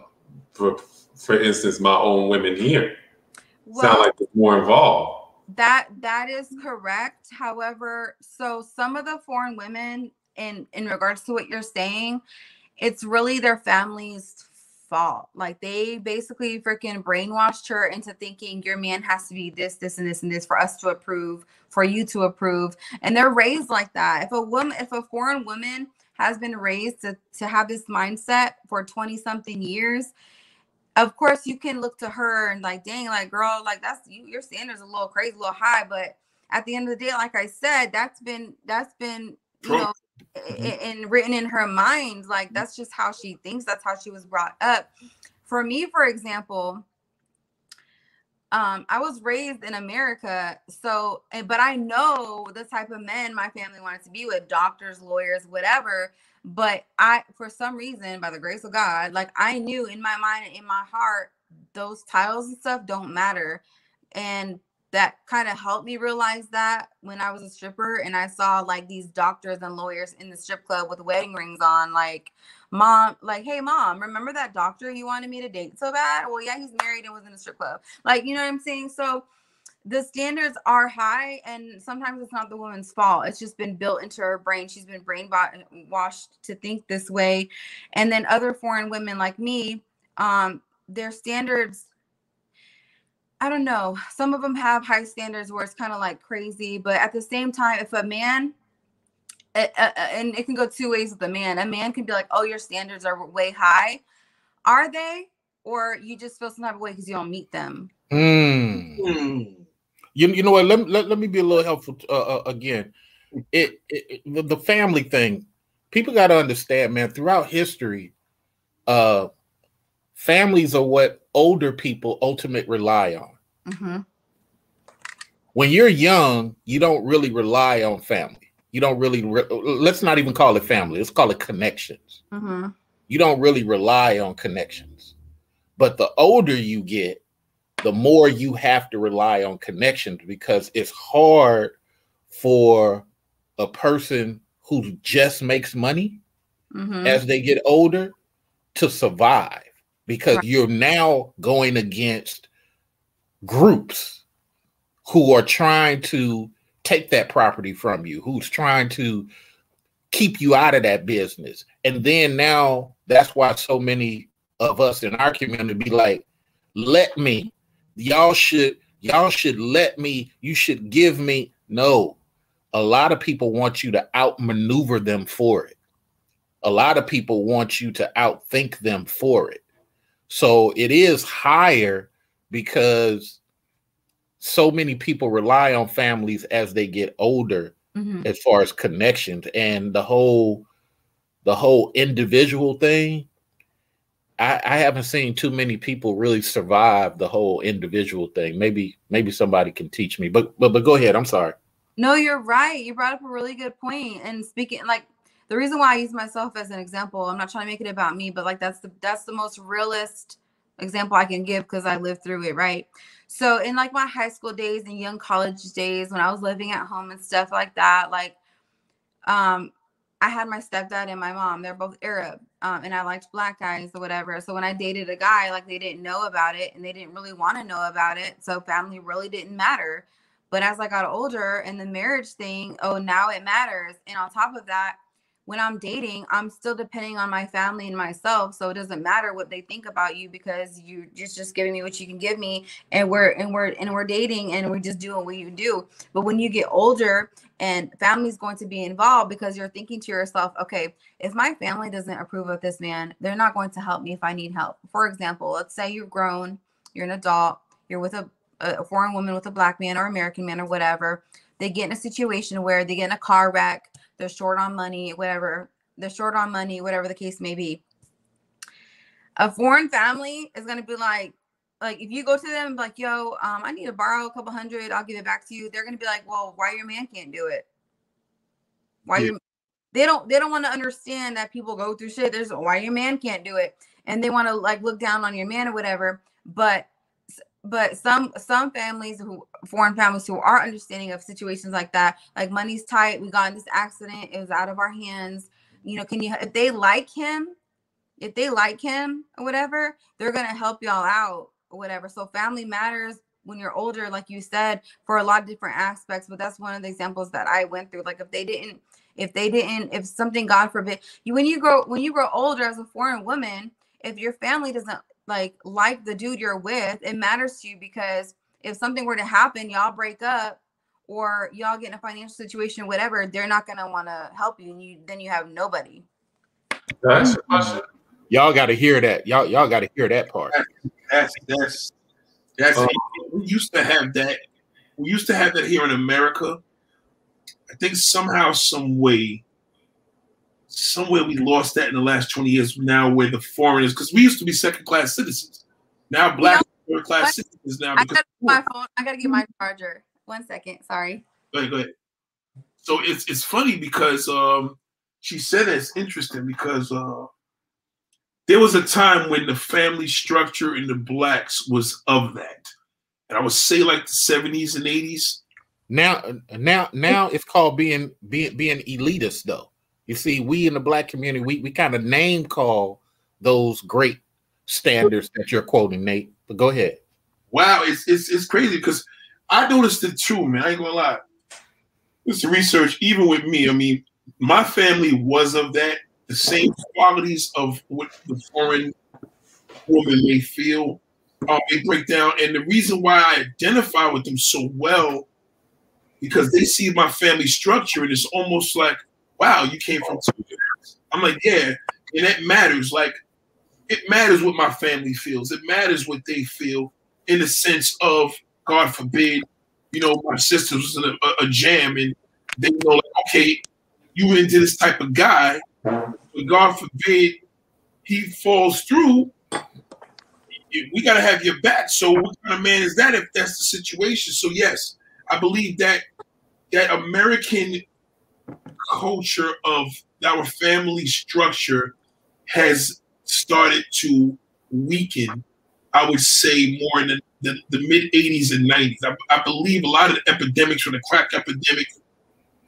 for for instance, my own women here. Sound well, like it's more involved. that that is correct. However, so some of the foreign women, in in regards to what you're saying, it's really their families' fault. Like they basically freaking brainwashed her into thinking your man has to be this, this, and this, and this for us to approve, for you to approve. And they're raised like that. If a woman, if a foreign woman has been raised to, to have this mindset for 20 something years, of course you can look to her and like, dang, like girl, like that's you, your standards a little crazy, a little high. But at the end of the day, like I said, that's been that's been you know a- and written in her mind like that's just how she thinks that's how she was brought up. For me for example um i was raised in america so but i know the type of men my family wanted to be with doctors lawyers whatever but i for some reason by the grace of god like i knew in my mind and in my heart those titles and stuff don't matter and that kind of helped me realize that when I was a stripper and I saw like these doctors and lawyers in the strip club with wedding rings on, like, mom, like, hey, mom, remember that doctor you wanted me to date so bad? Well, yeah, he's married and was in a strip club. Like, you know what I'm saying? So the standards are high, and sometimes it's not the woman's fault. It's just been built into her brain. She's been brainwashed to think this way. And then other foreign women like me, um, their standards I don't know. Some of them have high standards where it's kind of like crazy, but at the same time, if a man, uh, uh, and it can go two ways with a man. A man can be like, "Oh, your standards are way high," are they? Or you just feel some type of way because you don't meet them. Mm. Mm. You, you know what? Let, let, let me be a little helpful uh, uh, again. It, it, it, the family thing. People got to understand, man. Throughout history, uh, families are what older people ultimately rely on. Mm-hmm. When you're young, you don't really rely on family. You don't really, re- let's not even call it family, let's call it connections. Mm-hmm. You don't really rely on connections. But the older you get, the more you have to rely on connections because it's hard for a person who just makes money mm-hmm. as they get older to survive because right. you're now going against groups who are trying to take that property from you, who's trying to keep you out of that business. And then now that's why so many of us in our community be like, let me, y'all should, y'all should let me, you should give me. No, a lot of people want you to outmaneuver them for it. A lot of people want you to outthink them for it. So it is higher because so many people rely on families as they get older mm-hmm. as far as connections. And the whole the whole individual thing I, I, haven't seen too many people really survive the whole individual thing. Maybe maybe somebody can teach me but but but go ahead. I'm sorry. No you're right. You brought up a really good point. And speaking like the reason why I use myself as an example, I'm not trying to make it about me, but like that's the that's the most realist example I can give because I lived through it, right? So in like my high school days and young college days when I was living at home and stuff like that, like um I had my stepdad and my mom. They're both Arab. Um, and I liked black guys or whatever. So when I dated a guy, like they didn't know about it and they didn't really want to know about it. So family really didn't matter. But as I got older and the marriage thing, oh, now it matters. And on top of that, when I'm dating, I'm still depending on my family and myself. So it doesn't matter what they think about you because you just just giving me what you can give me, and we're and we're and we're dating and we're just doing what you do. But when you get older and family's going to be involved because you're thinking to yourself, okay, if my family doesn't approve of this man, they're not going to help me if I need help. For example, let's say you're grown, you're an adult, you're with a, a foreign woman with a black man or American man or whatever. They get in a situation where they get in a car wreck they're short on money, whatever. They're short on money, whatever the case may be. A foreign family is going to be like, like if you go to them like, yo, um, I need to borrow a couple hundred, I'll give it back to you. They're going to be like, well, why your man can't do it? Why yeah. you? They don't. They don't want to understand that people go through shit. There's why your man can't do it, and they want to like look down on your man or whatever. But but some some families who foreign families who are understanding of situations like that like money's tight we got in this accident it was out of our hands. You know can you if they like him if they like him or whatever they're gonna help y'all out or whatever. So family matters when you're older like you said for a lot of different aspects but that's one of the examples that i went through. Like if they didn't if they didn't if something god forbid you when you grow when you grow older as a foreign woman if your family doesn't like like the dude you're with, it matters to you because if something were to happen, y'all break up or y'all get in a financial situation, whatever, they're not gonna want to help you, and you then you have nobody. That's question. Y'all got to hear that. Y'all y'all got to hear that part. That's that's that's. Um, we used to have that. We used to have that here in America. I think somehow, some way, somewhere we lost that in the last 20 years now where the foreigners because we used to be second class citizens. Now black third class citizens now I gotta, my phone, I gotta get my charger. One second sorry. Go ahead, go ahead. so it's it's funny because um she said it's interesting because uh there was a time when the family structure in the blacks was of that. And i would say like the 70s and 80s now now now it's called being being being elitist though you see, we in the black community, we, we kind of name call those great standards that you're quoting, Nate. But go ahead. Wow, it's it's, it's crazy because I noticed it too, man. I ain't gonna lie. This research, even with me, I mean, my family was of that, the same qualities of what the foreign woman may feel. um, they break down, and the reason why I identify with them so well because they see my family structure, and it's almost like, wow, you came from two parents. I'm like, yeah, and that matters. Like, it matters what my family feels. It matters what they feel in the sense of, God forbid, you know, my sister was in a, a jam, and they know, like, okay, you went into this type of guy, but God forbid he falls through, we got to have your back. So what kind of man is that if that's the situation? So yes, I believe that that American culture of our family structure has started to weaken. I would say more in the, the, the mid 80s and 90s. I, I, believe a lot of the epidemics from the crack epidemic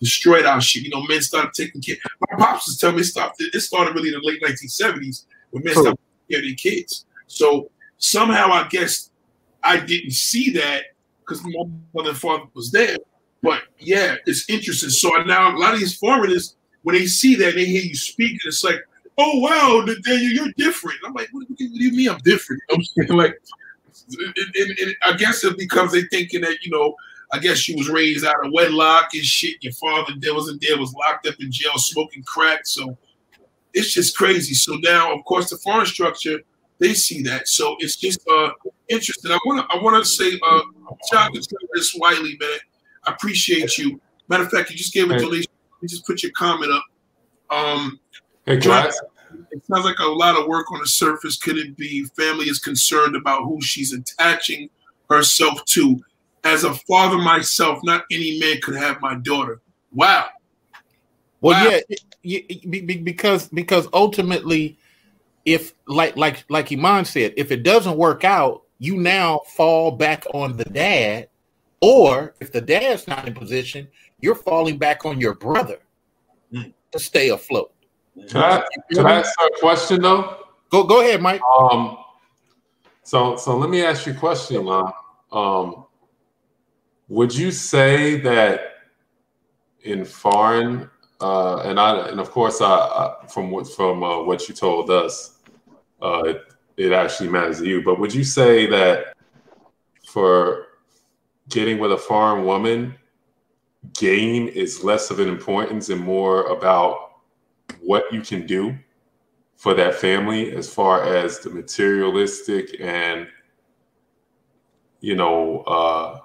destroyed our shit. You know, men started taking care. My pops was telling me it stopped. It started really in the late 1970s when men started taking care of their kids. So somehow I guess I didn't see that because my mother and father was there. But yeah, it's interesting. So now a lot of these foreigners, when they see that, they hear you speak, and it's like, oh wow, Daniel, you're different. I'm like, what, do you mean I'm different? I'm saying like, and, and I guess it becomes they thinking that you know, I guess she was raised out of wedlock and shit. Your father there wasn't there, was locked up in jail smoking crack. So it's just crazy. So now, of course, the foreign structure they see that. So it's just uh interesting. I wanna I wanna say uh shout out to Travis Wiley, man. I appreciate you. Matter of fact, you just gave a donation. You just put your comment up. Um hey, John, it sounds like a lot of work on the surface. Could it be family is concerned about who she's attaching herself to? As a father myself, not any man could have my daughter. Wow. Well, wow. yeah, because because ultimately if like like like Iman said, if it doesn't work out, you now fall back on the dad, or if the dad's not in position, you're falling back on your brother mm. to stay afloat. Can I, can I ask a question though? Go go ahead, Mike. Um, so so let me ask you a question, Iman. Um, would you say that in foreign uh, and I and of course, I, I from what from uh, what you told us, uh, it, it actually matters to you. But would you say that for getting with a foreign woman, game is less of an importance and more about what you can do for that family as far as the materialistic and you know uh,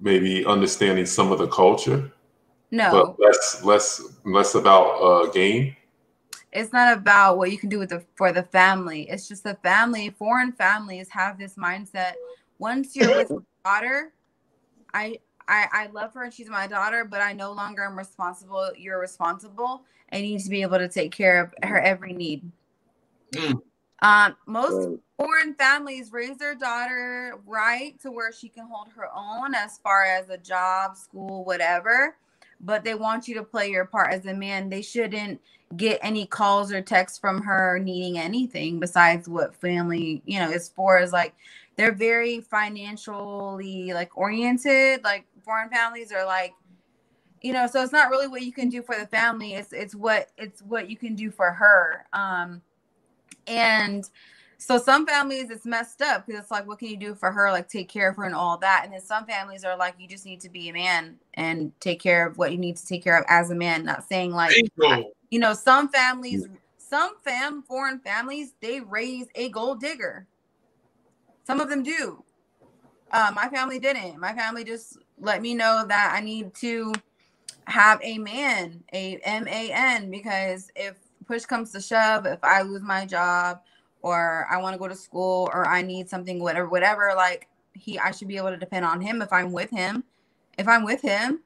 maybe understanding some of the culture no but less less less about uh, game it's not about what you can do with the for the family. It's just the family. Foreign families have this mindset. Once you're with daughter, I I I love her and she's my daughter, but I no longer am responsible. You're responsible. I need to be able to take care of her every need. Mm. Um, most foreign families raise their daughter right to where she can hold her own as far as a job, school, whatever. But they want you to play your part as a man. They shouldn't get any calls or texts from her needing anything besides what family, you know, is for is like they're very financially like oriented, like foreign families are like you know, so it's not really what you can do for the family, it's it's what it's what you can do for her. Um and so some families it's messed up because it's like what can you do for her like take care of her and all that and then some families are like you just need to be a man and take care of what you need to take care of as a man not saying like you know, some families, some fam foreign families, they raise a gold digger. Some of them do. Uh, my family didn't. My family just let me know that I need to have a man, a M A N, because if push comes to shove, if I lose my job or I want to go to school or I need something, whatever, whatever, like he, I should be able to depend on him if I'm with him. If I'm with him.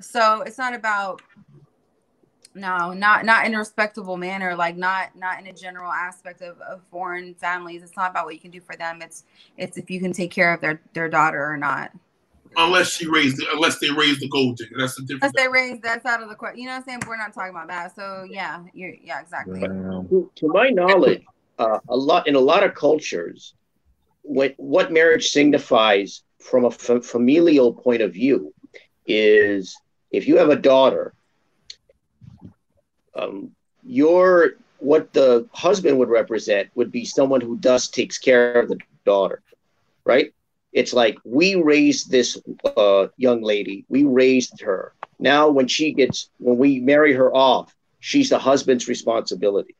So it's not about no not not in a respectable manner like not not in a general aspect of, of foreign families. It's not about what you can do for them. It's it's if you can take care of their their daughter or not. Unless she raised it, unless they raised the gold digger. That's the difference unless they raised that's out of the question you know what i'm saying? We're not talking about that. So yeah you're yeah exactly. To, to my knowledge uh, a lot in a lot of cultures what what marriage signifies from a f- familial point of view is if you have a daughter um, your what the husband would represent would be someone who does takes care of the daughter. right? It's like we raised this uh, young lady, we raised her. Now, when she gets, when we marry her off, she's the husband's responsibility.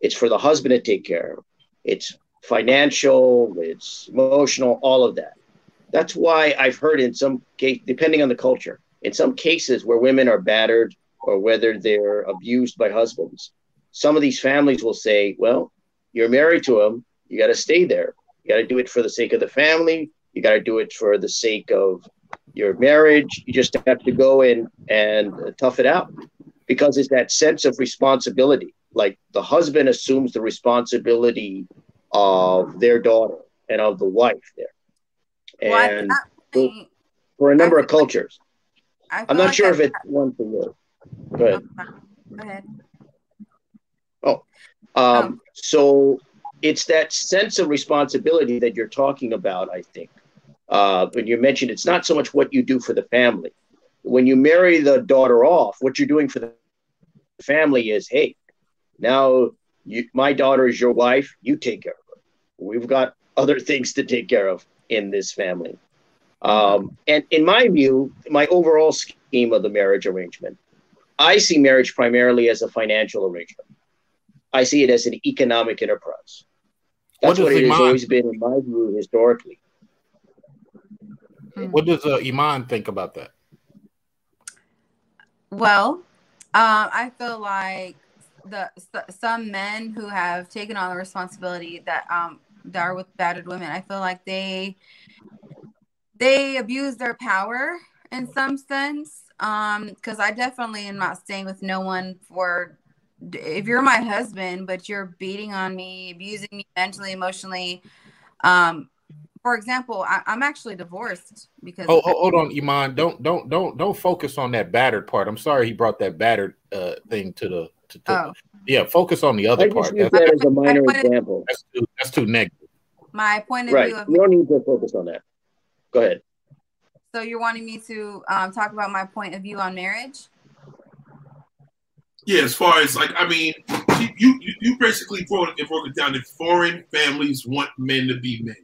It's for the husband to take care of. It's financial, it's emotional, all of that. That's why I've heard in some case, depending on the culture, in some cases where women are battered or whether they're abused by husbands, some of these families will say, well, you're married to him, you got to stay there. You got to do it for the sake of the family. You got to do it for the sake of your marriage. You just have to go in and tough it out because it's that sense of responsibility. Like the husband assumes the responsibility of their daughter and of the wife there. And well, for, for, a number of cultures. I'm not like sure if it's one for you. Go ahead. Go ahead. Oh, um, um, so it's that sense of responsibility that you're talking about, I think. Uh, when you mentioned it's not so much what you do for the family. When you marry the daughter off, what you're doing for the family is, hey, now you, my daughter is your wife, you take care of her. We've got other things to take care of in this family. Um, and in my view, my overall scheme of the marriage arrangement, I see marriage primarily as a financial arrangement. I see it as an economic enterprise. That's what, what it has always been, in my view, historically. Hmm. What does uh, Iman think about that? Well, um, I feel like the some men who have taken on the responsibility that um that are with battered women, I feel like they they abuse their power in some sense. Um, because I definitely am not staying with no one for if you're my husband, but you're beating on me, abusing me mentally, emotionally, um, for example, I, am actually divorced because. Oh, hold on, Iman. Don't don't don't don't focus on that battered part. I'm sorry he brought that battered uh, thing to the. To, to oh. Yeah, focus on the other part. That's, that as a minor example. That's too, that's too negative. My point of right. view. Of you don't need to focus on that. Go ahead. So you're wanting me to um, talk about my point of view on marriage? Yeah, as far as like, I mean, you you, you basically broke it, broke it down that foreign families want men to be men.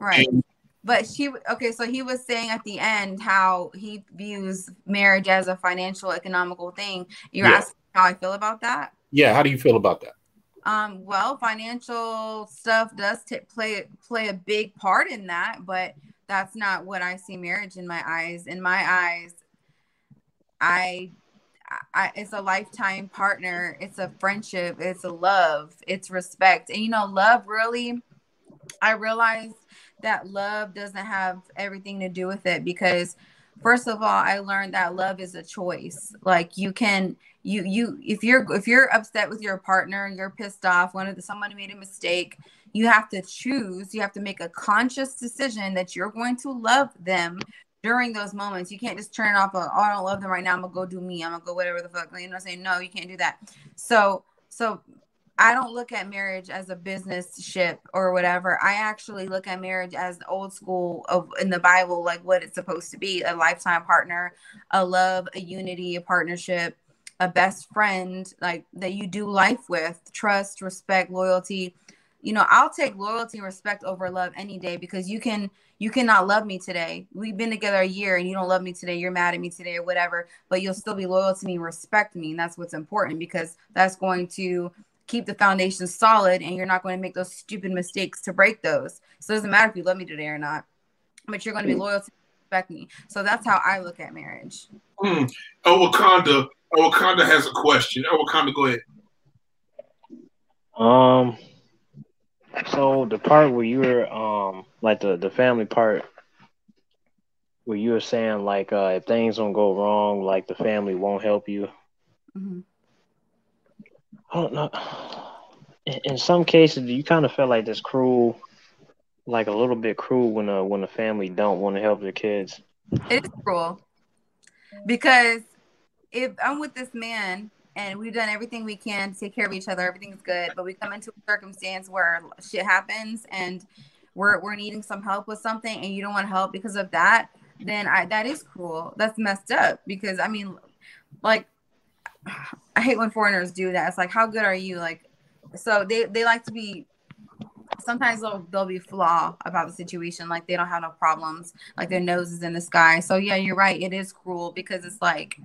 Right. And, but she okay, so he was saying at the end how he views marriage as a financial economical thing. You're yeah. asking how I feel about that? Yeah, how do you feel about that? Um, well, financial stuff does t- play play a big part in that, but that's not what I see marriage in my eyes. In my eyes, I I, it's a lifetime partner. It's a friendship. It's a love. It's respect. And you know, love really, I realized that love doesn't have everything to do with it because, first of all, I learned that love is a choice. Like you can, you you if you're if you're upset with your partner, you're pissed off. One of the someone made a mistake. You have to choose. You have to make a conscious decision that you're going to love them during those moments. You can't just turn off. A, oh, I don't love them right now. I'm gonna go do me. I'm gonna go whatever the fuck. You know, I'm saying no, you can't do that. So, so I don't look at marriage as a business ship or whatever. I actually look at marriage as the old school of in the Bible, like what it's supposed to be: a lifetime partner, a love, a unity, a partnership, a best friend, like that you do life with, trust, respect, loyalty. You know, I'll take loyalty and respect over love any day because you can you cannot love me today. We've been together a year and you don't love me today. You're mad at me today or whatever, but you'll still be loyal to me, respect me. And that's what's important because that's going to keep the foundation solid and you're not going to make those stupid mistakes to break those. So it doesn't matter if you love me today or not, but you're going to be loyal to me, respect me. So that's how I look at marriage. Hmm. Oh, Wakanda. Oh, Wakanda has a question. Oh, Wakanda, go ahead. Um, so the part where you were um like the the family part where you were saying like uh if things don't go wrong, like the family won't help you. Mm-hmm. I don't know. In, in some cases, you kind of feel like this cruel, like a little bit cruel when a when a family don't want to help their kids. It's cruel because if I'm with this man and we've done everything we can to take care of each other. Everything's good, but we come into a circumstance where shit happens and we're we're needing some help with something, and you don't want help because of that. Then I that is cruel. That's messed up because I mean, like, I hate when foreigners do that. It's like, how good are you? Like, so they they like to be sometimes they'll they'll be flaw about the situation, like they don't have no problems, like their nose is in the sky. So yeah, you're right. It is cruel because it's like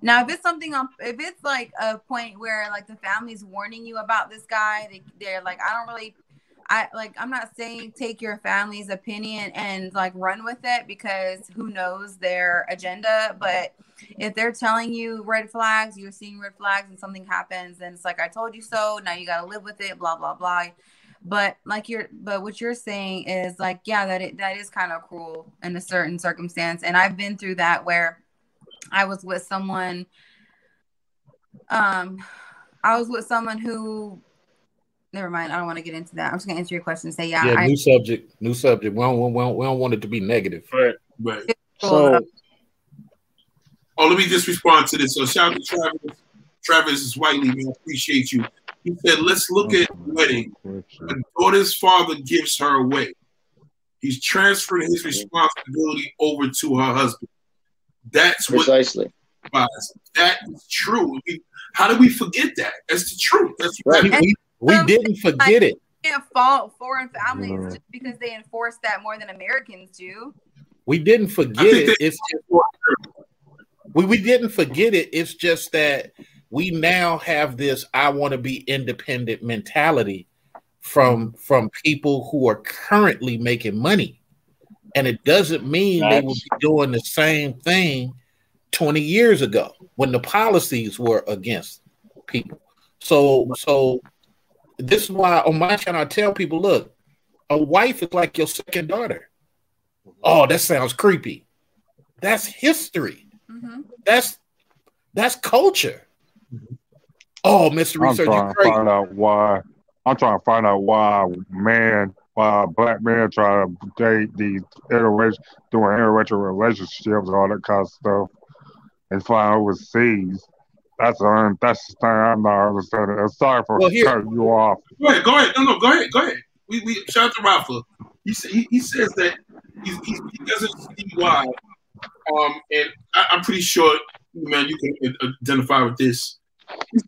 now if it's something on if it's like a point where like the family's warning you about this guy, they, they're like, I don't really I like I'm not saying take your family's opinion and like run with it because who knows their agenda, but if they're telling you red flags, you're seeing red flags and something happens, and it's like I told you so, now you got to live with it, blah blah blah. But like you're but what you're saying is like yeah, that it, that is kind of cruel in a certain circumstance and I've been through that where I was with someone um I was with someone who never mind. I don't want to get into that. I'm just gonna answer your question. And say yeah. Yeah. I, new subject. New subject. We don't, we don't, we don't want it to be negative. Right. Right. So, oh, let me just respond to this. So shout out to Travis. Travis Whiteley, man, I appreciate you. He said, "Let's look at wedding. A daughter's father gives her away. He's transferring his responsibility over to her husband. That's precisely. what that is true. I mean, how do we forget that? That's the truth. That's right. We, we didn't forget it. Can't fault foreign families just because they enforce that more than Americans do. We didn't forget it. It's we, we didn't forget it. It's just that we now have this I want to be independent mentality from from people who are currently making money. And it doesn't mean they will be doing the same thing 20 years ago when the policies were against people. So so this is why on my channel I tell people, look, a wife is like your second daughter. Oh, that sounds creepy. That's history. Mm-hmm. That's that's culture. Oh, Mr. Research, I'm trying to find out why. I'm trying to find out why man, why black men try to date these interracial, doing interracial relationships all that kind of stuff, and flying overseas. That's that's the thing I'm not understanding. I'm sorry for well, here, cutting you off. Go ahead, go ahead. No, no, go ahead, go ahead. We, we shout out to Rafa. He, he, he says that he, he, he doesn't see why. Um, and I, am pretty sure, man, you can identify with this.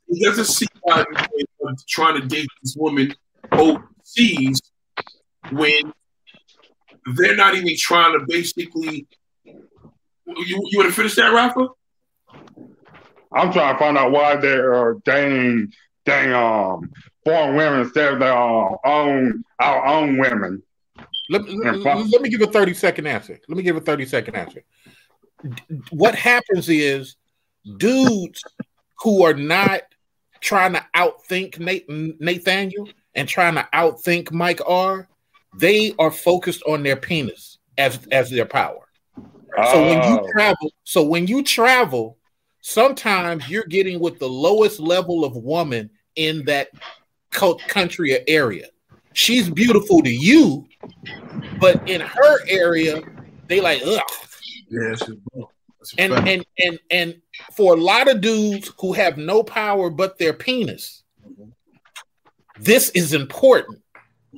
He doesn't see why trying to date this woman overseas when they're not even trying to basically. You, you want to finish that, Rafa? I'm trying to find out why they're dating, dating um, foreign women instead of their uh, own our own women. Let, let, let, me give a 30 second answer. Let me give a 30 second answer. What happens is dudes who are not trying to outthink Nathaniel and trying to outthink Mike R, they are focused on their penis as as their power. Oh. So when you oh. travel, so when you travel, sometimes you're getting with the lowest level of woman in that country or area. She's beautiful to you, but in her area, they like, ugh. Yeah, and, and and and for a lot of dudes who have no power but their penis, this is important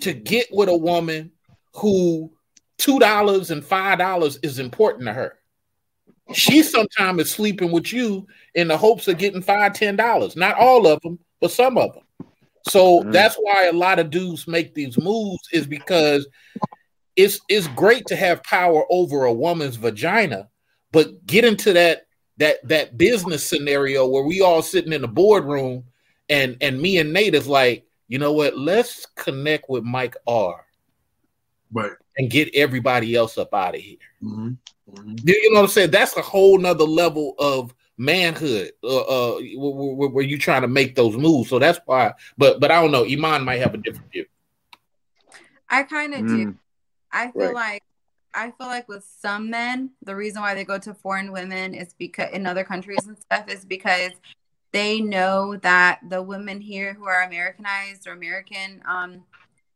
to get with a woman who two dollars and five dollars is important to her she sometimes is sleeping with you in the hopes of getting five, ten dollars. Not all of them, but some of them. So mm. that's why a lot of dudes make these moves is because it's it's great to have power over a woman's vagina, but get into that that that business scenario where we all sitting in the boardroom and and me and Nate is like, you know what? Let's connect with Mike R. Right. And get everybody else up out of here. Mm-hmm. Mm-hmm. You know what I'm saying? That's a whole nother level of manhood uh, uh where, where you trying to make those moves. So that's why. But but I don't know. Iman might have a different view. I kind of mm. do. I feel right. like I feel like with some men, the reason why they go to foreign women is because in other countries and stuff is because they know that the women here who are Americanized or American, um,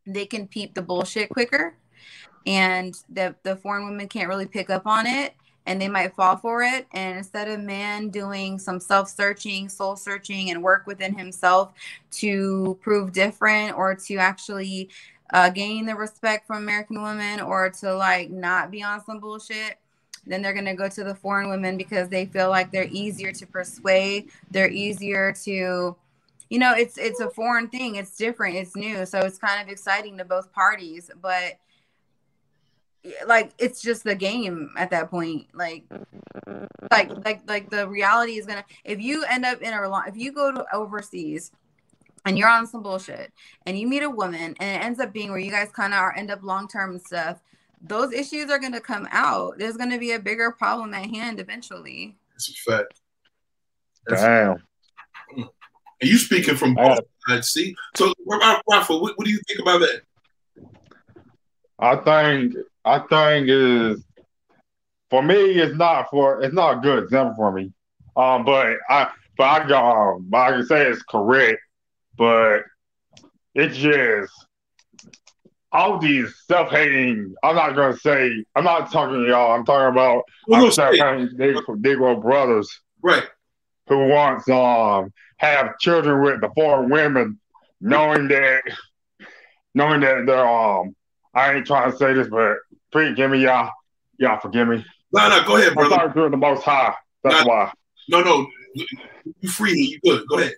they can peep the bullshit quicker. And the the foreign women can't really pick up on it and they might fall for it. And instead of man doing some self-searching soul searching and work within himself to prove different or to actually uh, gain the respect from american women or to like not be on some bullshit then they're going to go to the foreign women because they feel like they're easier to persuade they're easier to you know, it's it's a foreign thing. It's different. It's new. So it's kind of exciting to both parties, but like it's just the game at that point like like like like the reality is gonna if you end up in a if you go to overseas and you're on some bullshit and you meet a woman and it ends up being where you guys kind of are end up long term and stuff those issues are going to come out there's going to be a bigger problem at hand eventually That's a fact. Damn. And you speaking from both sides, see? So, what about Rafa, what, what do you think about that? I think I think is for me it's not for it's not a good example for me. Um, but I but I um, but I can say it's correct, but it's just all these self hating. I'm not gonna say I'm not talking to y'all. I'm talking about Well, no, I'm say it. self-hating Negro, Negro brothers Right. who wants um have children with the foreign women, knowing that knowing that they're um I ain't trying to say this, but please give me, y'all. Y'all forgive me. No, no, go ahead, brother. I'm sorry the most high. That's why. No, no, you free. You good. Go ahead.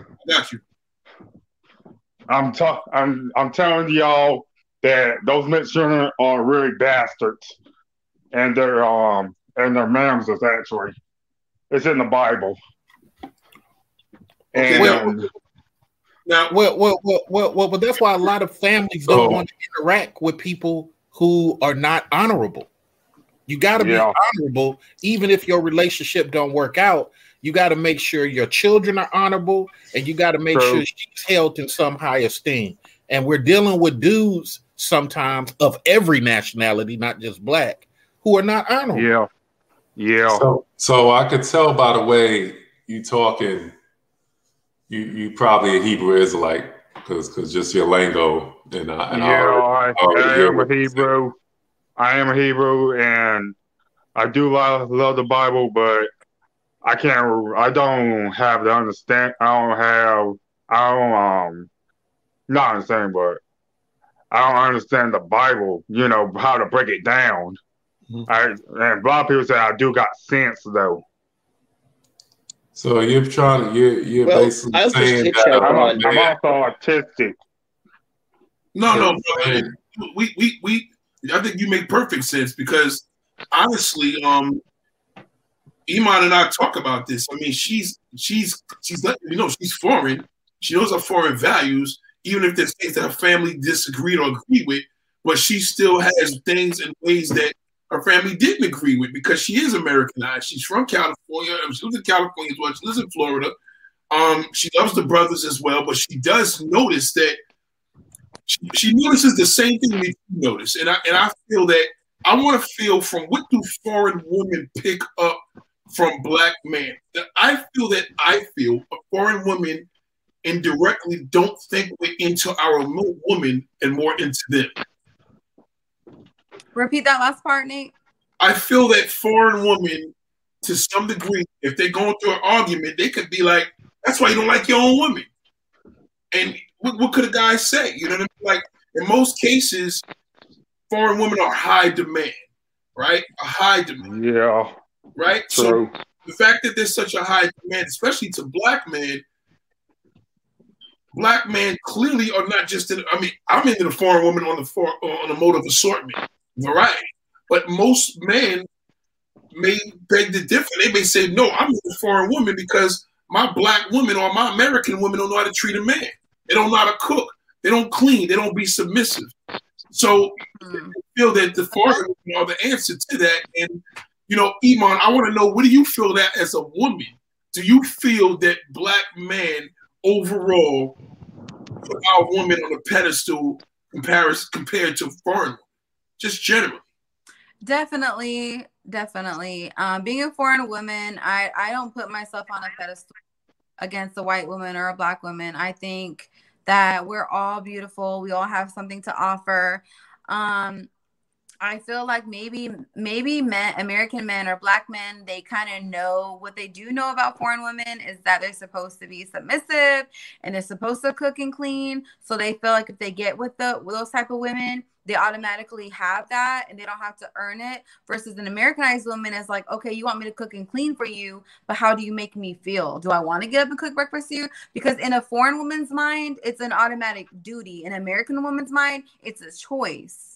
I got you. I'm ta- I'm I'm telling y'all that those mixed children are really bastards, and they're um and they're mamzers actually. It's in the Bible. Okay, And Now, Well, well, well, well, well, but that's why a lot of families don't Oh. want to interact with people who are not honorable. You got to Yeah. be honorable, even if your relationship don't work out. You got to make sure your children are honorable, and you got to make True. sure she's held in some high esteem. And we're dealing with dudes sometimes of every nationality, not just black, who are not honorable. yeah, yeah, So, so I could tell by the way you talking, you you probably a Hebrew Israelite because because just your lingo and I and I yeah. already- I, already I am a what you're Hebrew. I am a Hebrew, and I do love, love the Bible, but I can't. I don't have the understand. I don't have. I don't um. Not understand, but I don't understand the Bible. You know how to break it down. Mhm. I and a lot of people say I do got sense though. So you're trying to you're you're Well, basically I was saying just that I'm, on- I'm also autistic. no, no, Yeah. brother. We, we, we. I think you make perfect sense because honestly, um, Iman and I talk about this. I mean, she's she's she's let you know she's foreign. She knows her foreign values, even if there's things that her family disagreed or agreed with. But she still has things and ways that her family didn't agree with because she is Americanized. She's from California. She lives in California as well. She lives in Florida. Um, she loves the brothers as well, but she does notice that she, she notices the same thing that you notice, and I and I feel that I want to feel from what do foreign women pick up from black men. That I feel that I feel a foreign women indirectly don't think we're into our mo- woman and more into them. repeat that last part nate I feel that foreign women, to some degree, if they're going through an argument, they could be like, "That's why you don't like your own woman." And what, what could a guy say? You know what I mean? Like in most cases, foreign women are high demand, right? A high demand, Yeah, right? So the fact that there's such a high demand, especially to black men, black men clearly are not just in. I mean, I'm into the foreign woman on the for, on the mode of assortment, variety, but most men may beg to differ. They may say, "No, I'm into foreign woman because my black woman or my American woman don't know how to treat a man. They don't know how to cook. They don't clean. They don't be submissive." So Mm. feel that the foreign women are the answer to that. And you know, Iman, I want to know what do you feel that as a woman? Do you feel that black men overall put our women on a pedestal compared to foreign? Just generally. Definitely, definitely. Um, being a foreign woman, I I don't put myself on a pedestal against a white woman or a black woman. I think that we're all beautiful. We all have something to offer. Um, I feel like maybe maybe men American men or black men they kind of know what they do know about foreign women is that they're supposed to be submissive and they're supposed to cook and clean. So they feel like if they get with the with those type of women they automatically have that and they don't have to earn it versus an americanized woman is like okay you want me to cook and clean for you but how do you make me feel? Do i want to get up and cook breakfast for you? Because in a foreign woman's mind it's an automatic duty. In an american woman's mind it's a choice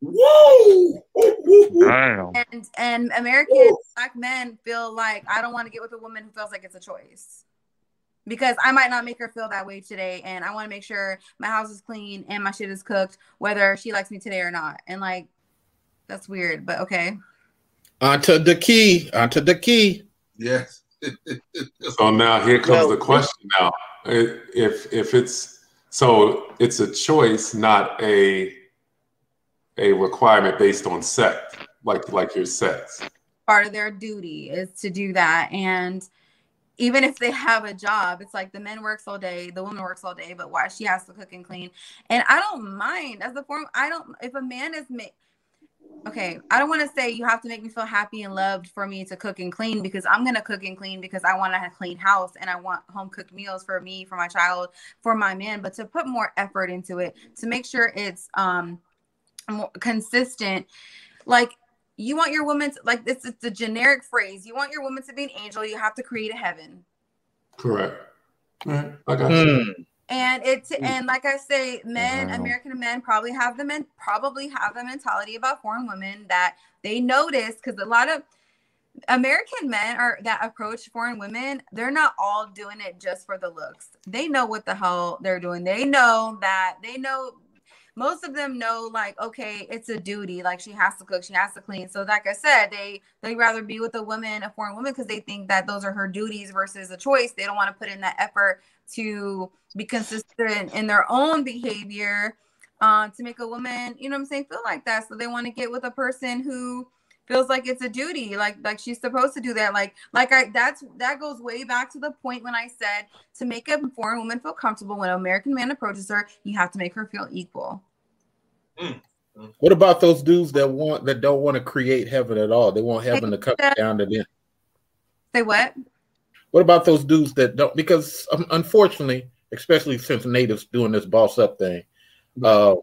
Whoa! And and american black men feel like i don't want to get with a woman who feels like it's a choice because I might not make her feel that way today. And I want to make sure my house is clean and my shit is cooked, whether she likes me today or not. And like, that's weird, but okay. Onto the key. Onto the key. Yes. So now here comes Well, the question. Now, if if it's so, it's a choice, not a a requirement based on sex, like like your sex. Part of their duty is to do that. And even if they have a job, it's like the men works all day, the woman works all day, but why she has to cook and clean. And I don't mind as a form. I don't if a man is ma- okay. I don't want to say you have to make me feel happy and loved for me to cook and clean because I'm gonna cook and clean because I want a clean house and I want home cooked meals for me, for my child, for my man. But to put more effort into it, to make sure it's um more consistent, like you want your woman to, like this it's a generic phrase you want your woman to be an angel you have to create a heaven Correct. Right. I got you. Hmm. and it's and like i say men Wow. american men probably have the men probably have the mentality about foreign women that they notice because a lot of american men are that approach foreign women they're not all doing it just for the looks they know what the hell they're doing they know that they know most of them know like okay it's a duty like she has to cook she has to clean. So like i said they they rather be with a woman a foreign woman because they think that those are her duties versus a choice. They don't want to put in that effort to be consistent in their own behavior uh, to make a woman you know what i'm saying feel like that. So they want to get with a person who feels like it's a duty like like she's supposed to do that. Like like i that's that goes way back to the point when i said to make a foreign woman feel comfortable when an american man approaches her you have to make her feel equal What about those dudes that want that don't want to create heaven at all? They want heaven to come that- down to them. say what What about those dudes that don't? Because um, unfortunately, especially since natives doing this boss up thing, uh,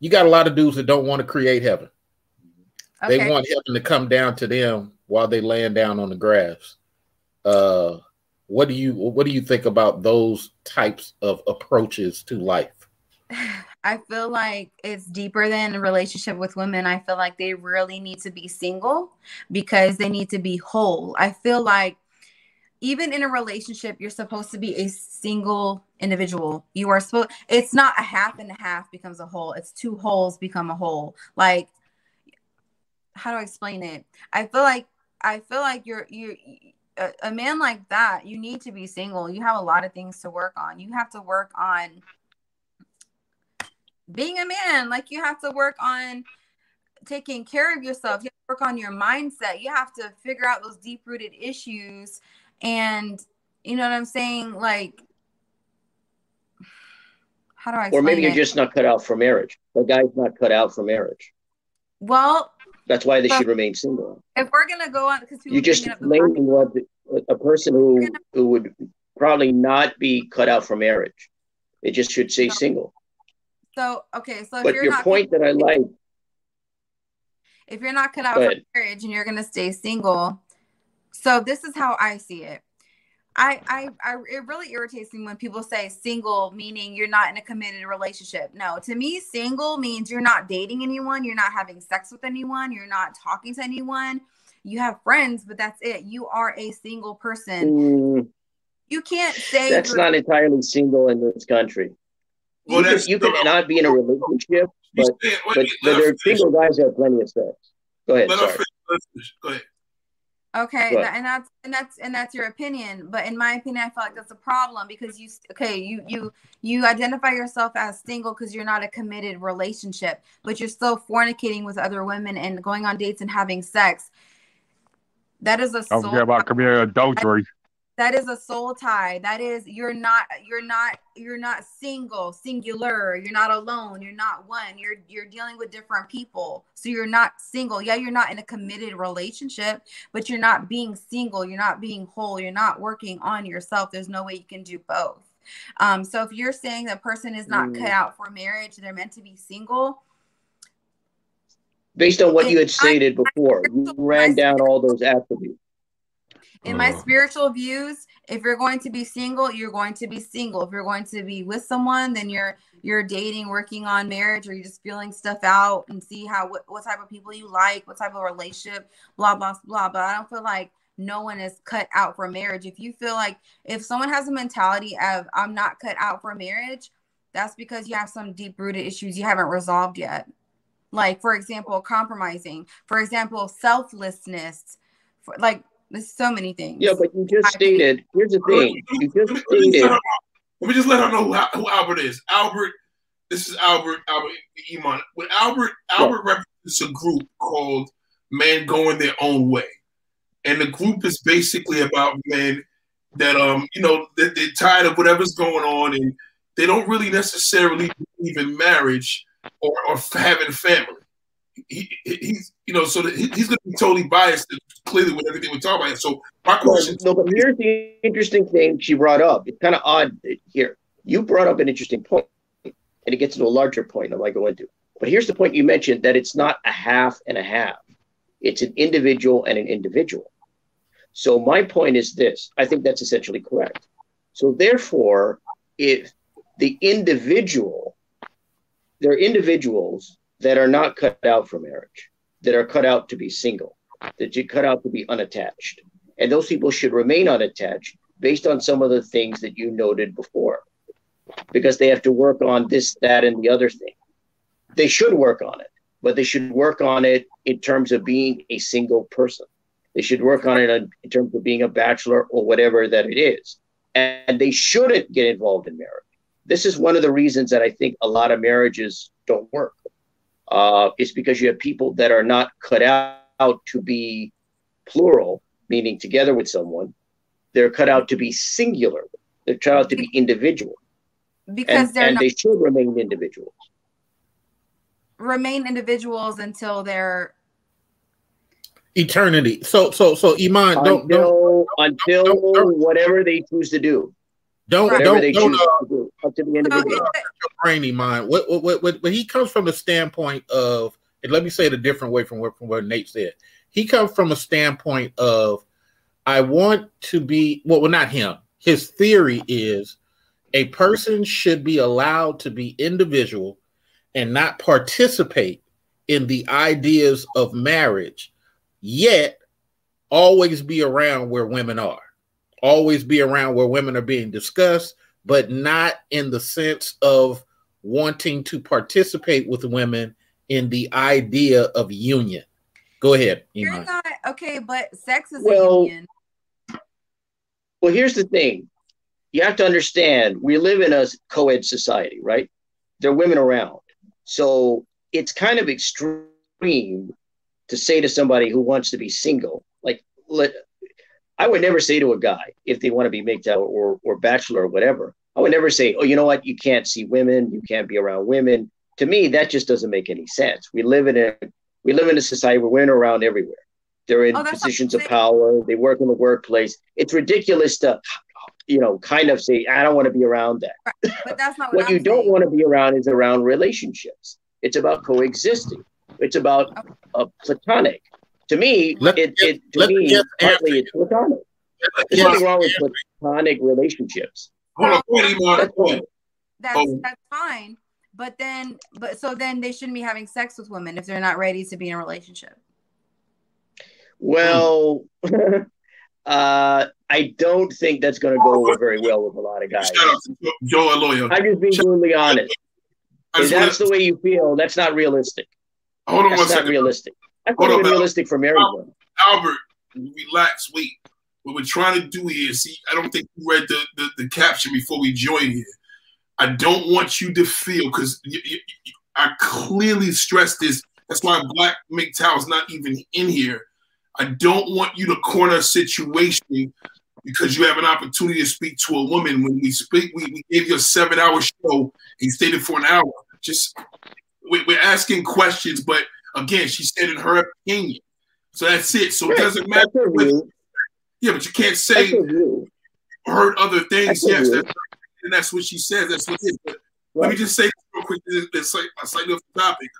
you got a lot of dudes that don't want to create heaven. okay They want heaven to come down to them while they laying down on the grass. Uh, what do you what do you think about those types of approaches to life? I feel like it's deeper than a relationship with women. I feel like they really need to be single because they need to be whole. I feel like even in a relationship, you're supposed to be a single individual. You are supposed it's not a half and a half becomes a whole. It's two wholes become a whole. Like how do I explain it? I feel like I feel like you're you're a, a man like that, you need to be single. You have a lot of things to work on. You have to work on being a man like you have to work on taking care of yourself you have to work on your mindset you have to figure out those deep rooted issues and you know what i'm saying like how do i Or maybe you're it? just not cut out for marriage. The guy's not cut out for marriage. well That's why they should remain single. if we're gonna go on because You just explained what the- a person who who would probably not be cut out for marriage. It just should say single. So okay so if But you're your not point that I like, if you're not cut out for marriage and you're going to stay single so this is how i see it. I, I i it really irritates me when people say single meaning you're not in a committed relationship. No to me single means you're not dating anyone you're not having sex with anyone you're not talking to anyone. You have friends but that's it. You are a single person. Mm, you can't say that's not entirely single in this country. Well, you can, you can not be in a relationship, but said- wait, but, but there are single guys that have plenty of sex. Go ahead. Let Sorry. finish. Let her finish. Go ahead. Okay, Right. tha- and that's and that's and that's your opinion. But in my opinion, I feel like that's a problem because you okay, you you you identify yourself as single because you're not a committed relationship, but you're still fornicating with other women and going on dates and having sex. That is a Don't soul. forget about committing adultery. That is a soul tie. That is you're not you're not you're not single singular. You're not alone. You're not one. You're you're dealing with different people. So you're not single. Yeah you're not in a committed relationship but you're not being single. You're not being whole. You're not working on yourself. There's no way you can do both. Um so if you're saying that person is not mm. cut out for marriage they're meant to be single. Based on what you had stated before you ran down all those attributes in my uh. spiritual views if you're going to be single you're going to be single. If you're going to be with someone then you're you're dating working on marriage or you're just feeling stuff out and see how what, what type of people you like what type of relationship blah blah blah. But i don't feel like no one is cut out for marriage. If you feel like if someone has a mentality of i'm not cut out for marriage that's because you have some deep rooted issues you haven't resolved yet. Like for example compromising. For example selflessness. For, like there's so many things. Yeah, but you just stated. Here's the thing. You just stated. Let me just let her know who, who Albert is. Albert. This is Albert. Albert Iman. When Albert Albert yeah. represents a group called Men Going Their Own Way, and the group is basically about men that um you know that they're tired of whatever's going on and they don't really necessarily believe in marriage or, or having family he, he's you know so that he's going to be totally biased clearly with everything we're talking about. So my question. No, but here's the interesting thing she brought up. It's kind of odd here. You brought up an interesting point, and it gets to a larger point. Oh, I might go into. But here's the point you mentioned that it's not a half and a half. It's an individual and an individual. So my point is this. I think that's essentially correct. So therefore, if the individual, there are individuals that are not cut out for marriage, that are cut out to be single, that you cut out to be unattached. And those people should remain unattached based on some of the things that you noted before, because they have to work on this, that, and the other thing. They should work on it, but they should work on it in terms of being a single person. They should work on it in terms of being a bachelor or whatever that it is. And they shouldn't get involved in marriage. This is one of the reasons that I think a lot of marriages don't work uh, is because you have people that are not cut out to be plural, meaning together with someone. They're cut out to be singular. They're cut out to be individual. Because and, they're and not- they should remain individuals. Remain individuals until they're eternity. So, so, so, Iman, don't until don't, until don't, don't, whatever they choose to do. Don't don't don't uh, do, up to the individual. Brainy mind. What, what what what he comes from the standpoint of, and let me say it a different way from what from what Nate said. He comes from a standpoint of, I want to be well, well, not him. His theory is a person should be allowed to be individual and not participate in the ideas of marriage, yet always be around where women are always be around where women are being discussed, but not in the sense of wanting to participate with women in the idea of union. Go ahead. You're Iman. not okay, but sex is well, a union. Well, here's the thing. You have to understand we live in a co-ed society, right? There are women around. So it's kind of extreme to say to somebody who wants to be single, like let I would never say to a guy if they want to be out or or bachelor or whatever. I would never say, "Oh, you know what? You can't see women. You can't be around women." To me, that just doesn't make any sense. We live in a we live in a society where women are around everywhere. They're in oh, positions of power. They work in the workplace. It's ridiculous to, you know, kind of say, "I don't want to be around that." But that's not what, what you saying. don't want to be around is around relationships. It's about coexisting. It's about a platonic. To me, let, it, it to me partly it's platonic. There's nothing wrong with platonic relationships. Hold on, that's, fine. That's, oh. that's fine. But then, but so then they shouldn't be having sex with women if they're not ready to be in a relationship. Well, uh, I don't think that's going to go over very well with a lot of guys. Joe, a lawyer. I'm just being brutally honest. If that's the way you feel, that's not realistic. Hold on that's one not second. realistic. That's not even realistic women. Albert, relax, wait. What we're trying to do here, see, I don't think you read the, the, the caption before we joined here. I don't want you to feel, because I clearly stressed this. That's why Black MGTOW is not even in here. I don't want you to corner a situation because you have an opportunity to speak to a woman. When we speak, we, we gave you a seven hour show. He stayed it for an hour. Just we, we're asking questions, but again, she said in her opinion. So that's it. So it doesn't matter. Whether, yeah, but you can't say heard other things. Yes, that's, and that's what she says. That's what it is. But let me just say real quick. This, this slightly off the topic.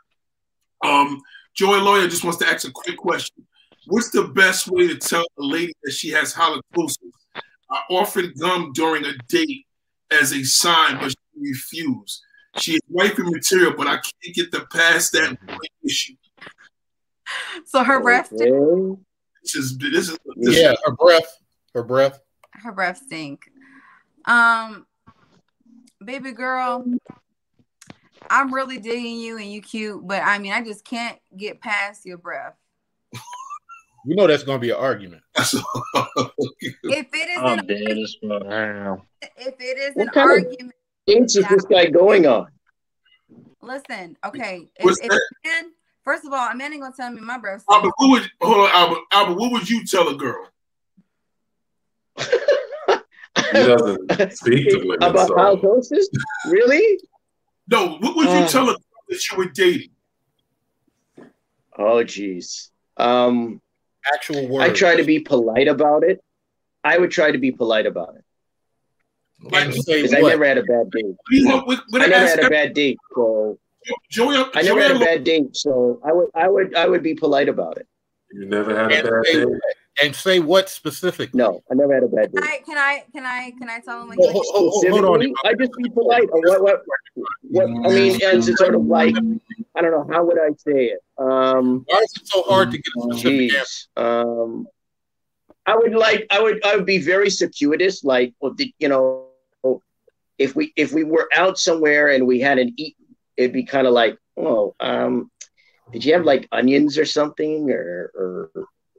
Um, Joy Lawyer just wants to ask a quick question. What's the best way to tell a lady that she has halitosis? I offered gum during a date as a sign, but she refused. She is wiping material, but I can't get them past that issue. So her breath. This is this is this yeah, her breath. Her breath. Her breath stink. Um, baby girl, I'm really digging you and you cute, but I mean, I just can't get past your breath. You know that's going to be an argument. if it is I'm an, dead as fuck. if it is What an kind of argument, games is this guy going on? listen, okay. If, What's if a man, first of all, a man ain't gonna tell me my breath Albert, stinks. what would hold on, Albert? Albert, what would you tell a girl? He doesn't speak to women. About so. halitosis? Really? No, what would you Uh. tell a girl that you were dating? Oh, geez. Um, Actual words. I try to be polite about it. I would try to be polite about it And say because I never had a bad date. I never had a bad date, so Joey, I never had a bad date. So I would, I would, I would be polite about it. You never had a bad say, day. and say what specific? No, I never had a bad Can date. I, can I, can I, can I tell him like, Hold, hold, hold, hold on. I just be polite. Or what, what, what? I mean, as it's sort of like, I don't know, how would I say it? Um, Why is it so hard to get a specific answer? Um, I would like. I would. I would be very circuitous. Like, well, the, you know, if we if we were out somewhere and we hadn't eaten, it'd be kind of like, oh, um, did you have like onions or something, or or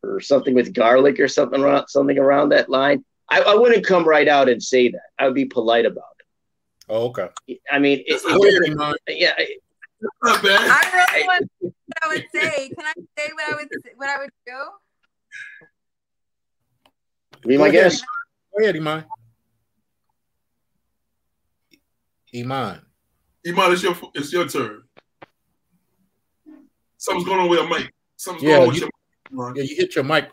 or something with garlic or something around something around that line? I, I wouldn't come right out and say that. I would be polite about Oh, okay. I mean, it, Go ahead, it, Iman. yeah. it- Not bad. I really want what I would say. Can I say what I would, what I would do? Be my guest. Go ahead, Iman. Iman. Iman, it's your it's your turn. Something's going on with your mic. Something's Yeah, going on with you- your mic. Yeah, you hit your mic.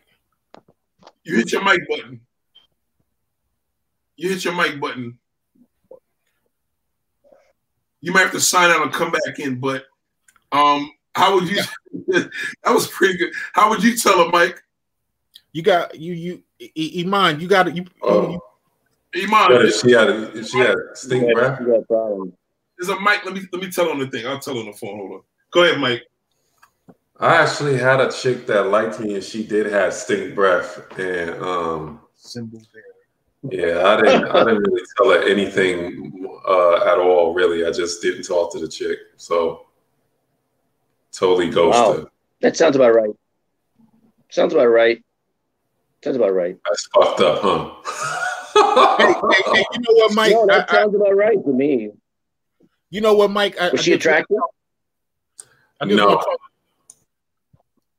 You hit your mic button. You hit your mic button. You might have to sign out and come back in, but um, how would you? that was pretty good. How would you tell her, Mike? You got you you I- Iman. You got it. You, Oh. Iman, But if she had, if she had stink You breath, got, you got problem. there's a mic. Let me let me tell on the thing. I'll tell on the phone. Hold on. Go ahead, Mike. I actually had a chick that liked me, and she did have stink breath, and um, yeah, I didn't, I didn't really tell her anything uh, at all. Really, I just didn't talk to the chick, so totally ghosted. Wow. That sounds about right. Sounds about right. Sounds about right. That's fucked up, huh? hey, hey, hey, you know what, Mike? no, that I- I- sounds about right to me. You know what, Mike? I, Was I she just- attractive? No. to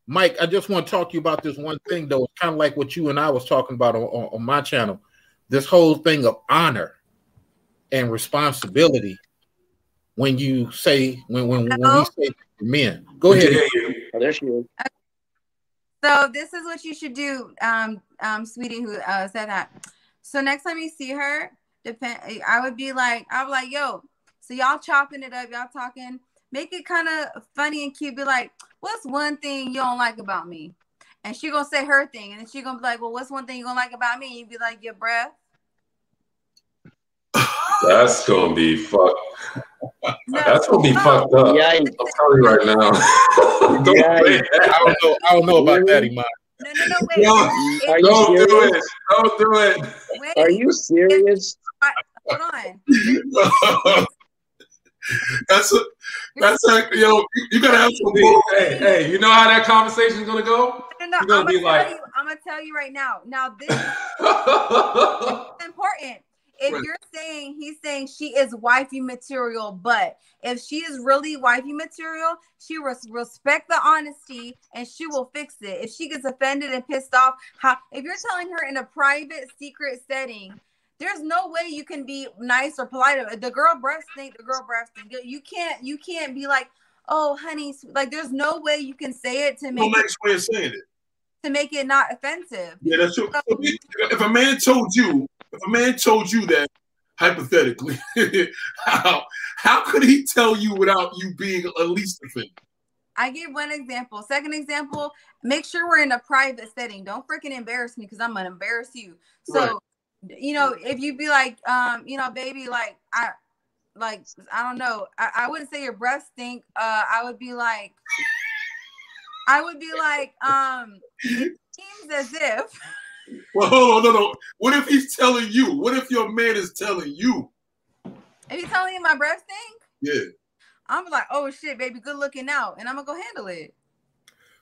Mike, I just want to talk to you about this one thing, though. It's kind of like what you and I was talking about on, on, on my channel. This whole thing of honor and responsibility when you say when when, when we say men. Go ahead. Yeah, yeah. Oh, there she is. So this is what you should do, um, um, sweetie, who uh, said that. So next time you see her, depend. I would be like, I'm like, yo. So y'all chopping it up, y'all talking. Make it kind of funny and cute. Be like, what's one thing you don't like about me? And she gonna say her thing, and then she gonna be like, well, what's one thing you gonna like about me? And you be like, your breath. That's gonna be fucked. No, That's gonna be no. fucked up. Yeah, I- I'm telling you right now. Don't Yeah, say I don't know. I don't know about that, Iman. No, no, no, wait. No, Are Don't do it. Don't do it. wait, Are you serious? hold on. that's a that's a yo. You, you gotta have some. bull- Hey, hey, you know how that conversation is gonna go? No, no, You're gonna I'm gonna like- tell you. I'm gonna tell you right now. Now this is important. if right. you're saying he's saying she is wifey material, but if she is really wifey material, she res- respect the honesty and she will fix it. If she gets offended and pissed off, how if you're telling her in a private, secret setting, there's no way you can be nice or polite. The girl breast stink, the girl breast stink. You can't, you can't be like, oh, honey, like there's no way you can say it to make. No nice way of saying it. To make it not offensive. Yeah, that's true. So, if a man told you, if a man told you that hypothetically, how how could he tell you without you being at least offended? I give one example. Second example, make sure we're in a private setting. Don't freaking embarrass me because I'm gonna embarrass you. So, right. You know, if you be like, um, you know, baby, like I like I don't know. I, I wouldn't say your breath stink. Uh, I would be like, I would be like, um, it seems as if. Well, hold on, no, no. What if he's telling you? What if your man is telling you? If he's telling you my breath stink? Yeah. I'm like, oh shit, baby, good looking out, and I'm gonna go handle it.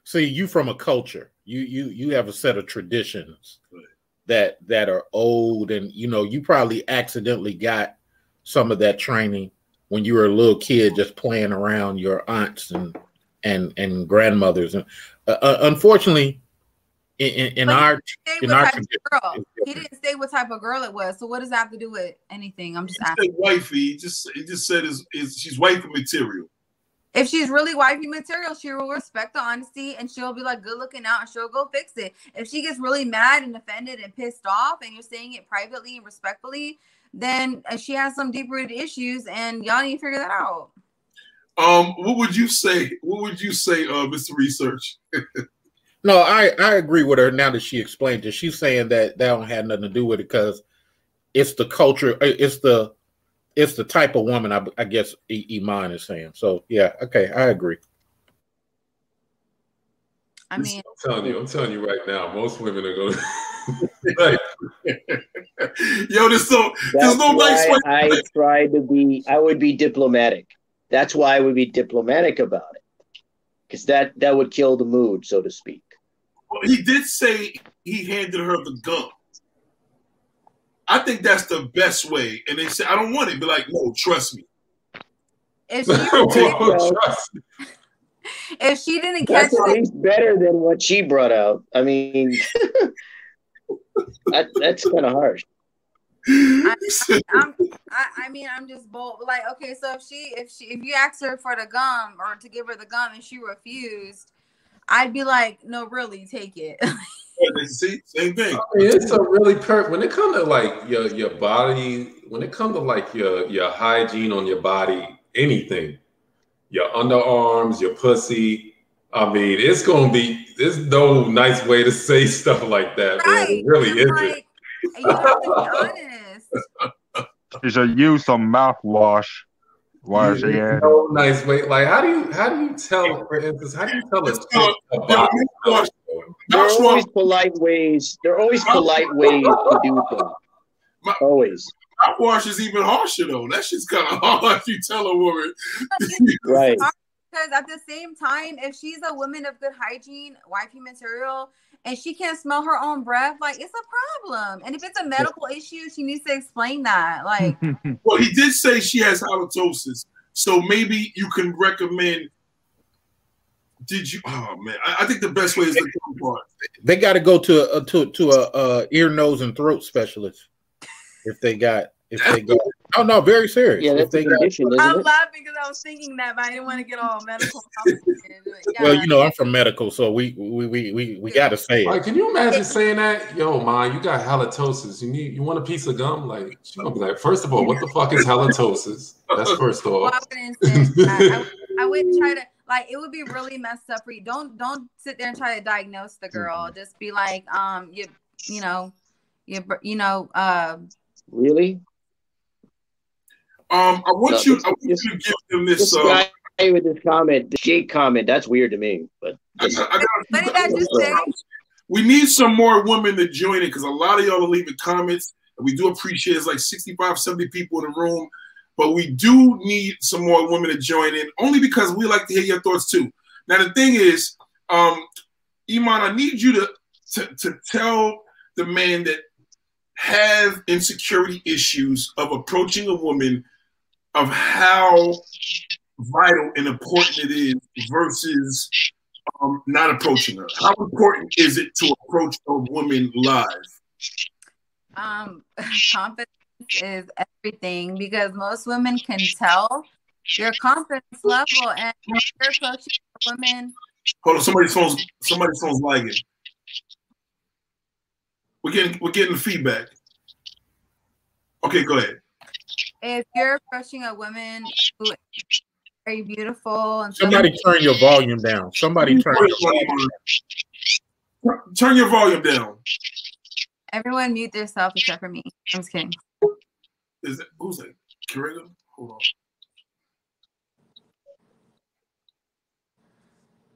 See, you from a culture. You you you have a set of traditions right. That that are old, and you know you probably accidentally got some of that training when you were a little kid, just playing around your aunts and and and grandmothers. And uh, uh unfortunately, in, in, in our in our girl. he didn't say what type of girl it was. So what does that have to do with anything? I'm just he asking. wifey. He just he just said is is she's wifey material. If she's really wifey material, she will respect the honesty and she'll be like good looking out and she'll go fix it. If she gets really mad and offended and pissed off and you're saying it privately and respectfully, then uh, she has some deep rooted issues, and y'all need to figure that out. Um, what would you say? What would you say, uh, Mr. Research? no, I I agree with her now that she explained it. She's saying that that don't have nothing to do with it because it's the culture, uh, it's the it's the type of woman I, I guess Iman is saying. So yeah, okay, I agree. I mean, I'm telling you, I'm telling you right now, most women are going. Yo, there's so there's no nice way. I try to be. I would be diplomatic. That's why I would be diplomatic about it, because that that would kill the mood, so to speak. Well, he did say he handed her the gun. I think that's the best way. And they said, I don't want it. Be like, no, trust me. If she, if she didn't catch that's at least better than what she brought out. I mean, that, that's kind of harsh. I, I'm, I, I mean, I'm just bold. Like, okay, so if she, if she, if you ask her for the gum or to give her the gum and she refused, I'd be like, no, really, take it. See, same thing. I mean, it's a really per. When it comes to like your your body, when it comes to like your your hygiene on your body, anything, your underarms, your pussy, I mean, it's gonna be. There's no nice way to say stuff like that. Right. It really isn't. Like, you have to be honest. You should use some mouthwash. Why she had no nice way. Like, how do you how do you tell? For instance, how do you tell a mouthwash? There are always polite ways. There are always polite ways to do things. Always. Mouthwash is even harsher though. That shit's kind of hard. You tell a woman, right? because at the same time, if she's a woman of good hygiene, wifey material, and she can't smell her own breath, like it's a problem. And if it's a medical issue, she needs to explain that. Like, well, he did say she has halitosis, so maybe you can recommend. Did you? Oh man, I, I think the best way is the part. They got to go to a to to a, a ear, nose, and throat specialist if they got if they go. Oh no, very serious. Yeah, that's the condition, isn't I'm laughing because I was thinking that, but I didn't want to get all medical. yeah. Well, you know, I'm from medical, so we we we we, we got to say it. Like, can you imagine saying that? Yo, man, you got halitosis. You need you want a piece of gum? Like, she's gonna be like, first of all, what the fuck is halitosis? That's first off. Well, I, wouldn't say, I, I, I wouldn't try to like it would be really messed up for you. Don't don't sit there and try to diagnose the girl. Mm-hmm. Just be like, um, you you know, you you know, uh, really um, I want no, you. I want this, you to give them this. this uh, guy with this comment, the Jake comment. That's weird to me. But I, I, what did I just say? We need some more women to join it because a lot of y'all are leaving comments. And we do appreciate it's like 65, 70 people in the room. But we do need some more women to join in, only because we like to hear your thoughts too. Now the thing is, um, Iman, I need you to to, to tell the man that have insecurity issues of approaching a woman of how vital and important it is versus um, not approaching her? How important is it to approach a woman live? Um, confidence is everything because most women can tell your confidence level and when you're approaching a woman. Hold on, somebody's phone's somebody's phone's lagging. We're getting we're getting feedback. Okay, go ahead. If you're approaching a woman who is very beautiful and somebody turn your volume down. Somebody turn your volume down. Turn your volume down. Everyone mute themselves except for me. I'm just kidding. Is it who's that? Kiriga? Hold on.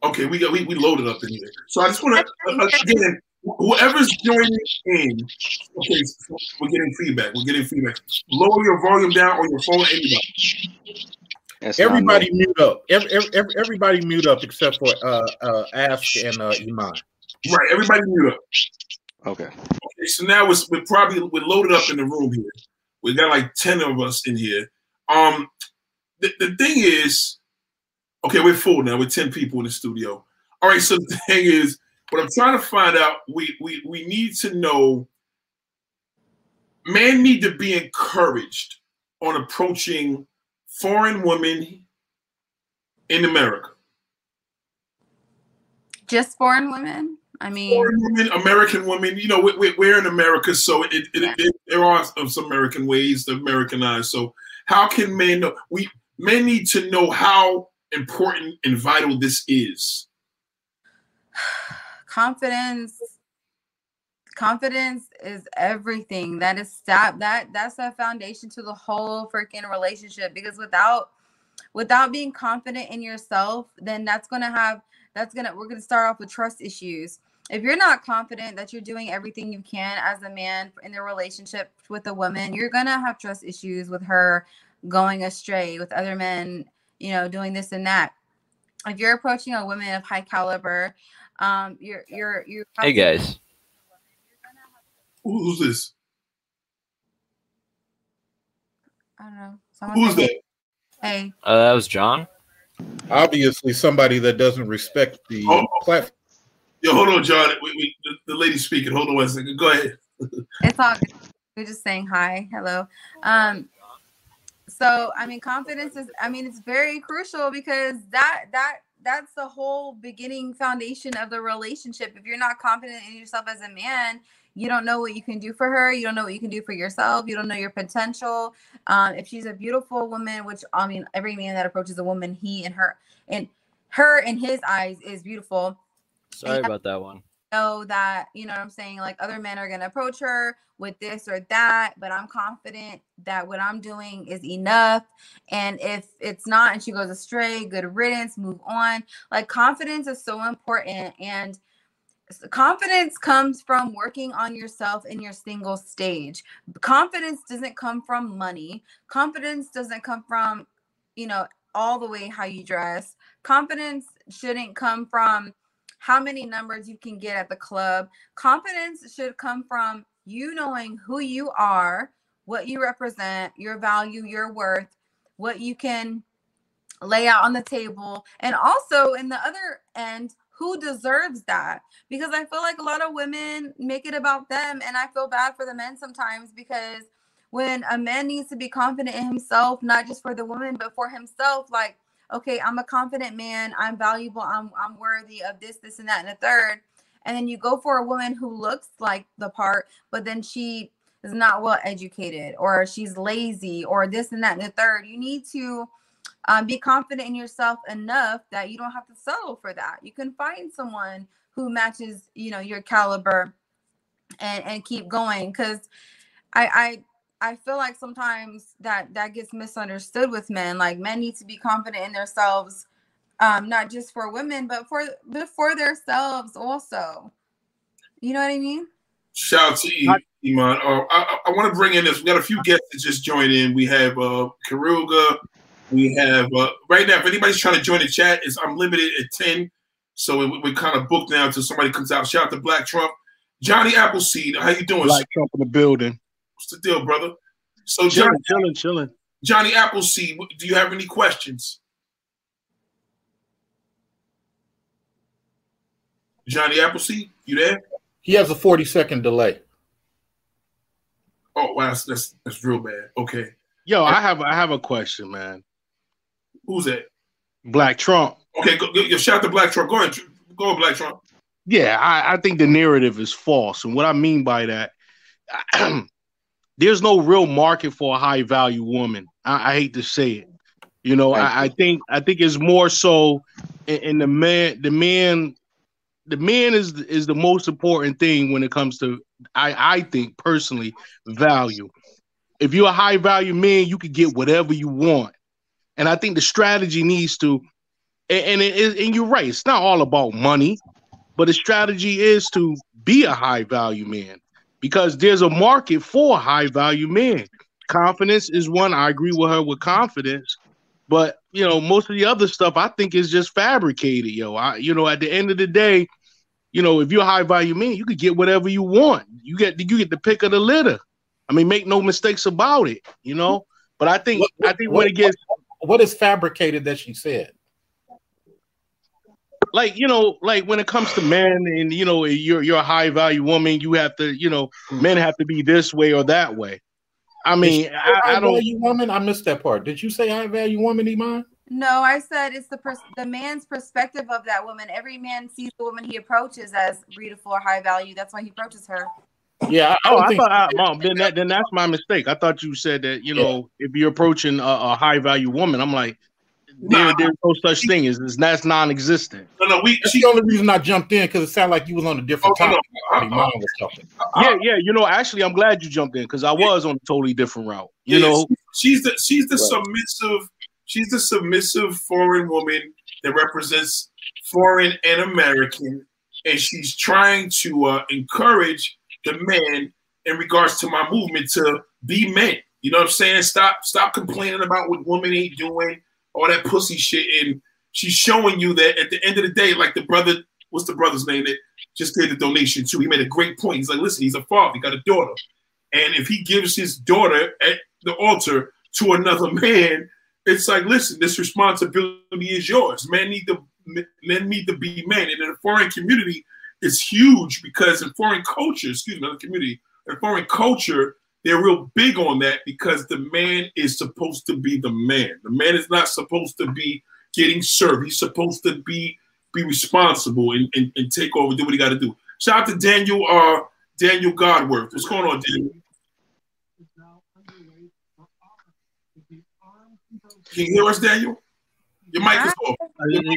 Okay, we got we, we loaded up in here. So I just want to again, whoever's joining in. Okay, so we're getting feedback. We're getting feedback. Lower your volume down on your phone. Anybody. That's everybody mute up. Every, every, everybody mute up except for uh, uh, Ask and uh, Iman. Right, everybody mute up. Okay. Okay, so now we're, we're probably we're loaded up in the room here. We got like ten of us in here. Um, the, the thing is, okay, we're full now. We're ten people in the studio. All right, so the thing is, what I'm trying to find out, we we we need to know. Men need to be encouraged on approaching foreign women in America. Just foreign women. I mean, women, American women. You know, we, we're in America, so it, it, yeah. it, there are some American ways to Americanize. So, how can men know? We men need to know how important and vital this is. Confidence. Confidence is everything. That is stop. That that's a foundation to the whole freaking relationship. Because without without being confident in yourself, then that's gonna have that's gonna we're gonna start off with trust issues if you're not confident that you're doing everything you can as a man in the relationship with a woman you're gonna have trust issues with her going astray with other men you know doing this and that. If you're approaching a woman of high caliber um you're you're you're hey guys. Who's this? I don't know. Someone who's that? Hey. Uh, that was john? Obviously somebody that doesn't respect the oh. platform. Yo, hold on, John. We, we, the, the lady speaking. Hold on one second. Go ahead. it's all good. We're just saying hi, hello. Um, so I mean, confidence is. I mean, it's very crucial because that that that's the whole beginning foundation of the relationship. If you're not confident in yourself as a man, you don't know what you can do for her. You don't know what you can do for yourself. You don't know your potential. Um, if she's a beautiful woman, which I mean, every man that approaches a woman, he and her and her in his eyes is beautiful. Sorry about that one. Know that you know what I'm saying. Like other men are gonna approach her with this or that, but I'm confident that what I'm doing is enough. And if it's not, and she goes astray, good riddance, move on. Like confidence is so important, and confidence comes from working on yourself in your single stage confidence doesn't come from money confidence doesn't come from you know all the way how you dress confidence shouldn't come from how many numbers you can get at the club. Confidence should come from you knowing who you are what you represent your value your worth what you can lay out on the table and also in the other end who deserves that? Because i feel like a lot of women make it about them and i feel bad for the men sometimes because when a man needs to be confident in himself not just for the woman but for himself like okay i'm a confident man i'm valuable i'm, I'm worthy of this this and that and the third and then you go for a woman who looks like the part but then she is not well educated or she's lazy or this and that and the third you need to um, be confident in yourself enough that you don't have to settle for that. You can find someone who matches, you know, your caliber and and keep going. Cause I I I feel like sometimes that that gets misunderstood with men. Like men need to be confident in themselves, um, not just for women, but for but for themselves also. You know what I mean? Shout out to you, Iman. Uh, I, I want to bring in this. We got a few guests that just joined in. We have uh, Karuga, we have uh, right now. If anybody's trying to join the chat, it's I'm limited at ten, so we, we kind of booked now until somebody comes out. Shout out to Black Trump. Johnny Appleseed, how you doing? Black Trump in the building. What's the deal, brother? So Johnny, chilling, chilling, chilling. Johnny Appleseed, do you have any questions? Johnny Appleseed, you there? He has a 40 second delay. Oh wow, that's that's, that's real bad. Okay. Yo, I have I have a question, man. Who's that? Black Trump. Okay, go, go, shout out to Black Trump. Go ahead, go ahead, Black Trump. Yeah, I, I think the narrative is false, and what I mean by that, there's no real market for a high value woman. I, I hate to say it. You know, I, I, think I think it's more so in, in, the man the man the man is is the most important thing when it comes to I I think personally value. If you're a high value man, you could get whatever you want, and I think the strategy needs to. And and, it, and you're right. It's not all about money, but the strategy is to be a high value man because there's a market for high value men. Confidence is one. I agree with her with confidence, but you know most of the other stuff I think is just fabricated. Yo, I you know at the end of the day, you know if you're a high value man, you could get whatever you want. You get you get the pick of the litter. I mean, make no mistakes about it. You know, but I think what, I think what, when it gets what is fabricated that she said like you know like when it comes to men and you know you're you're a high value woman you have to you know men have to be this way or that way. I mean I, I, don't value woman? I missed that part. Did you say high value woman iman? No i said it's the pers- the man's perspective of that woman. Every man sees the woman he approaches as beautiful or high value. That's why he approaches her. Yeah. I, oh, I thought, I, mom, then that, then that's my mistake. I thought you said that you know if you're approaching a, a high value woman, I'm like, there, there's no such thing as that's non-existent. No, no, we. That's she, the only reason I jumped in because it sounded like you was on a different oh, topic. No, no, uh, was talking. Yeah, yeah. You know, actually, I'm glad you jumped in because I was on a totally different route. You yeah, know, she's the she's the right. submissive she's the submissive foreign woman that represents foreign and American, and she's trying to uh, encourage the men in regards to my movement to be men. You know what I'm saying? Stop stop complaining about what women ain't doing all that pussy shit, and she's showing you that at the end of the day, like the brother, what's the brother's name that just did the donation too? He made a great point. He's like, listen, he's a father, he got a daughter, and if he gives his daughter at the altar to another man, it's like, listen, this responsibility is yours. Men need to men need to be men, and in a foreign community, it's huge because in foreign culture, excuse me, the community, in foreign culture, they're real big on that because the man is supposed to be the man. The man is not supposed to be getting served. He's supposed to be be responsible and, and, and take over, do what he got to do. Shout out to Daniel uh Daniel Godworth. What's going on, Daniel? Can you hear us, Daniel? Your mic is off.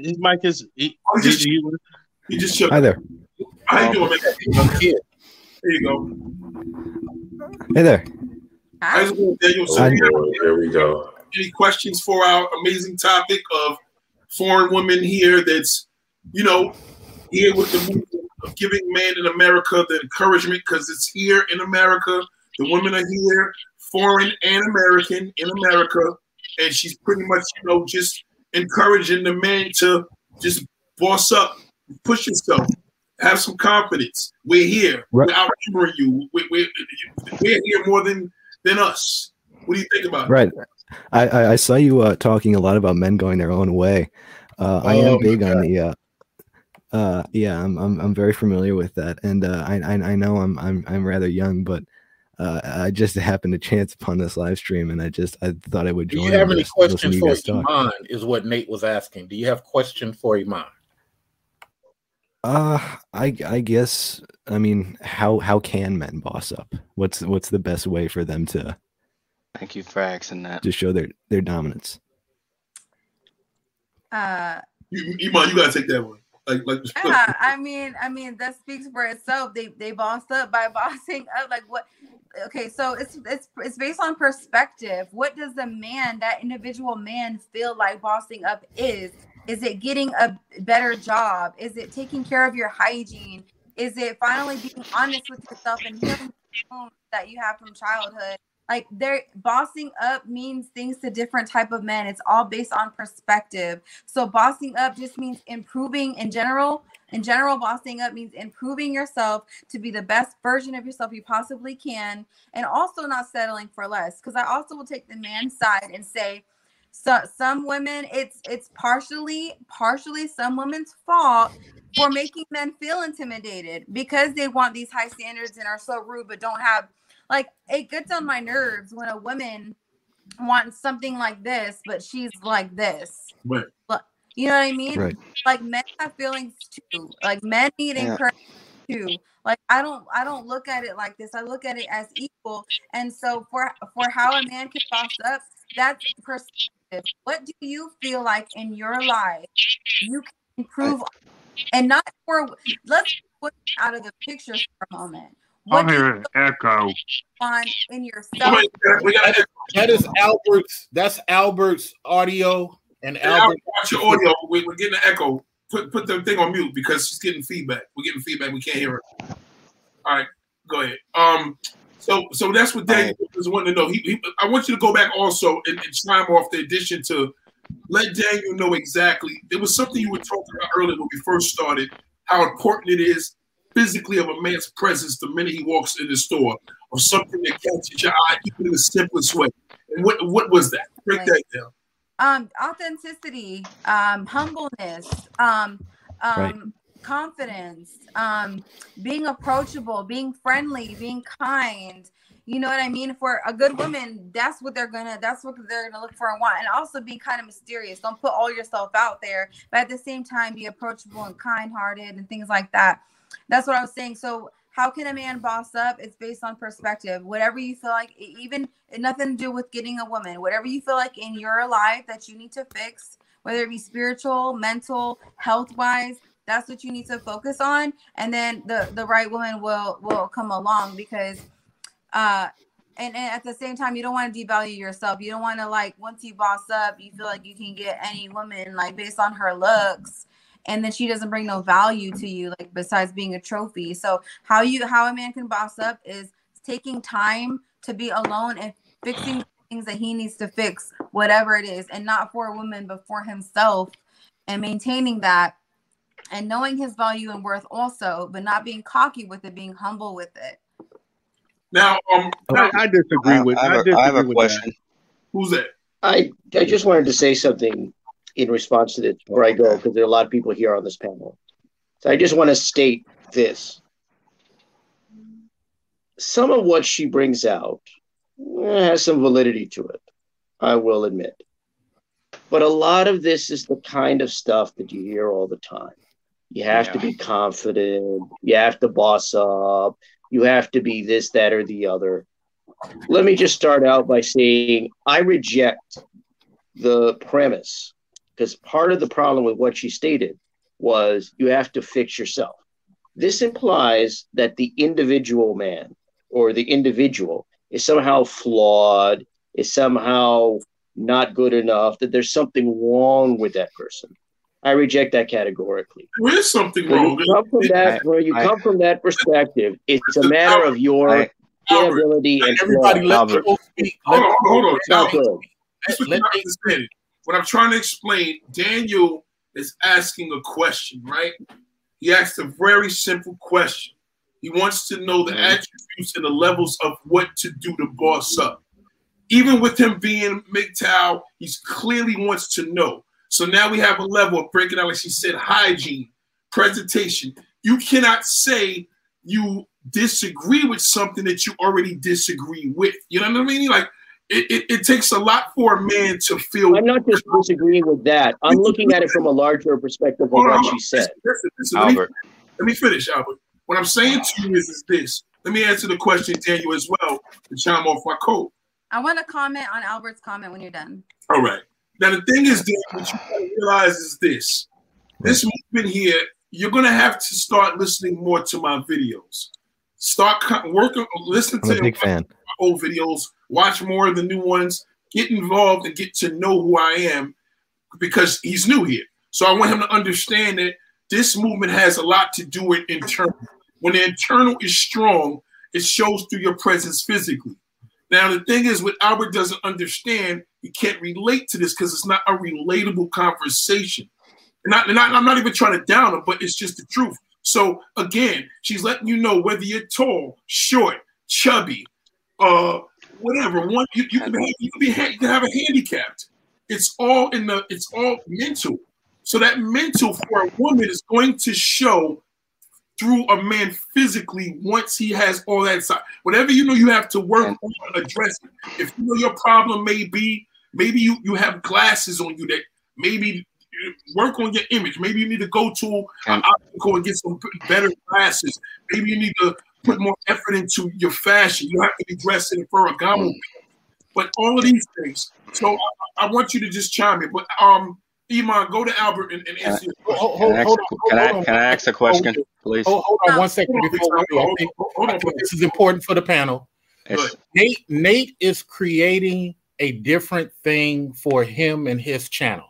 His mic is. He, oh, just, he, he just Hi there. How you doing, man? There you go. Hey there. Hi. Daniel. So There we go. Any questions for our amazing topic of foreign women here that's, you know, here with the movement of giving men in America the encouragement because it's here in America. The women are here, foreign and American in America. And she's pretty much, you know, just encouraging the men to just boss up, push yourself, have some confidence. We're here. Right. We're outnumbering you. We, we, we're here more than than us. What do you think about right. it? Right. I, I saw you uh, talking a lot about men going their own way. Uh, I am oh, big on the. Uh, uh, yeah, I'm, I'm I'm very familiar with that, and uh, I, I I know I'm I'm I'm rather young, but uh, I just happened to chance upon this live stream, and I just I thought I would join. Do you have any questions for Iman? Is what Nate was asking. Do you have questions for Iman? Uh, I I guess I mean how how can men boss up? What's what's the best way for them to Thank you for asking that. to show their their dominance? Uh, You, Iman, you gotta take that one. Like, like. yeah, I mean, I mean that speaks for itself. They they bossed up by bossing up. Like what? Okay, so it's it's it's based on perspective. What does the man, that individual man, feel like bossing up is? Is it getting a better job? Is it taking care of your hygiene? Is it finally being honest with yourself and healing that you have from childhood? like they're bossing up means things to different type of men it's all based on perspective so bossing up just means improving in general in general bossing up means improving yourself to be the best version of yourself you possibly can and also not settling for less because i also will take the man's side and say so some women it's it's partially partially some women's fault for making men feel intimidated because they want these high standards and are so rude but don't have like it gets on my nerves when a woman wants something like this but she's like this. Right. You know what i mean? Right. like men have feelings too. Like men need Yeah. encouragement too. Like i don't i don't look at it like this. I look at it as equal. And so for for how a man can boss up that's perspective what do you feel like in your life you can improve on? and not for let's put it out of the picture for a moment what I'm do you hearing echo. find in yourself Wait, we got That is Albert's. That's Albert's audio, and Albert. watch your audio. We, we're getting an echo. Put put the thing on mute because she's getting feedback. We're getting feedback. We can't hear her. All right, go ahead. Um, so so that's what Daniel was wanting to know. He, he I want you to go back also and, and chime off the addition to let Daniel know exactly. There was something you were talking about earlier when we first started. How important it is physically of a man's presence the minute he walks in the store, of something that catches your eye, even in the simplest way. And what what was that? Break that down. um authenticity um humbleness um um Right. Confidence um being approachable being friendly being kind. You know what i mean? For a good woman that's what they're gonna that's what they're gonna look for and want. And also be kind of mysterious. Don't put all yourself out there but at the same time be approachable and kind hearted and things like that. That's what i was saying. So how can a man boss up? It's based on perspective. Whatever you feel like even nothing to do with getting a woman. Whatever you feel like in your life that you need to fix whether it be spiritual mental health wise that's what you need to focus on and then the the right woman will will come along because uh and, and at the same time you don't want to devalue yourself. You don't want to like once you boss up you feel like you can get any woman like based on her looks and then she doesn't bring no value to you like besides being a trophy. So how you how a man can boss up is taking time to be alone and fixing things that he needs to fix whatever it is and not for a woman but for himself and maintaining that and knowing his value and worth also but not being cocky with it being humble with it Now, um, I, I disagree with. I have I a- I disagree have a with question. Who's that? I I just wanted to say something in response to this before I go because there are a lot of people here on this panel. So I just want to state this. Some of what she brings out eh, has some validity to it, I will admit. But a lot of this is the kind of stuff that you hear all the time. You have to be confident, you have to boss up, you have to be this, that, or the other. Let me just start out by saying I reject the premise because part of the problem with what she stated was you have to fix yourself. This implies that the individual man or the individual is somehow flawed, is somehow not good enough, that there's something wrong with that person. I reject that categorically. There is something When wrong. you come from that, when you I- come from that perspective, it's a matter of your I- inability and Everybody flaw. let people speak. Hold on, hold on. It's not Now, good. That's what you not understanding. What I'm trying to explain, Daniel is asking a question, right? He asked a very simple question. He wants to know the attributes and the levels of what to do to boss up. Even with him being MGTOW, he clearly wants to know. So now we have a level of breaking out, like she said, hygiene, presentation. You cannot say you disagree with something that you already disagree with. You know what I mean? Like it, it, it takes a lot for a man to feel. I'm not just disagreeing with that. I'm looking at it from a larger perspective of on, what hold she said. Listen, listen, let me- Let me, finish, Albert. What I'm saying to you is, is this. Let me answer the question, Daniel, as well, to chime off my coat. i want to comment on albert's comment when you're done All right. Now the thing is, Dan, what you gotta realize is this: this movement here, you're gonna have to start listening more to my videos. Start co- working, listen I'm to big fan. my old videos, watch more of the new ones, get involved, and get to know who I am, because he's new here. So I want him to understand that this movement has a lot to do with internal. When the internal is strong, it shows through your presence physically. Now the thing is, what Albert doesn't understand, he can't relate to this because it's not a relatable conversation. And, I, and I, I'm not even trying to down him, but it's just the truth. So again, she's letting you know whether you're tall, short, chubby, uh, whatever. One you, you can have, you can be you can have a handicapped. It's all in the it's all mental. So that mental for a woman is going to show through a man physically once he has all that side. Whatever you know you have to work on addressing. If you know your problem may be, maybe you, you have glasses on you that maybe work on your image. Maybe you need to go to an optical and get some better glasses. Maybe you need to put more effort into your fashion. You have to be dressed in a Ferragamo. But all of these things. So I, I, want you to just chime in. But um, Iman, go to Albert and, and answer your question. Hold, hold, hold, can, I, can, I, can I ask a question, please? Hold, hold on one second before we go. Hold on, this is important for the panel. Nate, Nate is creating a different thing for him and his channel.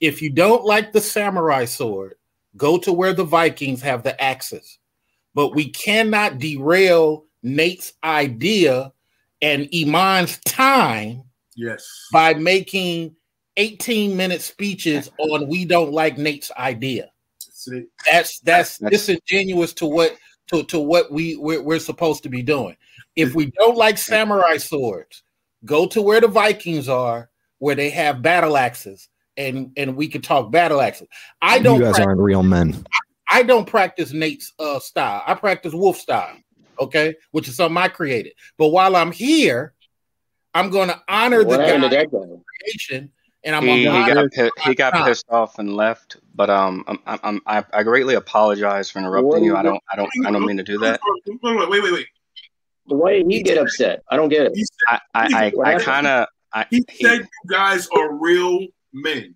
If you don't like the samurai sword, go to where the Vikings have the axes. But we cannot derail Nate's idea and Iman's time yes by making 18 minute speeches on we don't like Nate's idea. That's that's, that's disingenuous to what to, to what we we're, we're supposed to be doing. If we don't like samurai swords, go to where the Vikings are, where they have battle axes, and and we can talk battle axes. I don't. You guys practice, aren't real men. I, I don't practice Nate's uh, style. I practice Wolf style. Okay, which is something I created. But while I'm here, I'm going to honor what the guy creation and I'm he, he got pissed, he got pissed off and left. But um, I'm, I'm, i I greatly apologize for interrupting you. I don't I don't I don't mean to do that. Wait wait wait wait. Why did he get upset? I don't get it. I I, I, I kind of he said you guys are real men.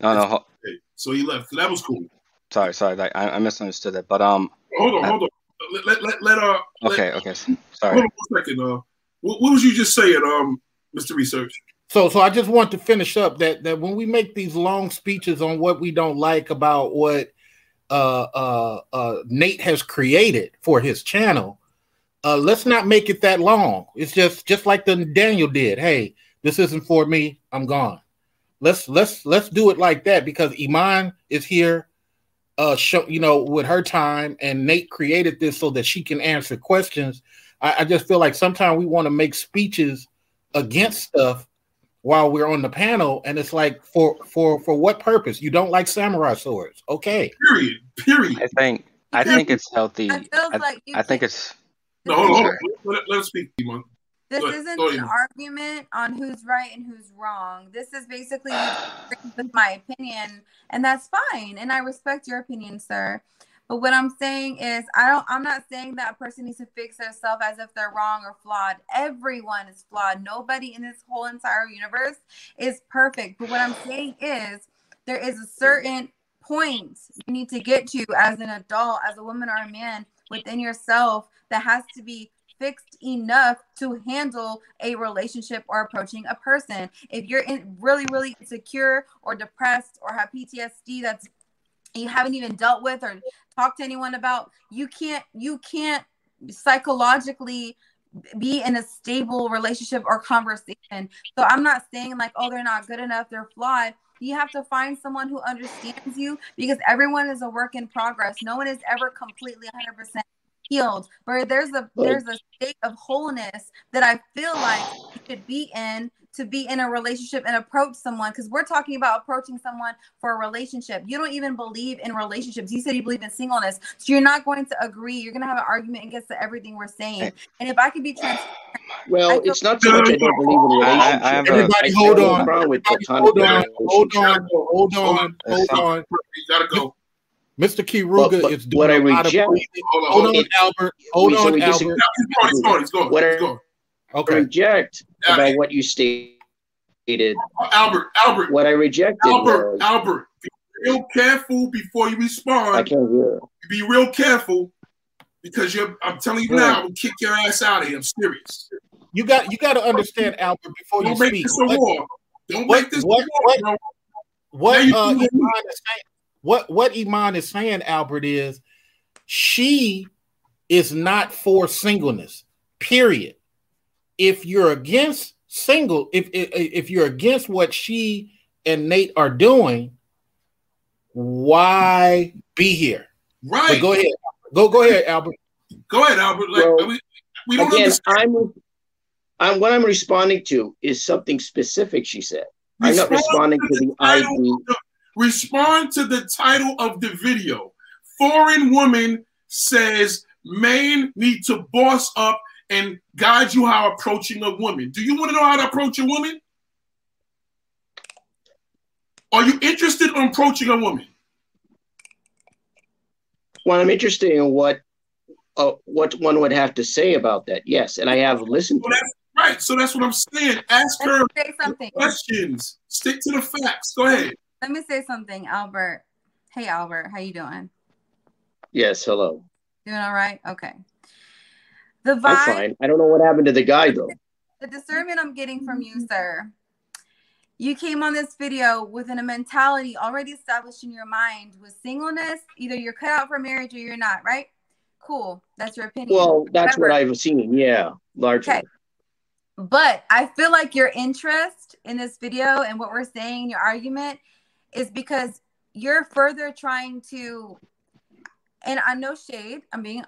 No no. Okay. So he left. That was cool. Sorry sorry. I, I misunderstood that. But um. Hold on hold on. Let let let, let uh. Okay let, okay. Sorry. Hold on one second. Uh, what, what was you just saying, um, Mr. Research? So, so I just want to finish up that that when we make these long speeches on what we don't like about what uh, uh, uh, Nate has created for his channel, uh, let's not make it that long. It's just just like the Daniel did. Hey, this isn't for me. I'm gone. Let's let's let's do it like that because Iman is here, uh, show, you know, with her time, and Nate created this so that she can answer questions. I, I just feel like sometimes we want to make speeches against stuff while we're on the panel, and it's like for for for what purpose? You don't like samurai swords, okay? Period. Period. I think I think it's healthy. I, I, like I think it's. No, hold on. Let, let us speak, Iman. This isn't an argument on who's right and who's wrong. This is basically with my opinion, and that's fine. And I respect your opinion, sir. But what I'm saying is, I don't. I'm not saying that a person needs to fix themselves as if they're wrong or flawed. Everyone is flawed. Nobody in this whole entire universe is perfect. But what I'm saying is, there is a certain point you need to get to as an adult, as a woman or a man within yourself that has to be fixed enough to handle a relationship or approaching a person. If you're in really, really insecure or depressed or have PTSD that's you haven't even dealt with or talked to anyone about you can't you can't psychologically be in a stable relationship or conversation. So i'm not saying like oh they're not good enough they're flawed. You have to find someone who understands you because everyone is a work in progress. No one is ever completely 100% healed but there's a there's a state of wholeness that i feel like you should be in to be in a relationship and approach someone because we're talking about approaching someone for a relationship. You don't even believe in relationships. You said you believe in singleness. So you're not going to agree. You're going to have an argument against everything we're saying. Eh. And if I could be transparent. Well, it's not so much I don't believe in relationships. I, I Everybody, hold on. Hold on. Hold on. Hold on. Hold on. You gotta go. Mr. Kiruga but, but is doing what I reject. Hold on, Albert. Hold on, Albert. He's going. He's going. He's going. Okay. reject about what you stated. Albert, Albert. What I rejected. Albert, was, Albert. Be real careful before you respond. I can't hear. Be real careful because you're. I'm telling you yeah. now, I'm kick your ass out of here. I'm serious. You got. You got to understand, Albert, before Don't you make. This a war. Don't what, make this what, a war, bro. What, what, uh, Iman is saying, what what Iman is saying, Albert, is she is not for singleness. Period. if you're against single, if if, if you're against what she and Nate are doing, why be here? Right. But go ahead. Go go ahead, Albert. Go ahead, Albert. Like, Well, we, we don't Again, understand. I'm, I'm what I'm responding to is something specific. She said. I'm not responding to the title ID. of the- respond to the title of the video. Foreign woman says men need to boss up and guide you how approaching a woman. Do you want to know how to approach a woman? Are you interested in approaching a woman? Well, I'm interested in what uh, what one would have to say about that. Yes, and I have listened So to. it. that's right. So that's what I'm saying. Ask her Say something. questions. Stick to the facts. Go ahead. Let me say something, Albert. Hey, Albert, how you doing? Yes, hello. Doing all right? Okay. The vibe. I'm fine. I don't know what happened to the guy though. the discernment I'm getting from you, sir. You came on this video with a mentality already established in your mind with singleness. Either you're cut out for marriage or you're not, right? Cool. That's your opinion. Well, that's what I've seen. Yeah, largely. Okay. But I feel like your interest in this video and what we're saying, your argument, is because you're further trying to, and I know shade, I'm being,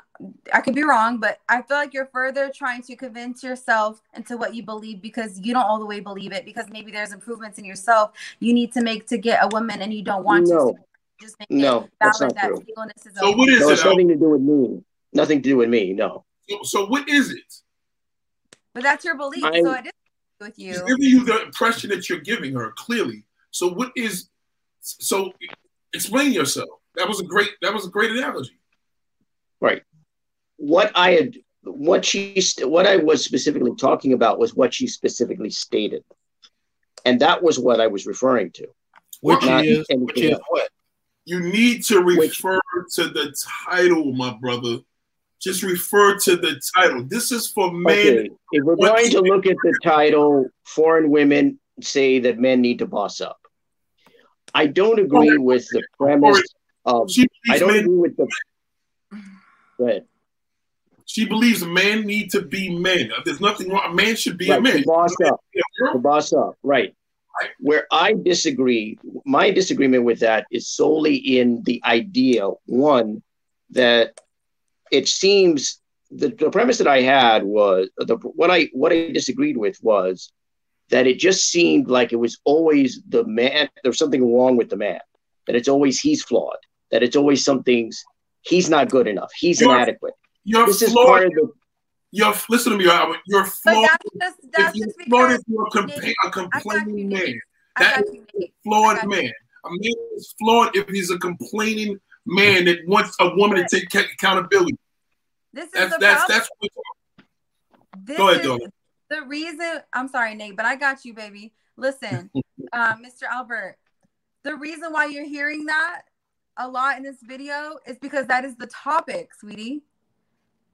I could be wrong, but I feel like you're further trying to convince yourself into what you believe because you don't all the way believe it because maybe there's improvements in yourself you need to make to get a woman and you don't want No. to. Just make No, it that's not that true. singleness is So okay. what is No, it? it's nothing to do with me. Nothing to do with me. No. So, so what is it? But that's your belief. I- so I disagree with you. She's giving you the impression that you're giving her clearly. So what is? So explain yourself. That was a great. That was a great analogy. Right. What I had, what she, st- what I was specifically talking about was what she specifically stated, and that was what I was referring to. Which Not is which is what? You need to refer to the title, my brother. Just refer to the title. This is for men. Okay, if we're going to look at the title, foreign women say that men need to boss up. I don't agree with the premise of. She I believes don't men. agree with the. Go ahead. She believes men need to be men. There's nothing wrong. A man should be a man. boss up. To boss up, right. Where I disagree, my disagreement with that is solely in the idea one that it seems the, the premise that I had was the what I what I disagreed with was that it just seemed like it was always the man. There's something wrong with the man. That it's always he's flawed. That it's always something's he's not good enough. He's You're- inadequate. You're This is flawed. part of the You're listen to me, Albert. You're flawed. that's just that's if you're just flawed, if you're a, compla- Nate, a I you, complaining man. I That got a flawed man. A man is flawed if he's a complaining man that wants a woman to take accountability. This is That's the that's problem. that's what we're This Go ahead, is Dawn. The reason. I'm sorry, Nate, but I got you, baby. Listen, uh, Mr. Albert, the reason why you're hearing that a lot in this video is because that is the topic, sweetie.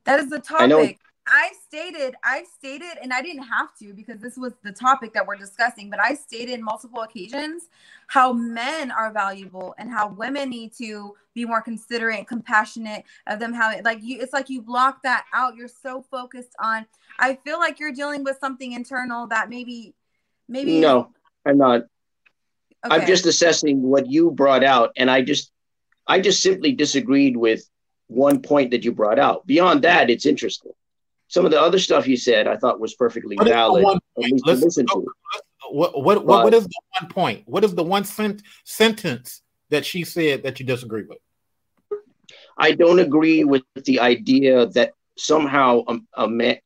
That is the topic. I stated, I stated, and I didn't have to because this was the topic that we're discussing, but I stated multiple occasions how men are valuable and how women need to be more considerate, compassionate of them. How like you, it's like you block that out. You're so focused on. I feel like you're dealing with something internal that maybe, maybe no, I'm not. I'm just assessing what you brought out, and I just, I just simply disagreed with one point that you brought out. Beyond that, it's interesting. Some of the other stuff you said, I thought was perfectly What valid, one at point? least to Let's- listen to. What what what, But- what is the one point? What is the one sent, sentence that she said that you disagree with? I don't agree with the idea that somehow a, a man.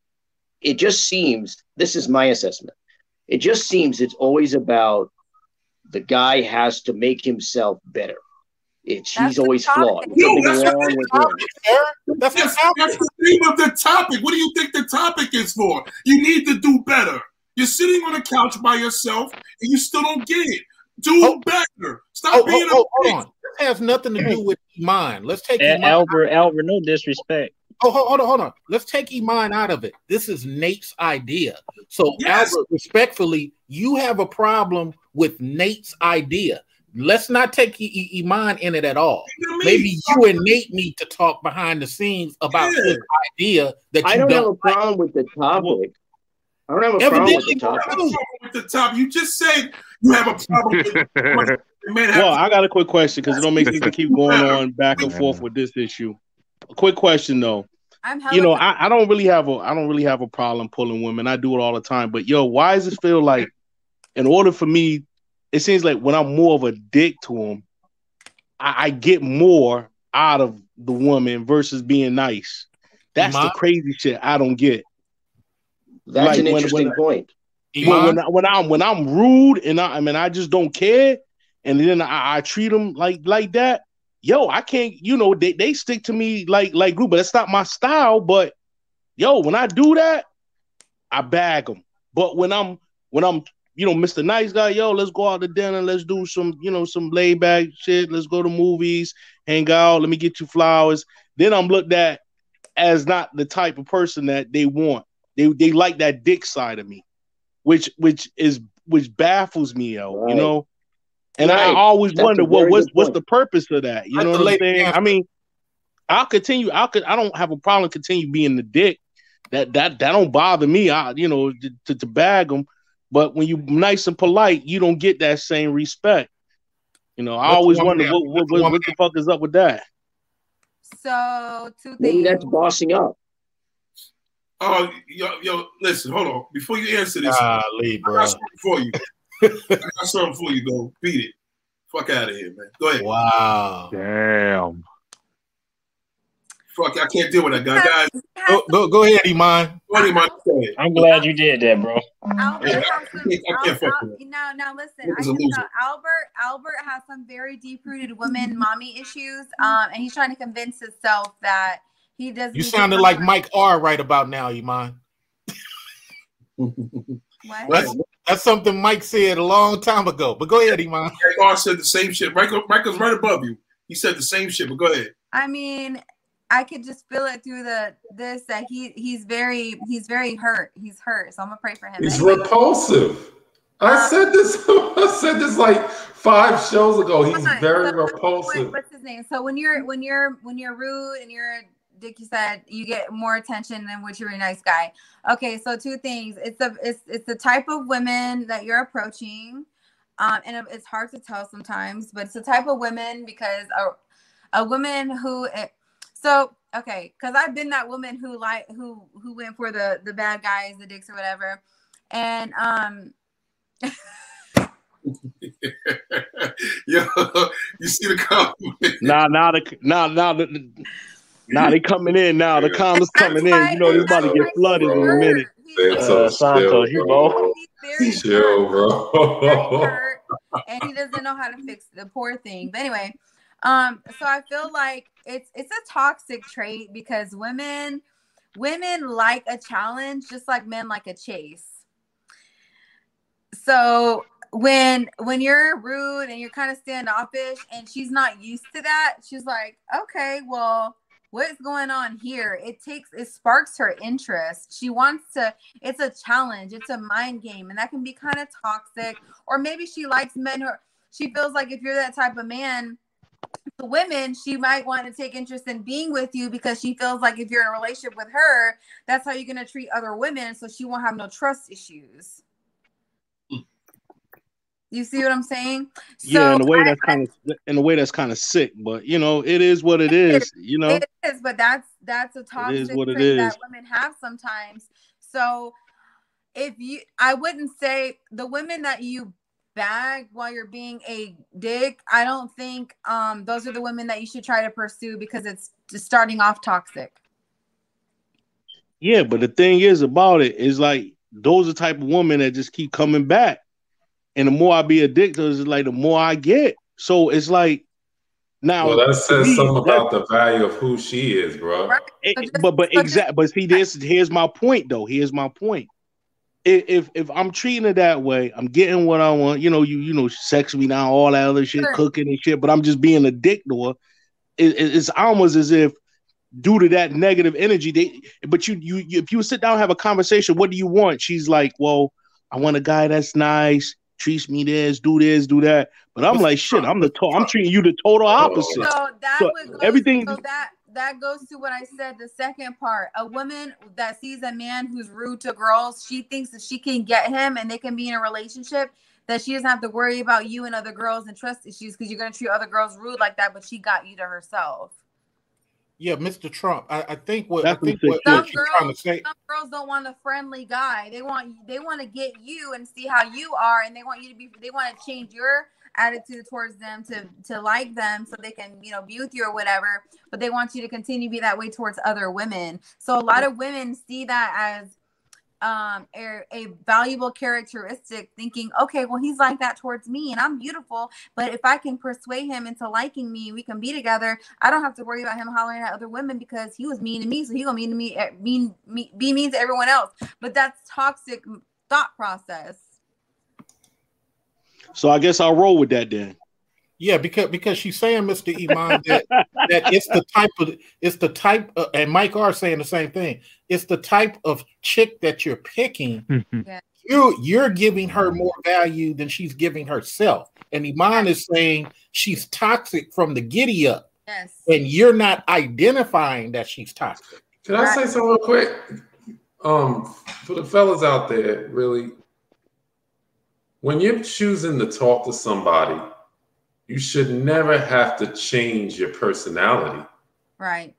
It just seems. This is my assessment. It just seems it's always about the guy has to make himself better. It's That's he's always topic. flawed. No, Something that's wrong the with him. topic, sir. That's That's, that's the theme of the topic. What do you think the topic is for? You need to do better. You're sitting on a couch by yourself and you still don't get it. Do oh. better. Stop Oh, oh being oh, a oh, hold on. This has nothing to do with mine. Let's take Al- Iman. Albert, Albert, no disrespect. Oh, hold, hold on, hold on. Let's take Iman out of it. This is Nate's idea. So, Yes. Albert, respectfully, you have a problem with Nate's idea. Let's not take I- I- Iman in it at all. Maybe you and Nate need to talk behind the scenes about Yeah. his idea that you I don't have a don't like. problem with the topic. I don't have a problem with the top. With the top, you just said you have a problem. with Well, I got a quick question because it don't make sense to keep going on back and forth with this issue. A quick question though. I'm you know, I, I don't really have a I don't really have a problem pulling women. I do it all the time. But yo, why does it feel like in order for me, it seems like when I'm more of a dick to them, I, I get more out of the woman versus being nice. That's the crazy shit I don't get. That's Like, an when- interesting when- point. When, when, I, when I'm when I'm rude and I, I mean I just don't care, and then I, I treat them like like that. Yo, I can't. You know they, they stick to me like like glue, but that's not my style. But yo, when I do that, I bag them. But when I'm when I'm you know Mr. Nice Guy, yo, let's go out to dinner, let's do some you know some laid back shit, let's go to movies, hang out, let me get you flowers. Then I'm looked at as not the type of person that they want. They they like that dick side of me, which which is which baffles me, yo. You know, and I always That's wonder what what's what's the purpose of that. You know what I'm saying? answer. I mean, I'll continue. I'll I don't have a problem continue being the dick. That that that don't bother me. I you know to, to bag them, but when you nice and polite, you don't get that same respect. You know, I Let always wonder what what, the what, what the fuck is up with that. So two Maybe things. that's bossing up. Oh, yo, yo, listen, hold on. Before you answer this, Golly, I bro. got something for you. I got something for you, go. Beat it. Fuck out of here, man. Go ahead. Wow. Damn. Fuck, I can't deal with that guy. Guys, Go, go, go ahead, Iman. what am I saying? I'm glad you did that, bro. Albert Yeah, I some. can't- I can't fuck with it. now, now listen. I Nigga's a can loser. tell Albert. Albert has some very deep-rooted women mommy issues. Um, and he's trying to convince himself that he doesn't. You sounded work like Mike R right about now, Iman. What? That's, that's something Mike said a long time ago. But go ahead, Iman. Eric R said the same shit. Michael, Michael's right above you. He said the same shit, but go ahead. I mean, I could just feel it through the this that he he's very he's very hurt. He's hurt. So I'm gonna pray for him. He's Anyway, repulsive. I said this. I said this like five shows ago. He's very So repulsive. what's his name? So when you're when you're when you're rude and you're dick, you said you get more attention than what you're a nice guy. Okay, so two things. It's the it's it's the type of women that you're approaching, um, and it's hard to tell sometimes, but it's the type of women because a a woman who it, so okay, because I've been that woman who like who who went for the the bad guys, the dicks or whatever, and um. Yo, you see the comment? Now, now the now now the now they coming in now. The comments coming in. You know this about to get flooded in a minute. It's Uh, so Santos, chill, you bro. both. He's very Chill, bro. and he doesn't know how to fix the poor thing. But anyway, um, so I feel like it's it's a toxic trait because women women like a challenge just like men like a chase. So when when you're rude and you're kind of standoffish and she's not used to that, she's like, okay, well, what's going on here? It takes it sparks her interest. She wants to, it's a challenge, it's a mind game, and that can be kind of toxic. Or maybe she likes men who she feels like if you're that type of man, to women, she might want to take interest in being with you because she feels like if you're in a relationship with her, that's how you're gonna treat other women. So she won't have no trust issues. You see what I'm saying? yeah, in a way I- that's kind of in a way that's kind of sick, but you know it is what it is. You know, It is, but that's that's a toxic what it trait that is. women have sometimes. So if you I wouldn't say the women that you bag while you're being a dick, I don't think um those are the women that you should try to pursue because it's just starting off toxic. yeah. But the thing is about it is like those are the type of women that just keep coming back, and the more I be addicted, it's like the more I get. So it's like now. Well, that says me, something that- about the value of who she is, bro. it- but but exact but see this here's my point though here's my point if, if if i'm treating it that way i'm getting what i want you know you you know sex me now all that other shit Sure. cooking and shit but i'm just being a dick to her. It, it- it's almost as if due to that negative energy they but you, you you if you sit down and have a conversation what do you want? She's like well i want a guy that's nice treats me this do this do that. But i'm like shit i'm the to- i'm treating you the total oh. opposite. So that So would everything- so that that goes to what I said. The second part, a woman that sees a man who's rude to girls, she thinks that she can get him and they can be in a relationship. That she doesn't have to worry about you and other girls and trust issues because you're gonna treat other girls rude like that, but she got you to herself. Yeah, Mr. Trump. I, I think what I think what, some what girls, trying to say. Some girls don't want a friendly guy. They want they want to get you and see how you are, and they want you to be. They want to change your attitude towards them to to like them so they can you know be with you or whatever but they want you to continue to be that way towards other women. So a lot of women see that as um a, a, valuable characteristic thinking okay well he's like that towards me and i'm beautiful but if i can persuade him into liking me we can be together. I don't have to worry about him hollering at other women because he was mean to me so he gonna mean to me eh, mean me be mean to everyone else. But that's toxic thought process so i guess i'll roll with that then yeah, because because she's saying, Mr. Iman, that, that it's the type of it's the type of, and Mike are saying the same thing. It's the type of chick that you're picking. Mm-hmm. Yeah. You you're giving her more value than she's giving herself. And Iman is saying she's toxic from the giddy up. Yes. And you're not identifying that she's toxic. Can I say something real quick? Um, for the fellas out there, really, when you're choosing to talk to somebody you should never have to change your personality. Right.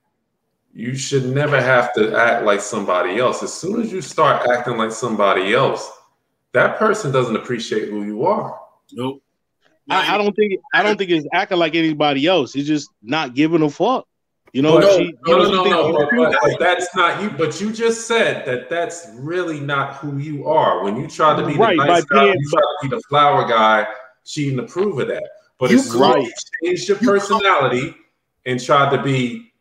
You should never have to act like somebody else. As soon as you start acting like somebody else, that person doesn't appreciate who you are. Nope. I, I don't think I don't think it's acting like anybody else. It's just not giving a fuck. You know, no, she, no, no, no, no, but, but, but, that's not you. But you just said that that's really not who you are. When you try to be right, the nice guy, being, you try to be the flower guy. She didn't approve of that. But you as right. you changed your personality and tried to be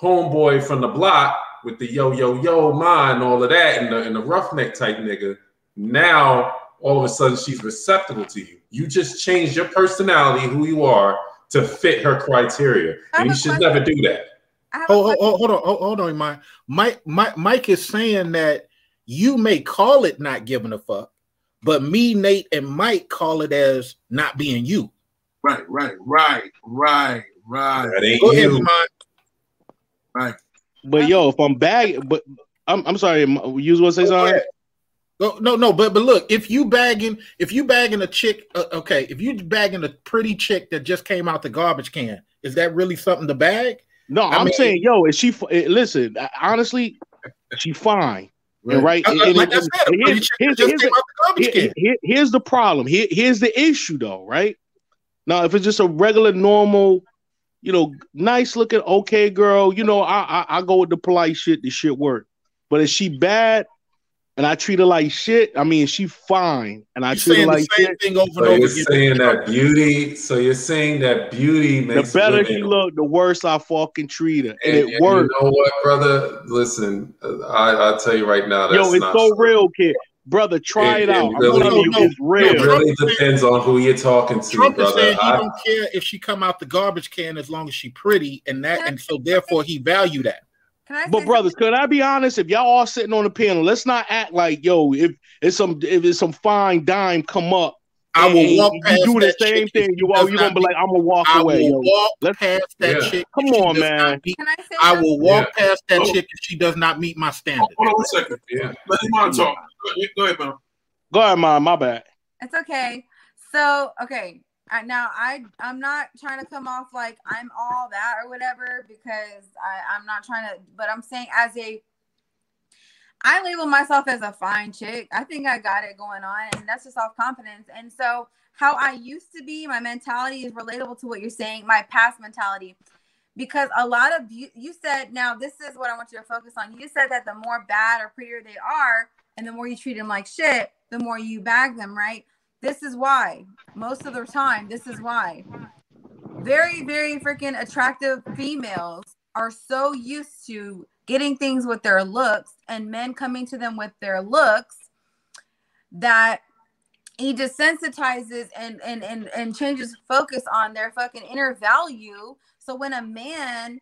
homeboy from the block with the yo yo yo mind, all of that, and the, and the roughneck type nigga, now all of a sudden she's receptive to you. You just changed your personality, who you are, to fit her criteria, and you should never do that. Hold, hold, hold, on, hold on, Mike. Mike, Mike, Mike is saying that you may call it not giving a fuck, but me, Nate, and Mike call it as not being you. Right, right, right, right, right. That ain't Go you. Ahead, right. But yo, if I'm bagging, but I'm I'm sorry, you want to say something? No, no, no, but but look, if you bagging, if you bagging a chick, uh, okay, if you bagging a pretty chick that just came out the garbage can, is that really something to bag? No, I am saying, yo, is she? Eh, listen, honestly, she fine. Right. right? like and, I said, here's the problem. Here, here's the issue, though. Right. Now, if it's just a regular, normal, you know, nice looking, okay girl, you know, I I, I go with the polite shit. The shit work. But is she bad? And I treat her like shit. I mean, she fine, and I you treat her like the shit. Thing over so and over you're saying that beauty. So you're saying that beauty makes the better women. she look, the worse I fucking treat her, and, and it works. You know what, brother? Listen, I I tell you right now, yo, it's so real, kid brother, try it, it out. It really, you, it's real. It really depends on who you're talking to, Trump brother. Is saying he I, don't care if she come out the garbage can as long as she pretty, and that, and so therefore he value that. But brothers, could I be honest? If y'all all sitting on the panel, let's not act like yo. If it's some if it's some fine dime come up, I will walk past you do the same thing. You are you gonna be like, I'm gonna walk I away. Will yo. walk Let's, past that yeah. chick. Come on, man. Meet, I, I, will walk yeah. past that oh. chick if she does not meet my standard. Hold on a second. Yeah. Let him on talk. Go ahead, man. Go ahead, mom. My bad. It's okay. So, okay. I, now I I'm not trying to come off like I'm all that or whatever because I I'm not trying to. But I'm saying as a I label myself as a fine chick. I think I got it going on, and that's just self confidence. And so, how I used to be, my mentality is relatable to what you're saying, my past mentality. Because a lot of you, you said, now this is what I want you to focus on. You said that the more bad or prettier they are, and the more you treat them like shit, the more you bag them, right? This is why. Most of the time, this is why. Very, very freaking attractive females are so used to getting things with their looks and men coming to them with their looks that he desensitizes and and and, and changes focus on their fucking inner value. So when a man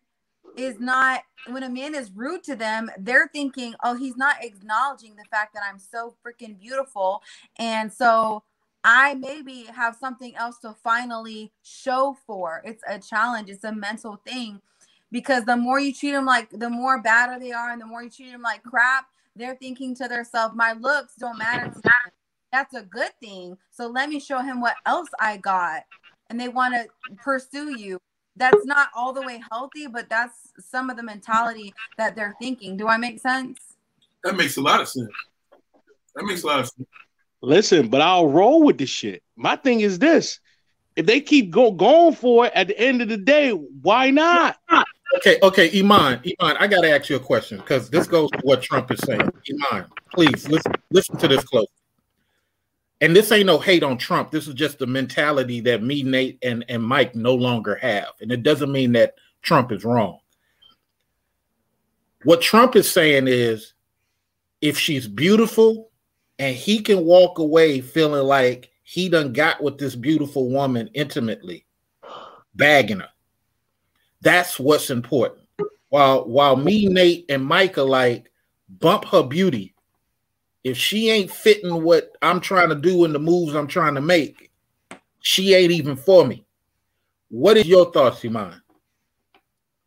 is not when a man is rude to them, they're thinking, oh, he's not acknowledging the fact that I'm so freaking beautiful. And so I maybe have something else to finally show for. It's a challenge, it's a mental thing because the more you treat them like the more badder they are and the more you treat them like crap they're thinking to themselves my looks don't matter that's a good thing. So let me show him what else i got. And they want to pursue you. That's not all the way healthy but that's some of the mentality that they're thinking. Do i make sense? That makes a lot of sense. That makes a lot of sense listen but i'll roll with this shit my thing is this if they keep go, going for it at the end of the day, why not? Okay, okay, Iman, Iman, I gotta ask you a question because this goes to what Trump is saying. Iman, please listen, listen to this close. And this ain't no hate on Trump. This is just the mentality that me, Nate, and, and Mike no longer have. And it doesn't mean that Trump is wrong. What Trump is saying is if she's beautiful and he can walk away feeling like he done got with this beautiful woman intimately, bagging her. That's what's important. While while me, Nate, and Micah like bump her beauty, if she ain't fitting what I'm trying to do and the moves I'm trying to make, she ain't even for me. What is your thoughts, Iman?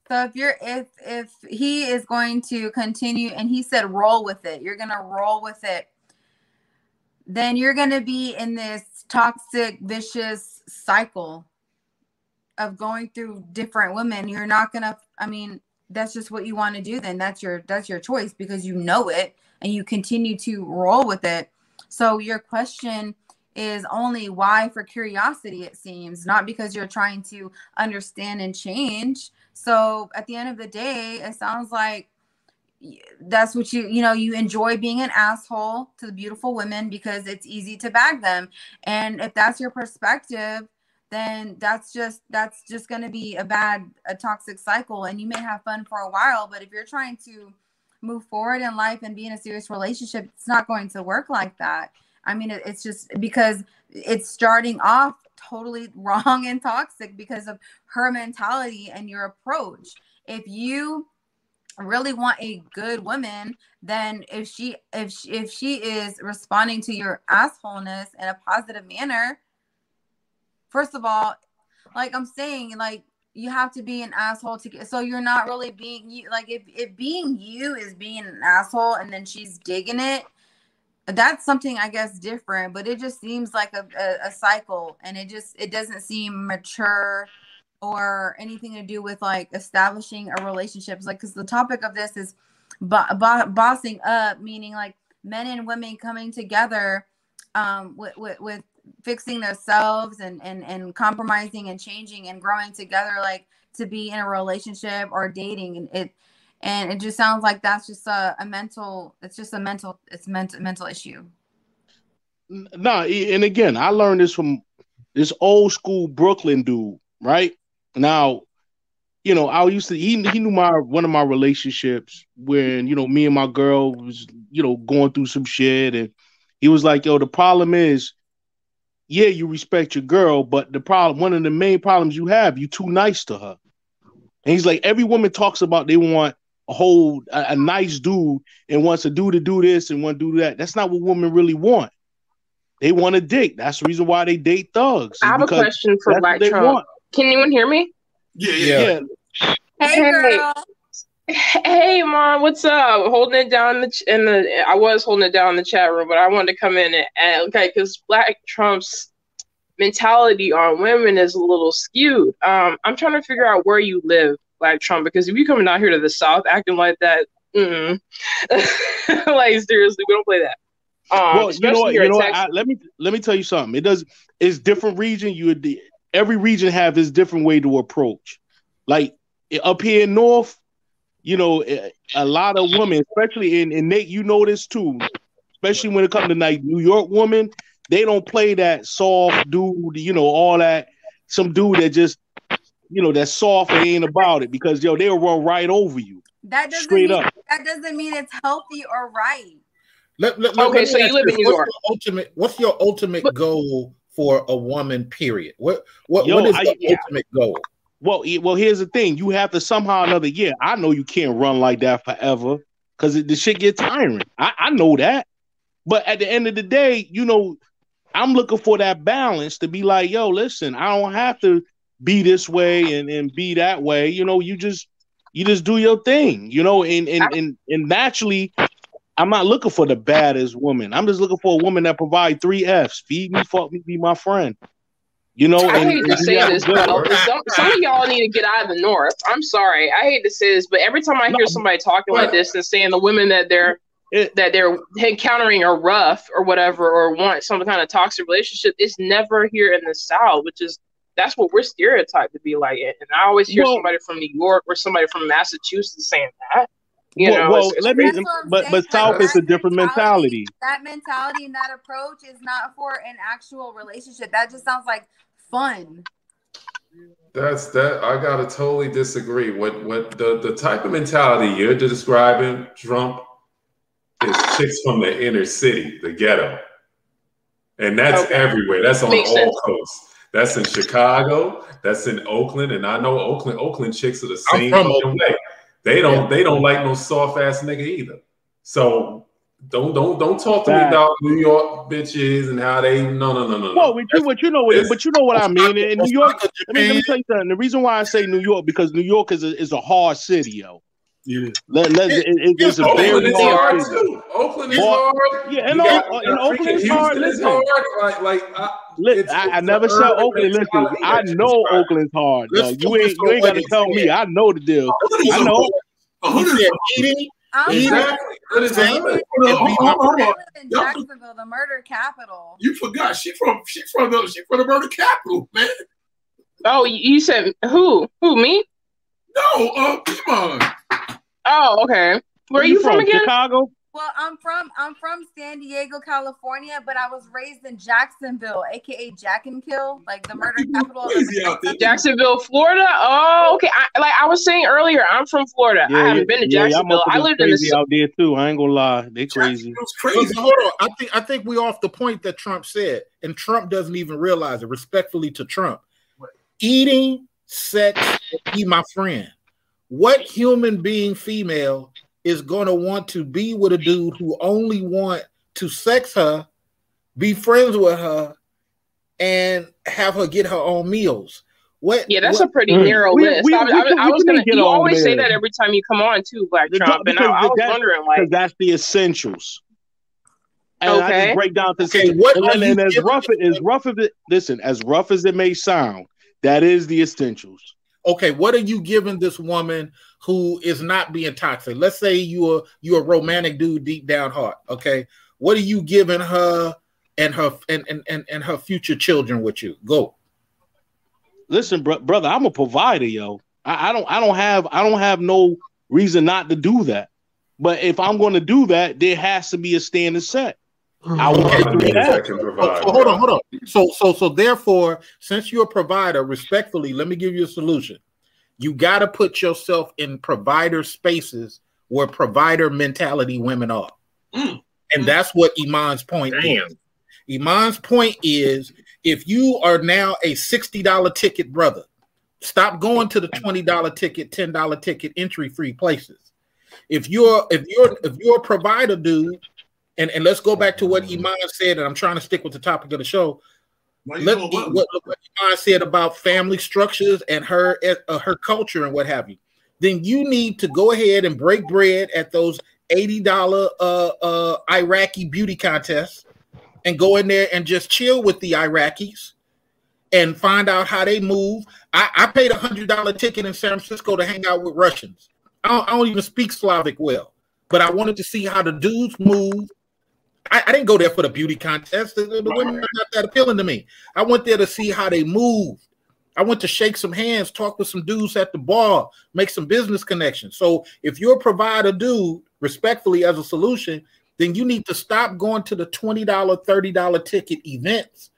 So if you're if if he is going to continue and he said roll with it, you're gonna roll with it, then you're gonna be in this toxic, vicious cycle of going through different women. You're not gonna, I mean, that's just what you want to do, then that's your that's your choice because you know it and you continue to roll with it. So your question is only why for curiosity, it seems, not because you're trying to understand and change. So at the end of the day, it sounds like that's what you you know you enjoy being an asshole to the beautiful women because it's easy to bag them. And if that's your perspective then that's just that's just going to be a bad a toxic cycle and you may have fun for a while but if you're trying to move forward in life and be in a serious relationship it's not going to work like that. I mean it, it's just because it's starting off totally wrong and toxic because of her mentality and your approach. If you really want a good woman, then if she if she, if she is responding to your assholeness in a positive manner, first of all, like I'm saying, like you have to be an asshole to get so you're not really being you like if, if being you is being an asshole and then she's digging it that's something i guess different but it just seems like a, a, a cycle and it just it doesn't seem mature or anything to do with like establishing a relationship. It's like because the topic of this is bo- bo- bossing up, meaning like men and women coming together um, with, with, with fixing themselves and, and and compromising and changing and growing together, like to be in a relationship or dating, and it and it just sounds like that's just a, a mental. It's just a mental. It's mental mental issue. No, and again, I learned this from this old school Brooklyn dude, right? Now, you know, I used to he he knew my one of my relationships when you know me and my girl was you know going through some shit, and he was like, "Yo, the problem is, yeah, you respect your girl, but the problem, one of the main problems you have, you too nice to her." And he's like, every woman talks about they want a whole a, a nice dude and wants a dude to do this and want to do that. That's not what women really want. They want a dick. That's the reason why they date thugs. I have a question for Black Trump. Want. Can anyone hear me? Yeah, yeah. yeah. Hey, girl. Hey, mom, what's up? Holding it down in the, ch- in the I was holding it down in the chat room, but I wanted to come in and, and okay, because Black Trump's mentality on women is a little skewed. Um, I'm trying to figure out where you live, Black Trump, because if you're coming out here to the South acting like that, like seriously, we don't play that. Um, well, you know what? You know what? I, let me let me tell you something. It does. It's different region. You every region have its different way to approach. Like up here in North, you know, a lot of women, especially in, in Nate, you know this too, especially when it comes to like New York women, they don't play that soft dude, you know, all that. Some dude that just, you know, that soft and ain't about it because yo, they'll run right over you. That doesn't straight mean, up. That doesn't mean it's healthy or right. Let, let, okay, let so you live in New York. ultimate, what's your ultimate goal for a woman. Period. What what Yo, what is the I, ultimate goal? Well, well, here's the thing. You have to somehow another. Yeah, I know you can't run like that forever because the shit get tiring. I, I know that. But at the end of the day, you know, I'm looking for that balance to be like, yo, listen, I don't have to be this way and, and be that way. You know, you just You just do your thing, you know, and and and, and naturally, I'm not looking for the baddest woman. I'm just looking for a woman that provide three F's: feed me, fuck me, be my friend. You know, I and, hate to say this, but some, some of y'all need to get out of the north. I'm sorry. I hate to say this, but every time I hear somebody talking like this and saying the women that they're that they're encountering are rough or whatever or want some kind of toxic relationship, it's never here in the South, which is that's what we're stereotyped to be like. And I always hear Well- somebody from New York or somebody from Massachusetts saying that. You well, know, well, it's- it's let me, but but South is a different mentality. That mentality and that approach is not for an actual relationship. That just sounds like fun. That's that. I gotta totally disagree. What what the the type of mentality you're describing, Trump, is chicks from the inner city, the ghetto, and that's Okay. everywhere. That's on Makes all sense. coasts. That's in Chicago. That's in Oakland, and I know Oakland. Oakland chicks are the same from Oakland. way. They don't. They don't like no soft ass nigga either. So don't don't don't talk to me about New York bitches and how they. No no no no no. Well, but you, but you know what, but you know what I mean. In New York, Osaka, let me, let me tell you something. The reason why I say New York because New York is a, is a hard city, yo. Yeah. Let, let, it, it- it's a Oakland very is hard hard city. too. Oakland is hard. yeah, and got- Oak- and Oakland is hard. Houston is Listen. hard. Like like I, Li- it's- I, I never said Oakland. Listen, I know described. Oakland's hard. Let's Dog. You ain't you ain't got to tell me. I know the deal. Oakland is I a know. whole- a He hundred- said eating, I'm eating, Exactly. Good as saying, good. Hold on, and be hold on, hold I on. live in Jacksonville, the murder capital. You forgot she from she from the she from the murder capital, man. Oh, you you said who? Who me? No, uh, come on. Oh, okay. Where are you from again? Chicago. Well, I'm from I'm from San Diego, California, but I was raised in Jacksonville, aka Jack and Kill, like the murder capital. Of the- Jacksonville, Florida. Oh, okay. I, like I was saying earlier, I'm from Florida. I haven't been to yeah, Jacksonville. I motherfuckers lived in the. crazy out there too. I ain't gonna lie, they crazy. Crazy. hold on. I think I think we off the point that Trump said, and Trump doesn't even realize it. Respectfully to Trump, eating, sex, be my friend. What human being female is going to want to be with a dude who only want to sex her, be friends with her, and have her get her own meals? What? Yeah, that's what, a pretty Mm. narrow We- list. we- I, was- we I, was- can- I we was can gonna. You on always say that every time you come on too, Black The- Trump, and I, I was that- wondering, because like, that's the essentials. And I Okay. just break down the Okay, essentials. what and, are and, and as rough as rough as it listen, as rough as it may sound, that is the essentials. Okay, what are you giving this woman who is not being toxic? Let's say you're you're a romantic dude deep down heart. Okay, what are you giving her and her and and and, and her future children with you? Go. Listen, bro, brother, I'm a provider, yo. I, I don't I don't have I don't have no reason not to do that. But if I'm going to do that, there has to be a standard set. I want Okay. to do Niggas that. that can provide. so hold on, hold on. So so so therefore, since you're a provider, respectfully, let me give you a solution. You got to put yourself in provider spaces where provider mentality women are. Mm. And that's what Iman's point is. Iman's point is if you are now a $60 ticket brother, stop going to the $20 ticket, $10 ticket entry free places. If you're if you're if you're a provider dude, and, and let's go back to what Iman said, and I'm trying to stick with the topic of the show. Let what, what? what, what Iman said about family structures and her uh, her culture and what have you. Then you need to go ahead and break bread at those eighty dollar uh, uh, Iraqi beauty contests, and go in there and just chill with the Iraqis and find out how they move. I, I paid a hundred dollar ticket in San Francisco to hang out with Russians. I don't, I don't even speak Slavic well, but I wanted to see how the dudes move. I, I didn't go there for the beauty contest. The, the women are not that appealing to me. I went there to see how they move. I went to shake some hands, talk with some dudes at the bar, make some business connections. So if you're a provider dude, respectfully as a solution, then you need to stop going to the $20, $30 ticket events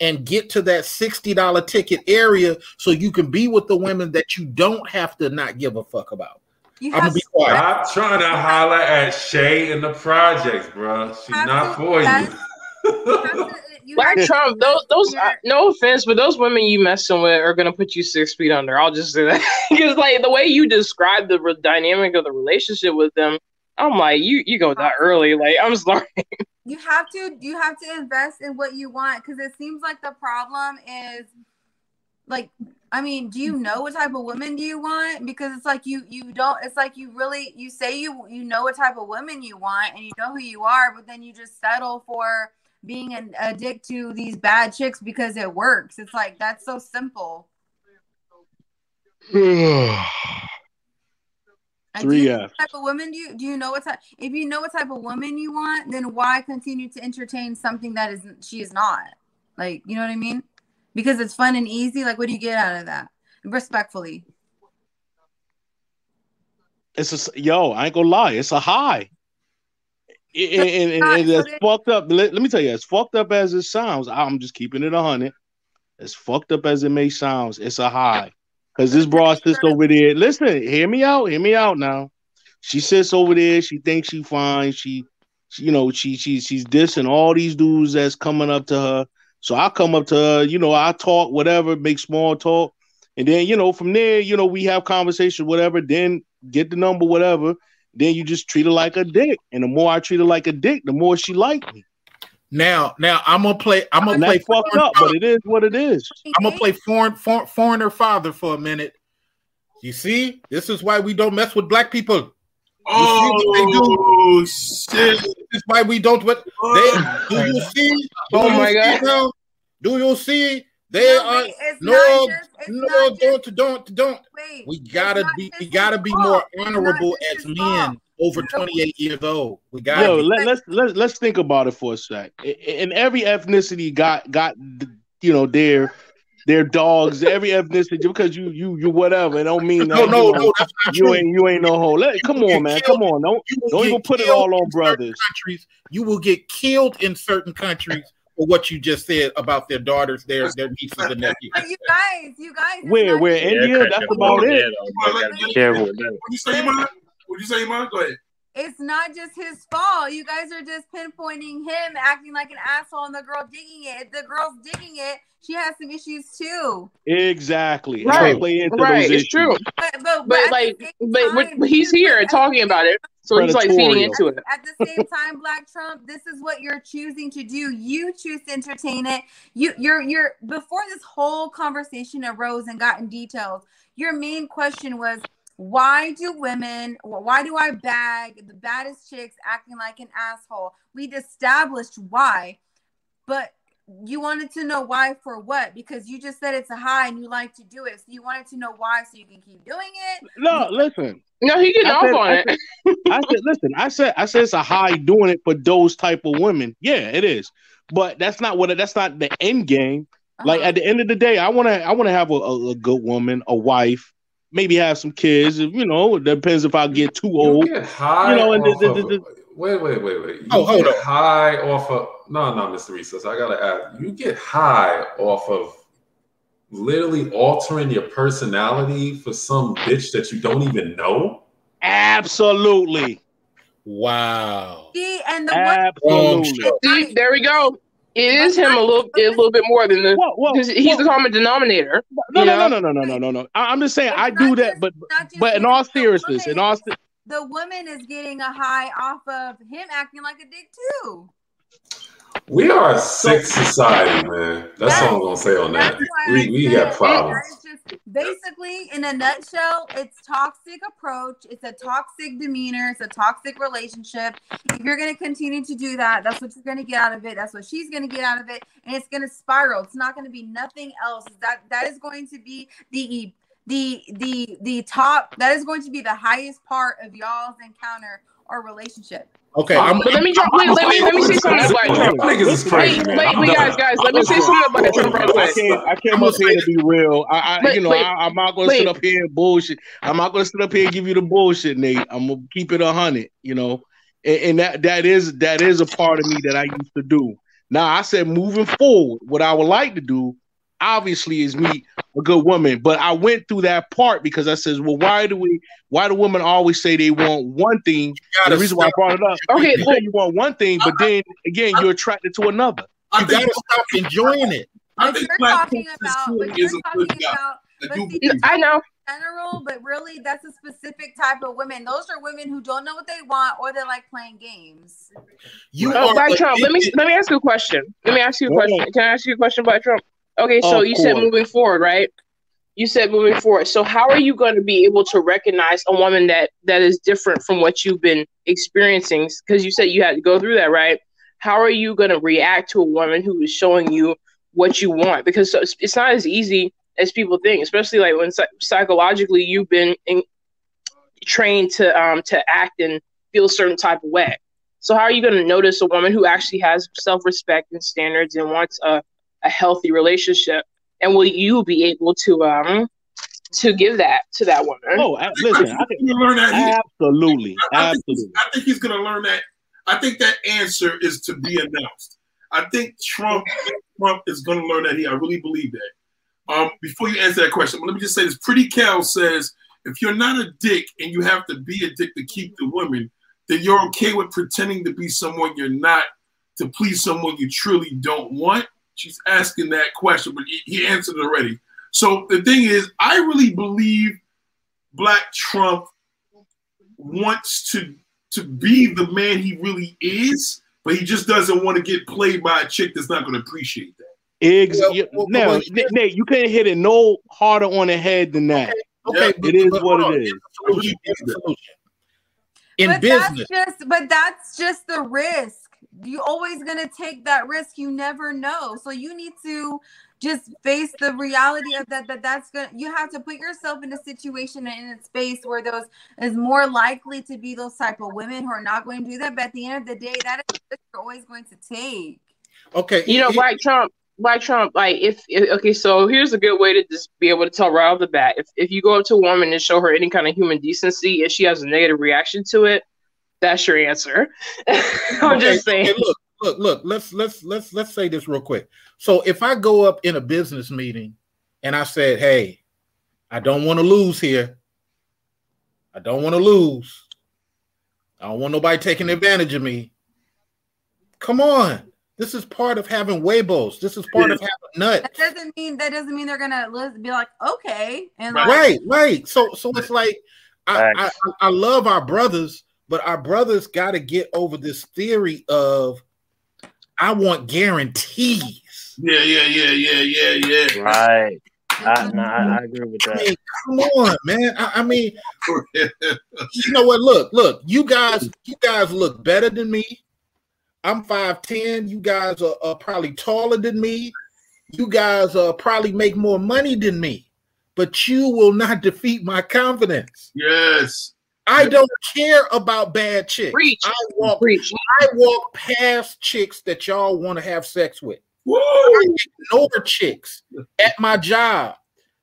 and get to that $60 ticket area so you can be with the women that you don't have to not give a fuck about. You I'm gonna be quiet. Stop trying to holler at Shay in the projects, bro. She's Have not to- for you. that's- you you Black have Trump, those, those uh, no offense, but those women you messing with are gonna put you six feet under. I'll just say that because like the way you describe the re- dynamic of the relationship with them, I'm like you you go that early. Like I'm sorry. you have to you have to invest in what you want because it seems like the problem is like I mean, do you mm. know what type of woman do you want? Because it's like you you don't. It's like you really you say you you know what type of woman you want and you know who you are, but then you just settle for being an, a dick to these bad chicks because it works. It's like that's so simple. Three F. Type of woman do you do you know what type? If you know what type of woman you want, then why continue to entertain something that is she is not? Like you know what I mean? Because it's fun and easy. Like what do you get out of that? Respectfully. It's a yo. I ain't gonna lie. It's a high. And, and, and, and it's fucked up. Let, let, me tell you, as fucked up as it sounds, I'm just keeping it a hundred. As fucked up as it may sound, it's a high. Cause this broad sits over there. Listen, hear me out. Hear me out now. She sits over there. She thinks she fine. She, she you know, she she she's dissing all these dudes that's coming up to her. So I come up to her. You know, I talk whatever, make small talk, and then you know from there, you know, we have conversation, whatever. Then get the number, whatever. Then you just treat her like a dick, and the more I treat her like a dick, the more she like me. Now, now I'm gonna play. I'm gonna play fucked up, but it is what it is. I'm gonna play foreign, foreign foreigner father for a minute. You see, this is why we don't mess with black people. Oh shit! This is why we don't. What they oh do you see? Oh do oh my god! Now? Do you see? They No, are wait, no, just- no, not don't, don't, don't. Wait, We gotta not be, we gotta be more honorable as men fault. over 28 years old. We gotta. Yo, be. let, let's let's let's think about it for a sec. I- And every ethnicity got got you know their their dogs. Every ethnicity because you you you whatever. It don't mean that No, no, you, no, that's not you true. ain't you ain't no hoe. Let, come on, man. killed. Come on. Don't don't even put it all on brothers. Countries, you will get killed in certain countries for what you just said about their daughters, their their nieces and nephews. But you guys, you guys, it's Where where just- India? That's about it. Careful with you say, man? What you say, man? Go ahead. It's not just his fault. You guys are just pinpointing him acting like an asshole and the girl digging it. If the girl's digging it, she has some issues too. Exactly. Right, into right. those It's issues. true. But but, but, But like, but, but time, but he's this here what- and talking about it, so he's like feeding into it. At the same time, Black Trump, this is what you're choosing to do. You choose to entertain it. You you're you're before this whole conversation arose and got in details, your main question was why do women why do I bag the baddest chicks acting like an asshole? We'd established why, but you wanted to know why for what? Because you just said it's a high and you like to do it. So you wanted to know why so you can keep doing it. No, listen. No, he getting I off said- on I it. said- I said, listen, I said, I said it's a high doing it for those type of women. Yeah, it is, but that's not what. That's not the end game. Like Uh-huh. at the end of the day, I want to, I want to have a, a, a good woman, a wife, maybe have some kids. You know, it depends if I get too old. You old. get high You know, and off the- of, the- the- wait, wait, wait, wait. You Oh, hold get on. high off of no, no, Mr. Research. I gotta ask. You get high off of literally altering your personality for some bitch that you don't even know. Absolutely, Wow. See, and the Wrong absolutely. show. See, there we go. It is him a little, a little bit more than the. Well, well, Because he's well, the common denominator. no, no, no, no, no, no, no, no, no. I- I'm just saying I do not that, just- but but in him, all the seriousness, in woman. all se- the woman is getting a high off of him acting like a dick too. We are a sick society, man. That's all I'm gonna say on that. We we got problems. just basically in a nutshell, it's toxic approach, it's a toxic demeanor, it's a toxic relationship. If you're gonna continue to do that, that's what you're gonna get out of it. That's what she's gonna get out of it, and it's gonna spiral. It's not gonna be nothing else. That that is going to be the the the the top. That is going to be the highest part of y'all's encounter or relationship. Okay, I'm, But let me drop. Wait, let me let me say something about Trump. Niggas is crazy, Wait, wait, wait, guys, guys. Let me say something about Trump real I quick. came, I came I'm up here say to be real. I, I Wait, you know, wait. I, I'm not going to Wait. sit up here and bullshit. I'm not going to sit up here and give you the bullshit, Nate. I'm gonna keep it a hundred. You know, and, and that that is that is a part of me that I used to do. Now I said moving forward, what I would like to do, obviously, is meet a good woman. But I went through that part because I says, well, why do we? Why do women always say they want one thing? The reason why I brought it up, Okay, you well- you want one thing, but then again, you're attracted to another. I You gotta stop enjoying it. I think you're talking about, truly but you're is talking about, that but do see, I know. general, but really that's a specific type of women. Those are women who don't know what they want or they like playing games. You Oh, are Black Trump. Let me let me ask you a question. Let me ask you a question. Can I ask you a question, Black Trump? Okay, so you said moving forward, right? you said moving forward. So how are you going to be able to recognize a woman that that is different from what you've been experiencing? Because you said you had to go through that, right? How are you going to react to a woman who is showing you what you want? Because it's not as easy as people think, especially like when psychologically you've been in, trained to um to act and feel a certain type of way. So how are you going to notice a woman who actually has self respect and standards and wants a a healthy relationship? and will you be able to um to give that to that woman? Oh, listen, I think learn that. Absolutely, I, I absolutely. Think I think he's going to learn that. I think that answer is to be announced. I think Trump Trump is going to learn that. He, I really believe that. Um, before you answer that question, let me just say this: Pretty Cal says if you're not a dick and you have to be a dick to keep the woman then you're okay with pretending to be someone you're not to please someone you truly don't want she's asking that question, but he answered it already. So the thing is, I really believe Black Trump wants to to be the man he really is, but he just doesn't want to get played by a chick that's not going to appreciate that. Exactly. Well, now, well, Nate, Nate, you can't hit it no harder on the head than that. Okay, okay it is what it is. In but business, that's just but that's just the risk you always going to take that risk you never know. So you need to just face the reality of that that that's going to you have to put yourself in a situation and in a space where those is more likely to be those type of women who are not going to do that. But at the end of the day that is what you're always going to take. Okay. You know black trump black trump like if, if, okay so here's a good way to just be able to tell right off the bat. If, if you go up to a woman and show her any kind of human decency if she has a negative reaction to it that's your answer. I'm okay, just saying. Okay, look, look, look. Let's let's let's let's say this real quick. So if I go up in a business meeting and I said, "Hey, I don't want to lose here. I don't want to lose. I don't want nobody taking advantage of me. Come on." This is part of having huevos. This is part yeah. of having nuts. That doesn't mean that doesn't mean they're gonna be like okay and like, right, right. So so it's like I, I, I love our brothers, but our brothers got to get over this theory of I want guarantees. Yeah, yeah, yeah, yeah, yeah, yeah. Right. I, no, I, I, agree with that. I mean, come on, man. I, I mean, you know what? Look, look. You guys, you guys look better than me. I'm five ten. You guys are, are probably taller than me. You guys uh, probably make more money than me, but you will not defeat my confidence. Yes. I don't care about bad chicks. Preach. I walk, Preach. I walk past chicks that y'all want to have sex with. Whoa. I ignore chicks at my job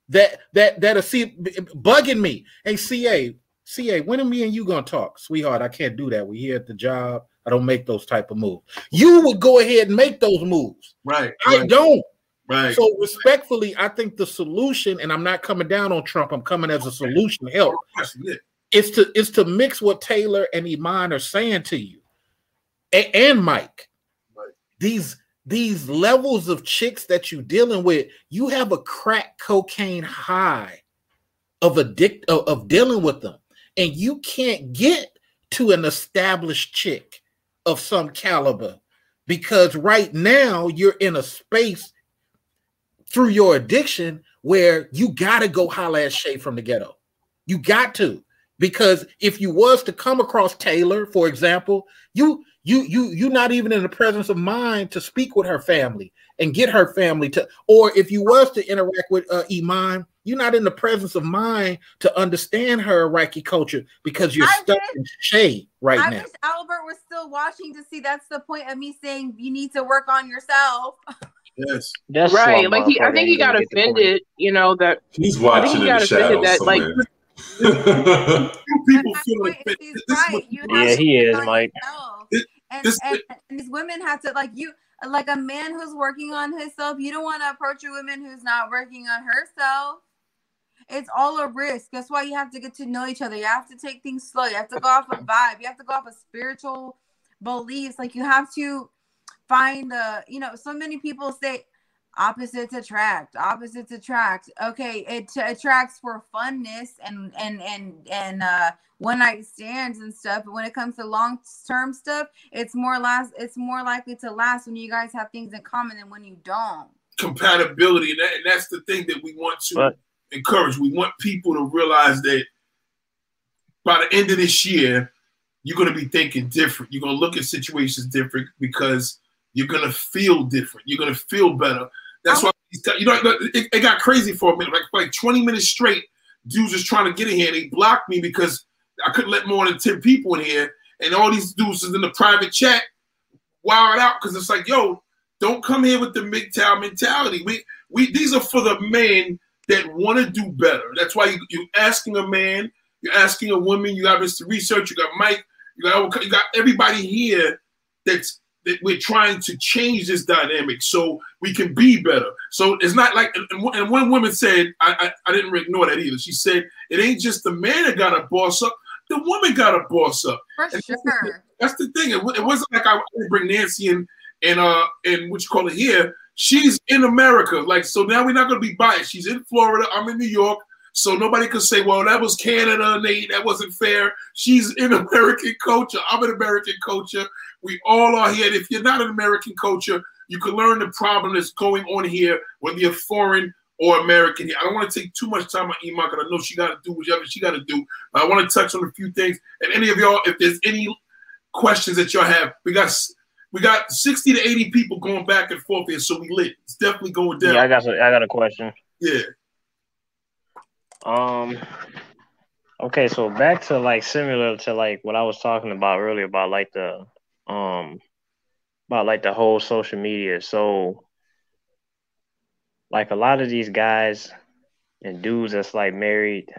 that that that are see bugging me. Hey, CA, CA, when are me and you gonna talk, sweetheart? I can't do that. We here at the job. I don't make those type of moves. You would go ahead and make those moves. Right. I right. don't. Right. So respectfully, I think the solution, and I'm not coming down on Trump. I'm coming as a solution help it's to it's to mix what Taylor and Iman are saying to you, a- and Mike. Right. These these levels of chicks that you're dealing with, you have a crack cocaine high of addict of, of dealing with them, and you can't get to an established chick of some caliber because right now you're in a space through your addiction where you got to go holler at Shay from the ghetto. You got to because if you was to come across Taylor, for example, you you you you're not even in the presence of mind to speak with her family and get her family to, or if you was to interact with uh, Iman, you're not in the presence of mind to understand her Iraqi culture because you're I stuck wish, in shade right I now. I wish Albert was still watching to see. That's the point of me saying you need to work on yourself. Yes, that's right. Like he, I think he got offended. You know that he's watching. I think he got offended that like people feel like right. yeah, he is, Mike. And, and, and, these women have to like you like a man who's working on himself. You don't want to approach a woman who's not working on herself. It's all a risk. That's why you have to get to know each other. You have to take things slow. You have to go off a vibe. You have to go off a spiritual beliefs. Like you have to find the, you know, so many people say, opposites attract opposites attract okay it t- attracts for funness and and and and uh one night stands and stuff but when it comes to long term stuff it's more last it's more likely to last when you guys have things in common than when you don't compatibility and, that, and that's the thing that we want to encourage. We want people to realize that by the end of this year, you're going to be thinking different. You're going to look at situations different because you're going to feel different. You're going to feel better. That's why you know it, it, got crazy for a minute, like like 20 minutes straight. Dudes just trying to get in here. and They blocked me because I couldn't let more than 10 people in here, and all these dudes is in the private chat wild out because it's like, yo, don't come here with the MGTOW mentality. We we these are for the men that want to do better. That's why you, you're asking a man, you're asking a woman, you got Mr. Research, you got Mike, you got you got everybody here that's that we're trying to change this dynamic so we can be better. So it's not like and, and one woman said, I, I, I didn't ignore that either. She said it ain't just the man that got a boss up, the woman got a boss up. For and sure. That's the thing. It, it wasn't like I didn't bring Nancy in and uh and what you call it here. She's in America. Like so now we're not gonna be biased. She's in Florida. I'm in New York. So nobody could say, well, that was Canada, Nate. That wasn't fair. She's in American culture. I'm an American culture. We all are here. And if you're not an American culture, you can learn the problem that's going on here, whether you're foreign or American. I don't want to take too much time on Iman because I know she got to do whatever she got to do. But I want to touch on a few things. And any of y'all, if there's any questions that y'all have, we got we got 60 to 80 people going back and forth here, so we lit. It's definitely going down. Yeah, I got I got a question. Yeah. Um. Okay, so back to like similar to like what I was talking about earlier about like the um about like the whole social media. So like a lot of these guys and dudes that's like married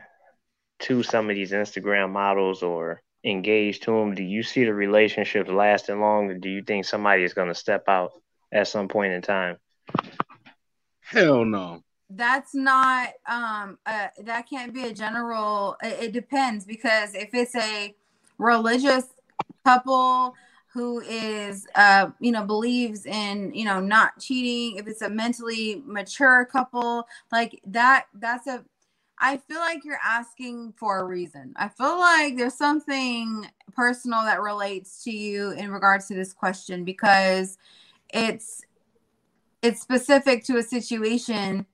to some of these Instagram models or engaged to them, do you see the relationships lasting long, or do you think somebody is going to step out at some point in time? Hell no that's not um uh, that can't be a general it, it, depends because if it's a religious couple who is uh you know believes in you know not cheating if it's a mentally mature couple like that that's a i feel like you're asking for a reason i feel like there's something personal that relates to you in regards to this question because it's it's specific to a situation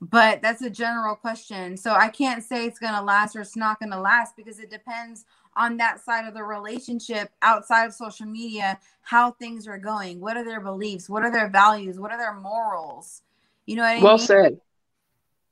but that's a general question. So I can't say it's going to last or it's not going to last because it depends on that side of the relationship outside of social media, how things are going. What are their beliefs? What are their values? What are their morals? You know what I well mean? said.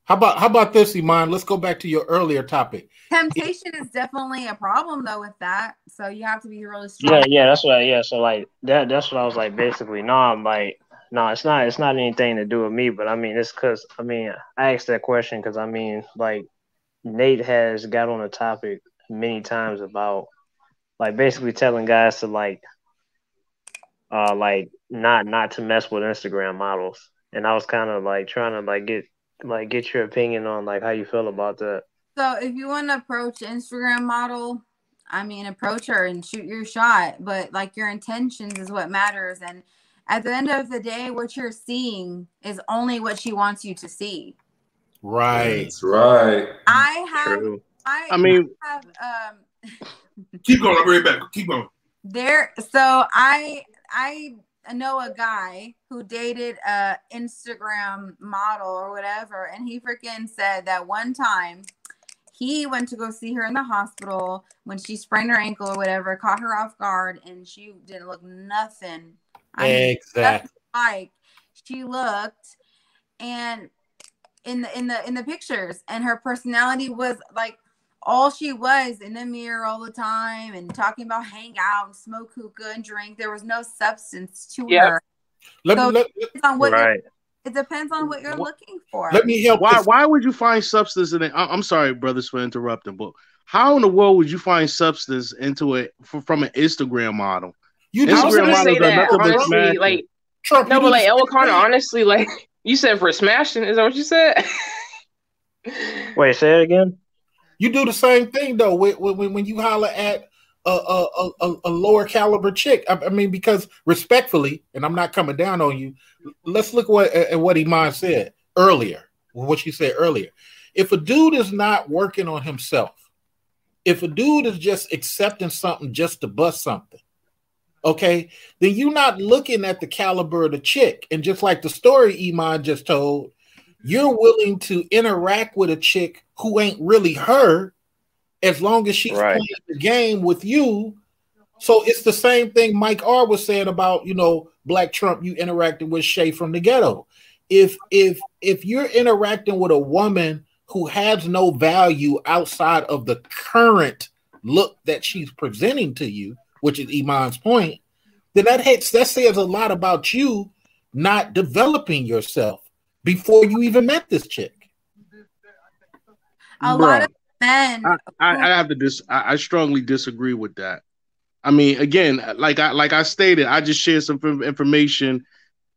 How about how about this, Iman? Let's go back to your earlier topic. Temptation is definitely a problem though with that. So you have to be really strong. Yeah, yeah, that's what. Yeah, so like that. That's what I was like. Basically, no, I'm like no, it's not. It's not anything to do with me, but I mean, it's because I mean, I asked that question because I mean, like Nate has got on the topic many times about like basically telling guys to like, uh, like not not to mess with Instagram models, and I was kind of like trying to like get like get your opinion on like how you feel about that. So if you want to approach Instagram model, I mean, approach her and shoot your shot, but like your intentions is what matters and at the end of the day, what you're seeing is only what she wants you to see. Right. Right. I have. I, I mean, have. Um, keep going. I'll be right back. Keep going. There. So I I know a guy who dated a Instagram model or whatever, and he freaking said that one time he went to go see her in the hospital when she sprained her ankle or whatever, caught her off guard, and she didn't look nothing I mean, exactly. Like she looked, and in the in the in the pictures, and her personality was like all she was in the mirror all the time and talking about hang out and smoke hookah and drink. There was no substance to yeah. her. Let so me, let, it, on what right. it depends on what you're looking for. let me help. Why this. why would you find substance in it? I- I'm sorry, brothers, for interrupting, but how in the world would you find substance into it f- from an Instagram model? You I was Instagram gonna say are that nothing honestly, smashing. like Trump, no, but like the El same Connor, honestly, like you said for smashing, is that what you said? Wait, say it again. You do the same thing though when when, you holler at a, a, a, a lower caliber chick. I, I mean, because respectfully, and I'm not coming down on you. Let's look what at what Iman said earlier. What she said earlier. If a dude is not working on himself, if a dude is just accepting something just to bust something, okay, then you're not looking at the caliber of the chick. And just like the story Iman just told, you're willing to interact with a chick who ain't really her as long as she's right. playing the game with you. So it's the same thing Mike R was saying about, you know, Black Trump, you interacted with Shay from the ghetto. If if if you're interacting with a woman who has no value outside of the current look that she's presenting to you, which is Iman's point, then that hits that says a lot about you not developing yourself before you even met this chick. A Bro, lot of men. I, I, I have to dis. I, I strongly disagree with that. I mean, again, like I like I stated, I just shared some information,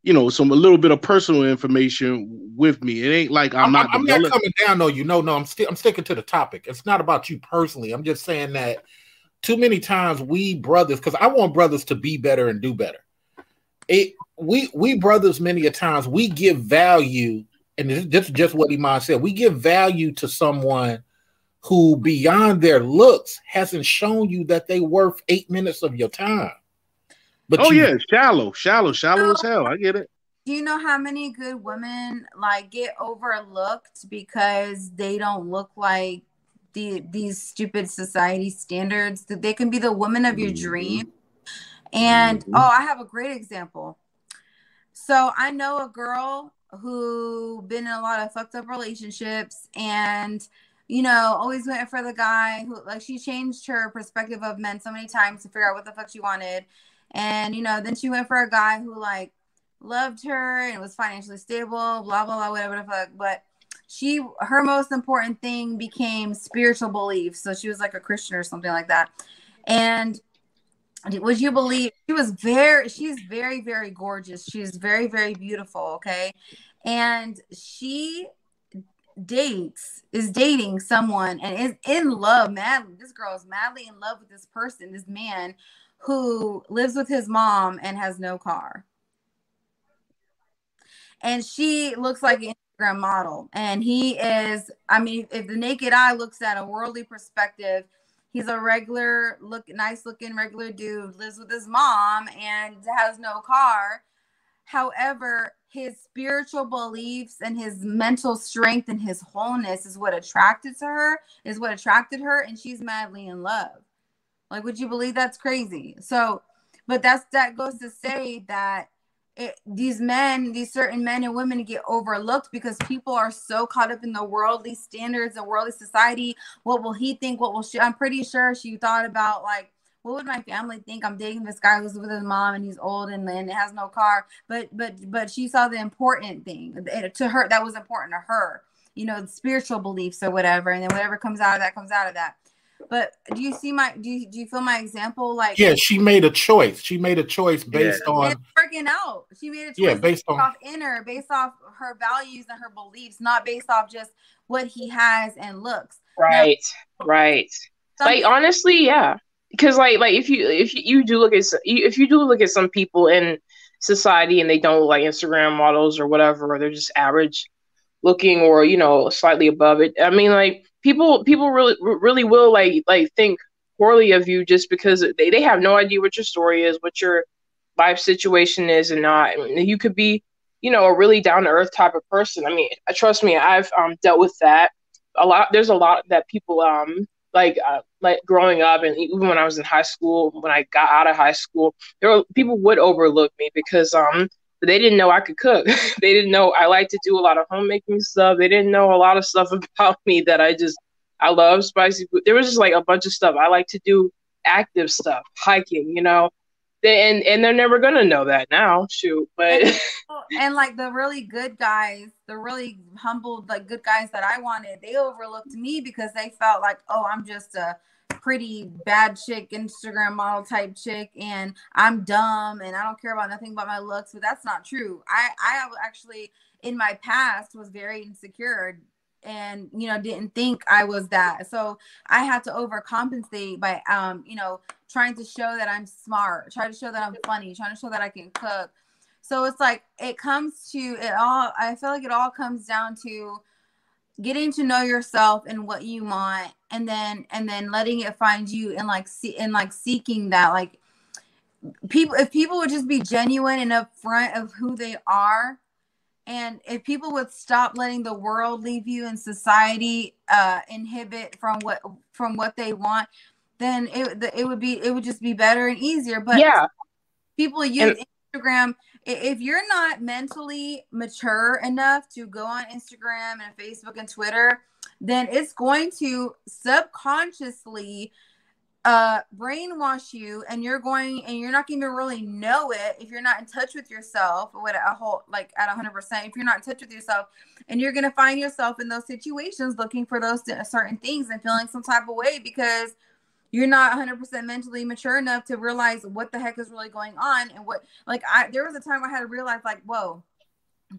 you know, some a little bit of personal information with me. It ain't like I'm, I'm not. I'm not coming down on You No, no, I'm still I'm sticking to the topic. It's not about you personally. I'm just saying that too many times we brothers, because I want brothers to be better and do better. It we we brothers many a times we give value, and this, is just what Iman said. We give value to someone who, beyond their looks, hasn't shown you that they worth eight minutes of your time. But oh you, yeah, shallow, shallow, shallow as hell. I get it. Do you know how many good women like get overlooked because they don't look like the these stupid society standards? That they can be the woman of your mm-hmm. dream. And mm-hmm. oh, I have a great example. So I know a girl who been in a lot of fucked up relationships and you know always went for the guy who like she changed her perspective of men so many times to figure out what the fuck she wanted. And you know then she went for a guy who like loved her and was financially stable blah blah blah whatever the fuck. But she her most important thing became spiritual belief so she was like a christian or something like that. And would you believe she was very she's very very gorgeous. She's very very beautiful okay? And she dates is dating someone and is in love madly. This girl is madly in love with this person this man who lives with his mom and has no car. And she looks like an instagram model. And he is i mean if the naked eye looks at a worldly perspective He's a regular look, nice looking regular dude, lives with his mom and has no car. However, his spiritual beliefs and his mental strength and his wholeness is what attracted to her, is what attracted her, and she's madly in love. Like, would you believe that's crazy? So, but that's that goes to say that it, these men, these certain men and women get overlooked because people are so caught up in the worldly standards and worldly society. What will he think? What will she? I'm pretty sure she thought about like, what would my family think? I'm dating this guy who's with his mom and he's old and, and has no car. But but but she saw the important thing uh, to her that was important to her. You know, spiritual beliefs or whatever, and then whatever comes out of that comes out of that. But do you see my do you, do you feel my example? Like yeah, she made a choice. She made a choice based yeah. on it's working out. She made a choice yeah, based, on off inner, based off her values and her beliefs, not based off just what he has and looks. Right, now, right. Like honestly, yeah. Because like like if you if you do look at if you do look at some people in society and they don't look like Instagram models or whatever, or they're just average looking or you know slightly above it. I mean, like people people really really will like like think poorly of you just because they, they have no idea what your story is, what your life situation is, and not. You could be, you know, a really down to earth type of person. I mean, trust me, I've um, dealt with that a lot. There's a lot that people um like uh, like growing up and even when I was in high school, when I got out of high school, there were people would overlook me because um they didn't know I could cook. they didn't know I like to do a lot of homemaking stuff. They didn't know a lot of stuff about me that I just I love spicy food. There was just like a bunch of stuff I like to do active stuff, hiking, you know. And and they're never gonna know that now. Shoot, but and, and like the really good guys, the really humble, like good guys that I wanted, they overlooked me because they felt like, oh, I'm just a pretty bad chick Instagram model type chick and I'm dumb and I don't care about nothing but my looks but that's not true. I I actually in my past was very insecure and you know didn't think I was that. So I had to overcompensate by um you know trying to show that I'm smart trying to show that I'm funny trying to show that I can cook. So it's like it comes to it all I feel like it all comes down to getting to know yourself and what you want and then and then letting it find you and like see and like seeking that like people if people would just be genuine and upfront of who they are and if people would stop letting the world leave you and society uh, inhibit from what from what they want, then it it would be it would just be better and easier. But yeah, people use and- Instagram. If you're not mentally mature enough to go on Instagram and Facebook and Twitter, then it's going to subconsciously uh brainwash you and you're going and you're not going to really know it if you're not in touch with yourself with a whole like at 100% if you're not in touch with yourself and you're going to find yourself in those situations looking for those certain things and feeling some type of way because you're not 100% mentally mature enough to realize what the heck is really going on and what like i there was a time i had to realize like whoa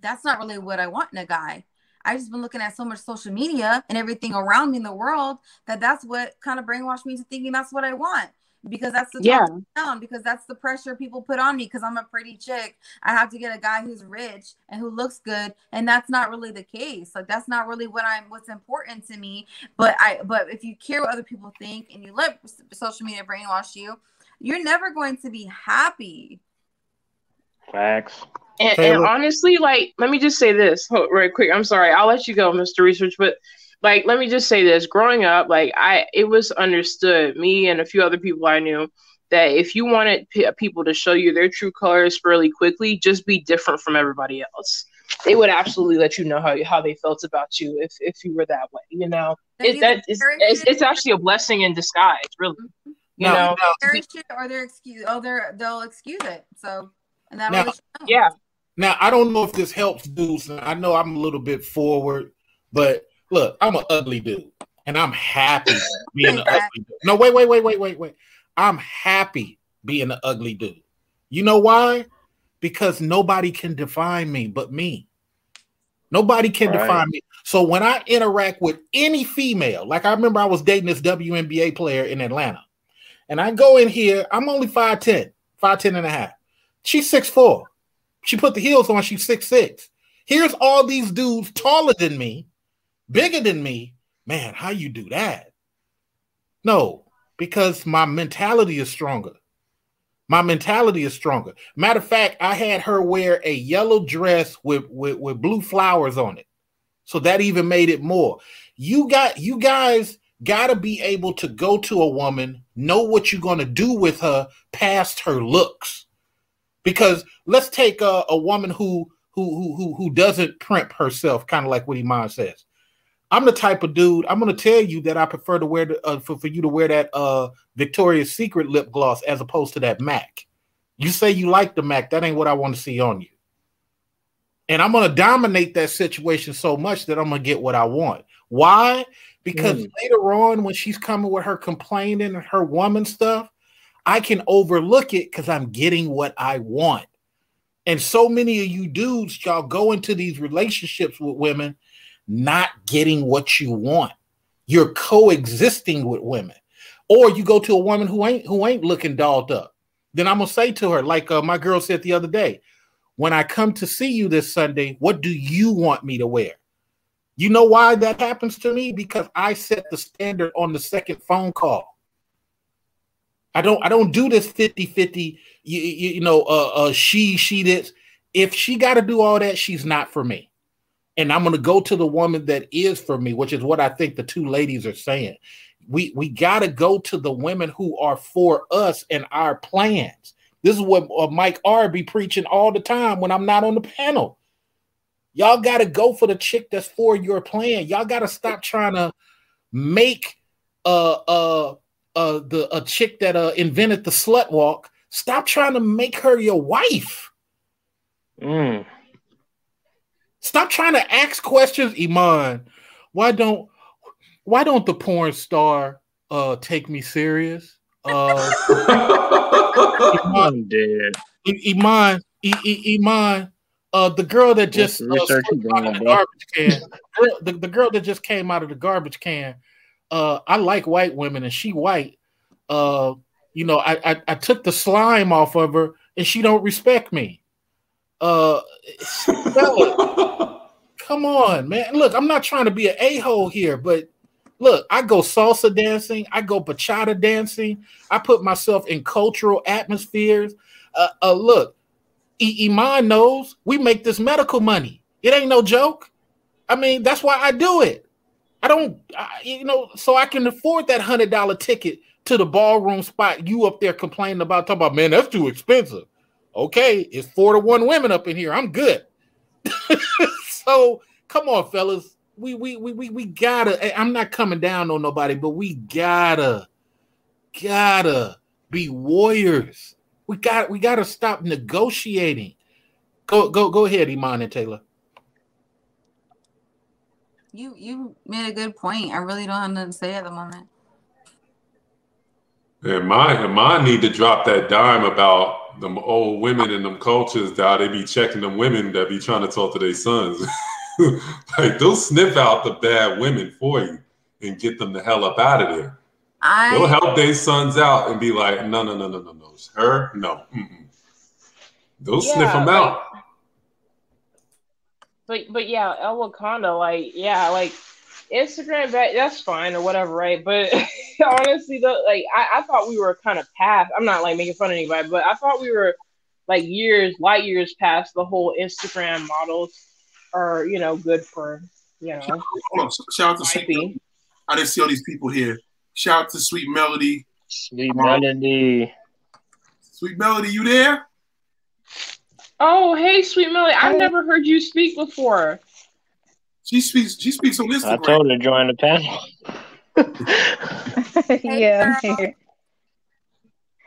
that's not really what i want in a guy. I just been looking at so much social media and everything around me in the world that that's what kind of brainwashed me to thinking that's what I want because that's the yeah down because that's the pressure people put on me because I'm a pretty chick. I have to get a guy who's rich and who looks good, and that's not really the case. Like that's not really what I'm what's important to me. But I but if you care what other people think and you let social media brainwash you, you're never going to be happy. Facts. And, and, honestly, like, let me just say this right quick. I'm sorry, I'll let you go, Mr. Research, but like, let me just say this. Growing up, like, I it was understood, me and a few other people I knew, that if you wanted p- people to show you their true colors fairly quickly, just be different from everybody else. They would absolutely let you know how how they felt about you if if you were that way. You know, it, that is it's, it's, actually a blessing in disguise, really. Mm-hmm. You no, know, no. or they're excuse, oh, they're they'll excuse it. So and that now, yeah. Now I don't know if this helps dudes. I know I'm a little bit forward, but look, I'm an ugly dude, and I'm happy being an ugly dude. No, wait, wait, wait, wait, wait, wait. I'm happy being an ugly dude. You know why? Because nobody can define me but me. Nobody can right. define me. So when I interact with any female, like I remember I was dating this WNBA player in Atlanta, and I go in here, I'm only 5'10, 5'10 and a half. She's 6'4. She put the heels on, she's 6'6. Here's all these dudes taller than me, bigger than me. Man, how you do that? No, because my mentality is stronger. My mentality is stronger. Matter of fact, I had her wear a yellow dress with, with, with blue flowers on it. So that even made it more. You got you guys gotta be able to go to a woman, know what you're gonna do with her past her looks. Because let's take a, a woman who who who who doesn't primp herself, kind of like what Iman says. I'm the type of dude. I'm going to tell you that I prefer to wear the, uh, for for you to wear that uh Victoria's Secret lip gloss as opposed to that Mac. You say you like the Mac, that ain't what I want to see on you. And I'm going to dominate that situation so much that I'm going to get what I want. Why? Because mm. later on, when she's coming with her complaining and her woman stuff, I can overlook it because I'm getting what I want. And so many of you dudes, y'all go into these relationships with women not getting what you want. You're coexisting with women. Or you go to a woman who ain't who ain't looking dolled up. Then I'm gonna say to her, like uh, my girl said the other day, when I come to see you this Sunday, what do you want me to wear? You know why that happens to me? Because I set the standard on the second phone call. I don't I don't do this 50-50, you, you, you know, uh, uh she she this. If she got to do all that, she's not for me. And I'm going to go to the woman that is for me, which is what I think the two ladies are saying. We we got to go to the women who are for us and our plans. This is what uh, Mike R be preaching all the time when I'm not on the panel. Y'all got to go for the chick that's for your plan. Y'all got to stop trying to make uh uh uh the a chick that uh invented the slut walk, stop trying to make her your wife. Mm. Stop trying to ask questions, Iman. Why don't why don't the porn star uh take me serious? Uh Iman, dead. Iman, Iman, uh, the girl that just uh, the garbage can, the, the girl that just came out of the garbage can uh, I like white women and she white. Uh, you know, I, I, I took the slime off of her and she don't respect me. Uh, come on, man. Look, I'm not trying to be an a hole here, but look, I go salsa dancing, I go bachata dancing, I put myself in cultural atmospheres. Uh, uh look, I- Iman knows we make this medical money. It ain't no joke. I mean, that's why I do it. I don't, I, you know, so I can afford that hundred dollar ticket to the ballroom spot. You up there complaining about talking about, man, that's too expensive. Okay, it's four to one women up in here. I'm good. so come on, fellas. We we we we we gotta. Eh, I'm not coming down on nobody, but we gotta, gotta be warriors. We got we gotta stop negotiating. Go go go ahead, Iman and Taylor. You you made a good point. I really don't have nothing to say at the moment. And my and my need to drop that dime about them old women in them cultures that they be checking them women that be trying to talk to their sons. like they'll sniff out the bad women for you and get them the hell up out of there. I, they'll help their sons out and be like, no, no, no, no, no, no, her, no. Mm-mm. They'll yeah, sniff them out but but yeah, El Wakanda, like yeah, like Instagram that that's fine or whatever, right? But honestly, though, like I, I thought we were kind of past. I'm not like making fun of anybody, but I thought we were like years, light years past the whole Instagram models are you know good for you know. Shout out to Sweet. I didn't see all these people here. Shout out to Sweet Melody. Sweet um, Melody. Sweet Melody, you there? Oh, hey, sweet Millie. I've never heard you speak before. She speaks. She speaks on Instagram. I told her to join the panel. yeah.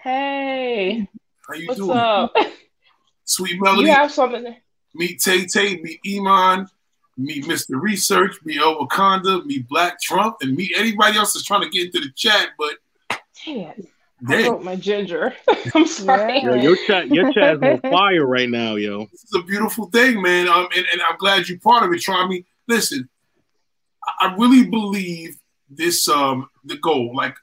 Hey. How you What's doing? up? Sweet Melody. You have something. Meet Tay Tay. Meet Iman. Meet Mr. Research. Meet El Wakanda. Meet Black Trump. And meet anybody else that's trying to get into the chat. But Dang it. I broke my ginger. I'm sorry. Yo, your chat, your chat's on fire right now, yo. This is a beautiful thing, man. Um, and, and I'm glad you're part of it, Charmy. Listen, I really believe this. Um, the goal, like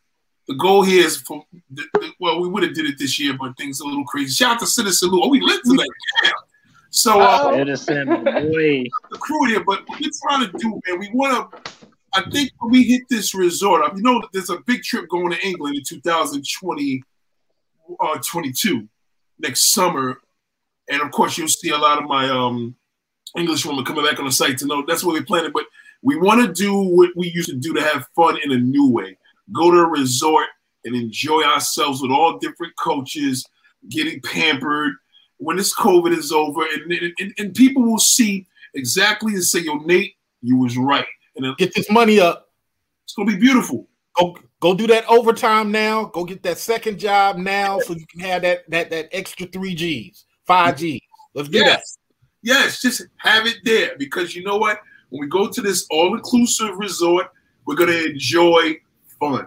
the goal here is for. The, the, well, we would have did it this year, but things are a little crazy. Shout out to Citizen Lou. Oh, we lit tonight. Yeah. So, uh, Citizen the crew here, but what we're trying to do, man, we want to I think when we hit this resort, you know, there's a big trip going to England in 2020, uh, 22 next summer, and of course you'll see a lot of my um, English women coming back on the site to know that's what we're planning. But we want to do what we used to do to have fun in a new way. Go to a resort and enjoy ourselves with all different coaches, getting pampered. When this COVID is over, and, and, and people will see exactly and say, "Yo, Nate, you was right." and get this money up. It's gonna be beautiful. Go go do that overtime now. Go get that second job now, so you can have that that that extra three G's, five G's. Let's do yes. Yes, just have it there because you know what? When we go to this all-inclusive resort, we're gonna enjoy fun.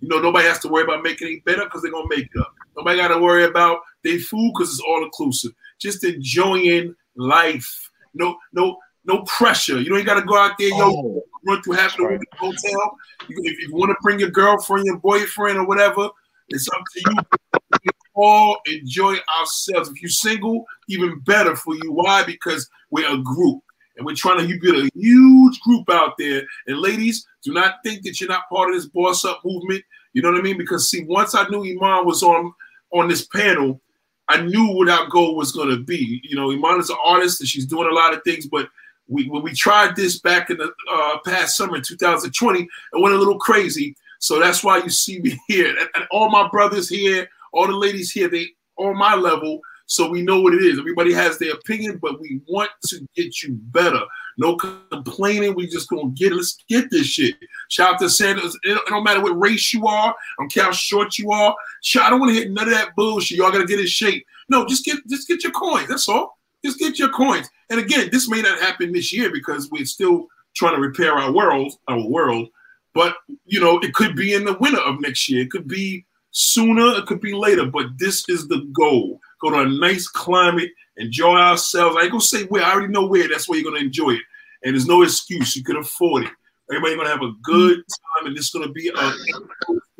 You know, nobody has to worry about making it better because they're gonna make it up. Nobody got to worry about their food because it's all inclusive. Just enjoying life. No, no, no pressure. You don't got to go out there, yo, oh, run through half the right. hotel. You, if you want to bring your girlfriend, your boyfriend, or whatever, it's up to you. All enjoy ourselves. If you're single, even better for you. Why? Because we're a group. And we're trying to build a huge group out there. And ladies, do not think that you're not part of this boss up movement. You know what I mean? Because see, once I knew Iman was on on this panel, I knew what our goal was going to be. You know, Iman is an artist and she's doing a lot of things, but we when we tried this back in the uh, past summer 2020, it went a little crazy. So that's why you see me here. And, and all my brothers here, all the ladies here, they on my level. So we know what it is. Everybody has their opinion, but we want to get you better. No complaining. We just gonna get it. let's get this shit. Shout out to Sanders. It don't matter what race you are, I don't care how short you are. I don't want to hit none of that bullshit. Y'all gotta get in shape. No, just get just get your coins. That's all. Just get your coins. And again, this may not happen this year because we're still trying to repair our world, our world. But you know, it could be in the winter of next year. It could be sooner. It could be later. But this is the goal. Go to a nice climate, enjoy ourselves. I ain't gonna say where. I already know where. That's where you're gonna enjoy it. And there's no excuse. You can afford it. Everybody's gonna have a good time, and it's gonna be a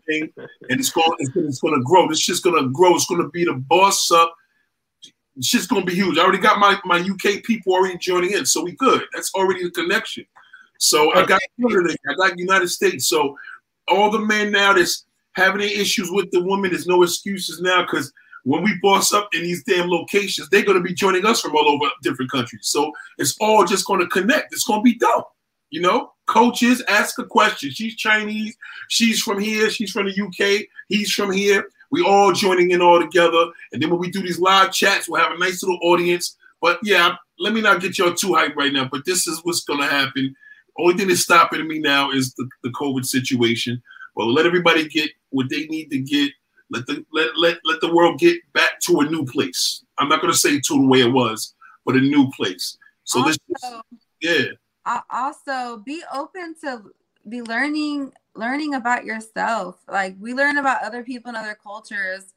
thing. And it's gonna, it's gonna grow. This shit's gonna grow. It's gonna be the boss up shit's gonna be huge. I already got my, my UK people already joining in, so we good. That's already the connection. So I got Canada, I got United States. So all the men now that's having any issues with the women, there's no excuses now because when we boss up in these damn locations, they're going to be joining us from all over different countries. So it's all just going to connect. It's going to be dope. You know, coaches ask a question. She's Chinese. She's from here. She's from the UK. He's from here. We all joining in all together. And then when we do these live chats, we'll have a nice little audience. But yeah, let me not get y'all too hyped right now. But this is what's going to happen. Only thing that's stopping me now is the, the COVID situation. Well, let everybody get what they need to get. Let the let, let let the world get back to a new place. I'm not going to say to the way it was, but a new place. So also, this, yeah. Also, be open to be learning learning about yourself. Like we learn about other people and other cultures,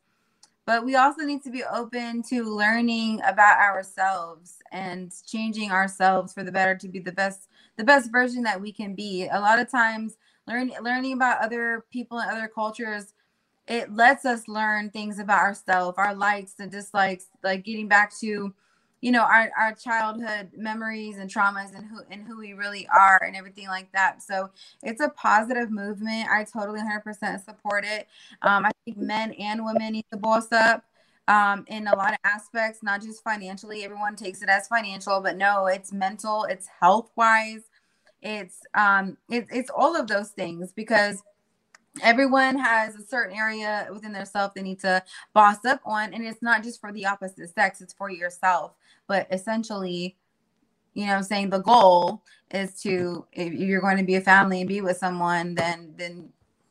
but we also need to be open to learning about ourselves and changing ourselves for the better to be the best the best version that we can be. A lot of times learning learning about other people and other cultures it lets us learn things about ourselves, our likes and dislikes, like getting back to you know our, our childhood memories and traumas and who and who we really are and everything like that. So it's a positive movement. I totally 100% support it. Um, i think men and women need to boss up um, in a lot of aspects not just financially. Everyone takes it as financial but no it's mental it's health wise it's um it, it's all of those things because everyone has a certain area within their self they need to boss up on and it's not just for the opposite sex it's for yourself. But essentially you know i'm saying? The goal is to if you're going to be a family and be with someone then then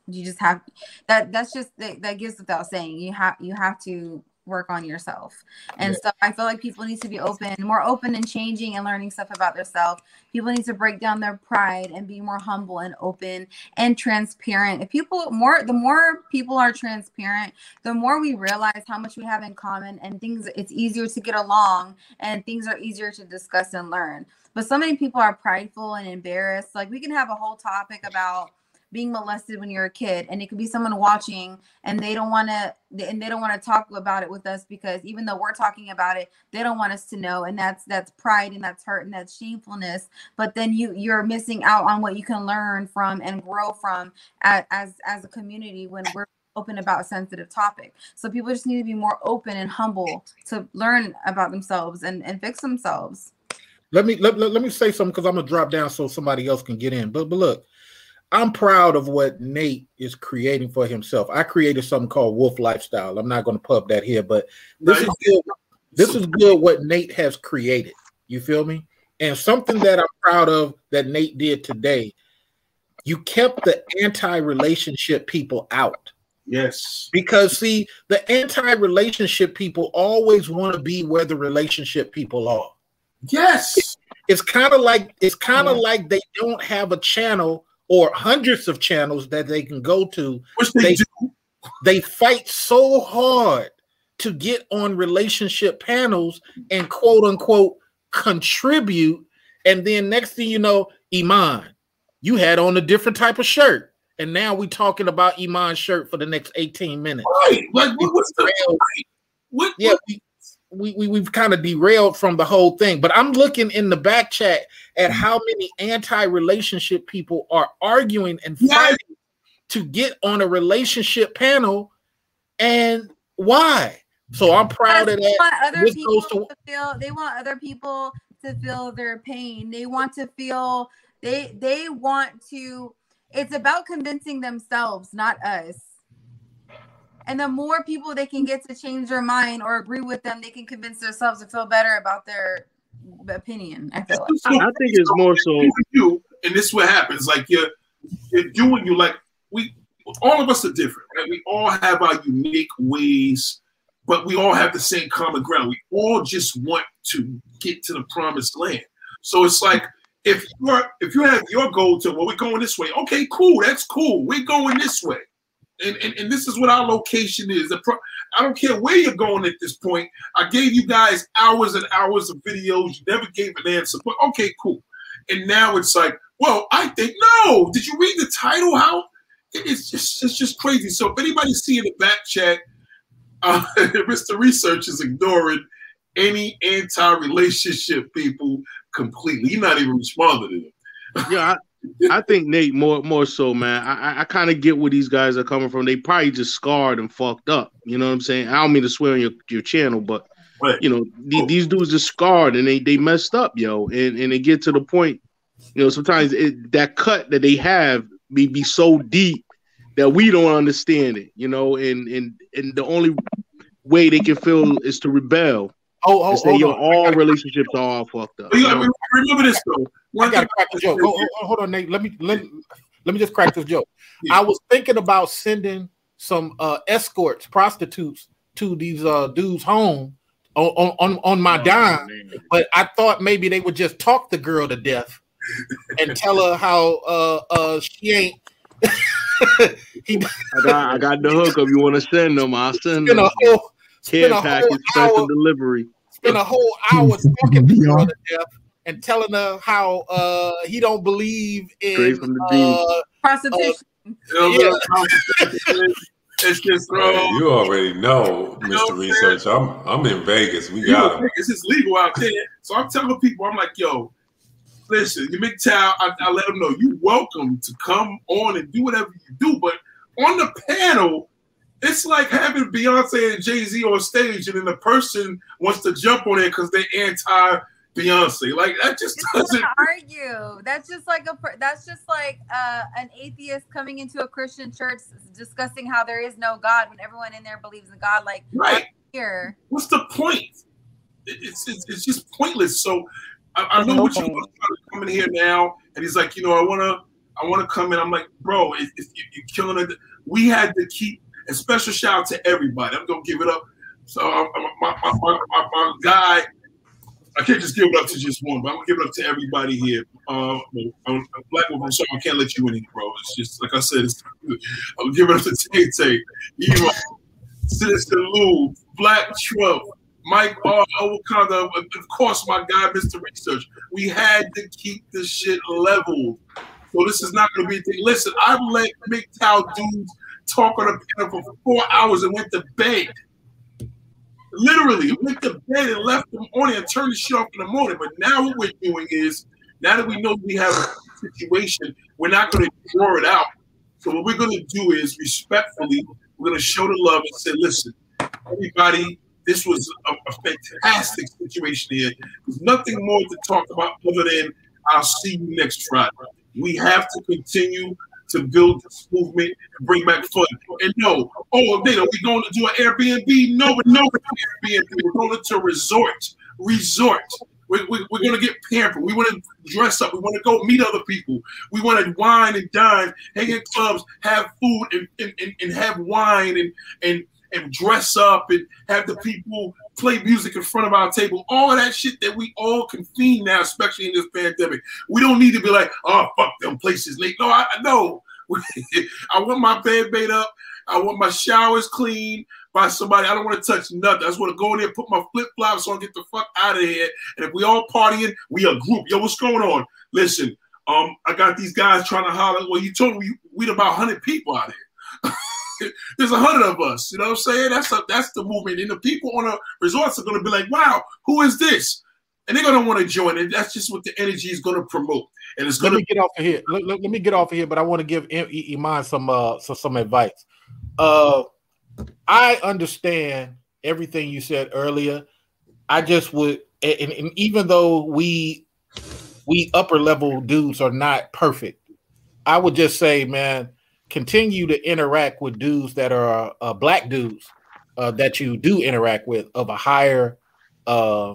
you just have that that's just that, that gives without saying. You have you have to work on yourself. And yeah. so I feel like people need to be open, more open and changing and learning stuff about themselves. People need to break down their pride and be more humble and open and transparent. If people more the more people are transparent, the more we realize how much we have in common and things it's easier to get along and things are easier to discuss and learn. But so many people are prideful and embarrassed. Like we can have a whole topic about being molested when you're a kid and it could be someone watching and they don't want to and they don't want to talk about it with us because even though we're talking about it they don't want us to know and that's that's pride and that's hurt and that's shamefulness. But then you you're missing out on what you can learn from and grow from as as, as a community when we're open about a sensitive topic. So people just need to be more open and humble to learn about themselves and and fix themselves. Let me let, let, let me say something because i'm gonna drop down so somebody else can get in. But but look I'm proud of what Nate is creating for himself. I created something called Wolf Lifestyle. I'm not going to pub that here, but this is good. This is good what Nate has created. You feel me? And something that I'm proud of that Nate did today, you kept the anti-relationship people out. Yes. Because see, the anti-relationship people always want to be where the relationship people are. Yes. It's kind of like it's kind of yeah. like they don't have a channel or hundreds of channels that they can go to. Which they, they do. They fight so hard to get on relationship panels and quote unquote contribute. And then next thing you know, Iman, you had on a different type of shirt. And now we talking about Iman's shirt for the next 18 minutes. Right. Like what, what's the what, yeah, what? We, we, we we've kind of derailed from the whole thing. But I'm looking in the back chat at mm-hmm. how many anti-relationship people are arguing and fighting yes. to get on a relationship panel, and why? So I'm proud of that. Want other people to, to feel, they want other people to feel their pain. They want to feel they they want to. It's about convincing themselves, not us. And the more people they can get to change their mind or agree with them, they can convince themselves to feel better about their opinion. I feel like. I think it's more so you, and this is what happens. Like you're you're doing you like we all of us are different, right? We all have our unique ways, but we all have the same common ground. We all just want to get to the promised land. So it's like if you're if you have your goal to well, we're going this way. Okay, cool, that's cool. We're going this way and, and, and this is what our location is. I don't care where you're going at this point. I gave you guys hours and hours of videos. You never gave an answer. But okay, cool. And now it's like, well, I think no. Did you read the title? How? It's just it's just crazy. So if anybody see the back chat, uh, Mr. Research is ignoring any anti-relationship people completely. He's not even responding to them. yeah, I think Nate more more so, man. I I kind of get where these guys are coming from. They probably just scarred and fucked up. You know what I'm saying? I don't mean to swear on your, your channel, but right. you know the, oh. these dudes are scarred and they they messed up, yo. And and they get to the point, you know, sometimes it, that cut that they have may be so deep that we don't understand it, you know. And and and the only way they can feel is to rebel. Oh, oh, say, yo, all relationships are all fucked up. You know? Remember this though. I gotta crack the joke. Hold, hold, on, Nate. Let me let, let me just crack this joke. I was thinking about sending some uh, escorts, prostitutes, to these uh, dudes' home on on, on my oh, dime, man. but I thought maybe they would just talk the girl to death and tell her how uh, uh, she ain't. he, I, got, I got the hook. If you want to send them, I'll send them. A whole, Care package, special delivery. Spend a whole hour talking to her to death and telling her how uh, he don't believe in uh, prostitution. Uh, yeah. it's just hey, you already know, Mr. You know Research. I'm I'm in Vegas. We got him. It's legal out there. So I'm telling people, I'm like, yo, listen, you MGTOW, I, I let them know you welcome to come on and do whatever you do. But on the panel, it's like having Beyonce and Jay Z on stage, and then the person wants to jump on it because they're anti Beyonce. Like that just doesn't argue. That's just like a that's just like uh, an atheist coming into a Christian church discussing how there is no God when everyone in there believes in God. Like right here, what's the point? It's it's, it's just pointless. So I, I know no what you're coming here now, and he's like, you know, I wanna I wanna come in. I'm like, bro, if, if you're killing it, we had to keep. A special shout out to everybody. I'm gonna give it up. So my, my, my, my, guy I can't just give it up to just one, but I'm gonna give it up to everybody here. Uh, I'm, Black woman, so I can't let you in bro. It's just like I said. It's, I'm gonna it up to Tay Tay, Eva, Citizen Lou, Black Trump, Mike R. Owakanda, of course, my guy, Mr. Research. We had to keep this shit level. So this is not gonna be a thing. Listen, I've let MGTOW dudes talk on the panel for four hours and went to bed. Literally went to bed and left them on and turned the shit off in the morning. But now what we're doing is, now that we know we have a situation, we're not going to draw it out. So what we're going to do is respectfully, we're going to show the love and say, listen, everybody, this was a, a fantastic situation here. There's nothing more to talk about other than I'll see you next Friday. We have to continue to build this movement and bring back fun. And no, oh, then are we going to do an Airbnb? No, no Airbnb. We're going to resort, resort. We're, we're, we're going to get pampered. We want to dress up. We want to go meet other people. We want to wine and dine, hang in clubs, have food and, and, and, and have wine and, and and dress up and have the people play music in front of our table. All that shit that we all convene now, especially in this pandemic. We don't need to be like, oh fuck them places, Nate. No, I know. I want my bed made up. I want my showers clean by somebody. I don't want to touch nothing. I just want to go in there, put my flip flops on, get the fuck out of here. And if we all partying, we a group. Yo, what's going on? Listen, um, I got these guys trying to holler. Well, you told me we about hundred people out here. there's a hundred of us. You know what I'm saying? That's a, that's the movement. And the people on the resorts are going to be like, wow, who is this? And they're going to want to join it. That's just what the energy is going to promote. And it's going to get off of here. Let, let, let, me get off of here, but I want to give Iman some uh some, some advice. Uh, I understand everything you said earlier. I just would, and, and even though we we upper level dudes are not perfect, I would just say, man, continue to interact with dudes that are uh, black dudes uh, that you do interact with of a higher uh,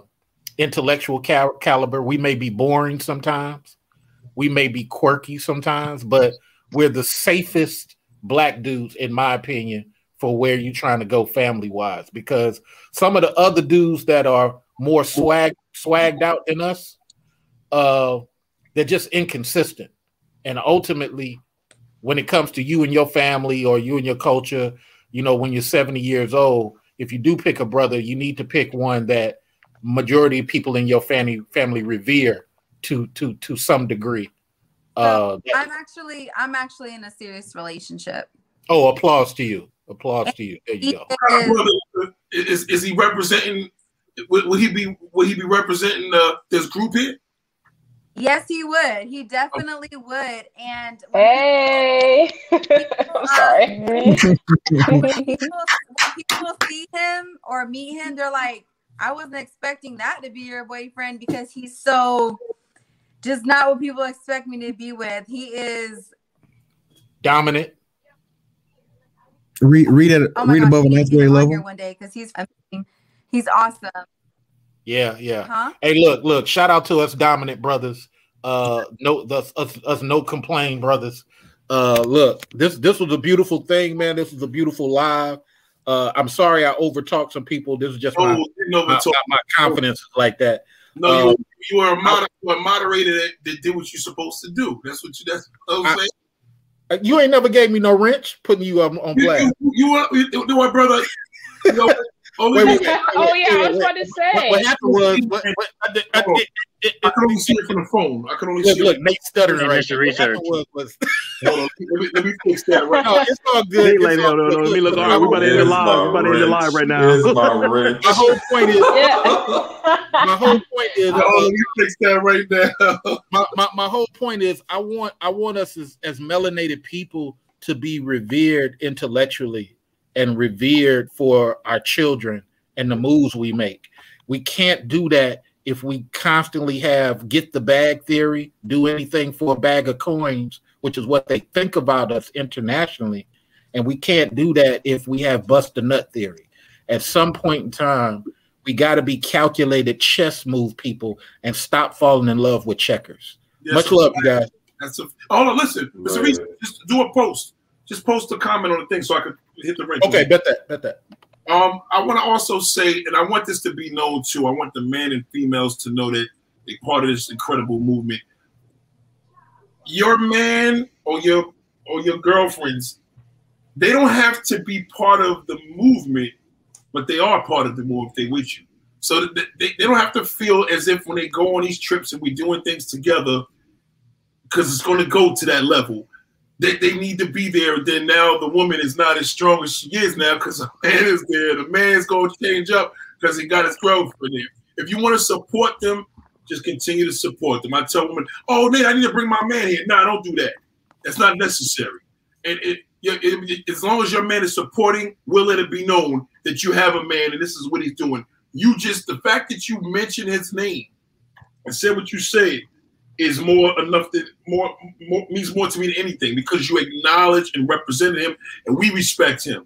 intellectual cal- caliber. We may be boring sometimes, we may be quirky sometimes, but we're the safest black dudes, in my opinion, for where you're trying to go family wise. Because some of the other dudes that are more swag swagged out than us, uh, they're just inconsistent, and ultimately when it comes to you and your family or you and your culture, you know, when you're 70 years old, if you do pick a brother, you need to pick one that majority of people in your family family revere to to to some degree. Uh, I'm actually I'm actually in a serious relationship. Oh, applause to you! Applause to you. There you go. Is, is, is he representing? Would, would, he be? Would he be representing uh, this group here? Yes, he would. He oh. definitely would. And hey, I'm sorry. when people, when people see him or meet him, they're like, I wasn't expecting that to be your boyfriend because he's so just not what people expect me to be with. He is dominant. Read read it. Oh read gosh, above we an need ninth to grade him level. one day because he's amazing. He's awesome. Yeah, yeah. Huh? Hey, look, look. Shout out to us, dominant brothers. Uh, no, us, us, us no complain brothers. Uh, look, this this was a beautiful thing, man. This was a beautiful live. Uh, I'm sorry I overtalked some people. This is just Oh, my, you didn't overtalk. my, my confidence is like that. No, Uh, you, you were a moder- you were a moderator that, that did what you're supposed to do. That's what you. That's what I'm saying. Uh, You ain't never gave me no wrench, putting you on, on You, blast. you, you, were- you, you know what, brother? You know, Oh, only Wait, wait, wait. Oh yeah, I was about to say. What, what happened was, what, what, I did, I Hold on. did, it, I can only see it from the phone. I could only look, see look, it. Nate stuttering right that's there. What happened research. was, was Hold on. Let me, let me fix that right no, it's all good. Nate It's like, all no, no, no, let me look. Look, All right, we about to end the live. my We about to end the live right now. Here's my. My whole point is, Yeah. my whole point is. Oh, let me fix that right now. my, my, my whole point is I want I want us as, as melanated people to be revered intellectually and revered for our children and the moves we make. We can't do that if we constantly have get the bag theory, do anything for a bag of coins, which is what they think about us internationally. And we can't do that if we have bust a nut theory. At some point in time, we got to be calculated chess move people and stop falling in love with checkers. Yes, Much love, you guys. That's a, hold on, listen. Mr. Right. Reese, just do a post. Just post a comment on the thing so I could hit the wrench. Okay, bet that, bet that. Um, I want to also say, and I want this to be known too. I want the men and females to know that they're part of this incredible movement. Your man or your or your girlfriends, they don't have to be part of the movement, but they are part of the movement. If they with you, so they, they don't have to feel as if when they go on these trips and we're doing things together, because it's going to go to that level they, they need to be there. Then now the woman is not as strong as she is now because the man is there. The man's to change up because he got his girlfriend there. If you want to support them, just continue to support them. I tell women, oh, Nate, I need to bring my man here. No, don't do that. That's not necessary. And it, it, it, as long as your man is supporting, will let it be known that you have a man and this is what he's doing. You just, the fact that you mentioned his name and said what you said is more enough that more, more means more to me than anything because you acknowledge and represent him and we respect him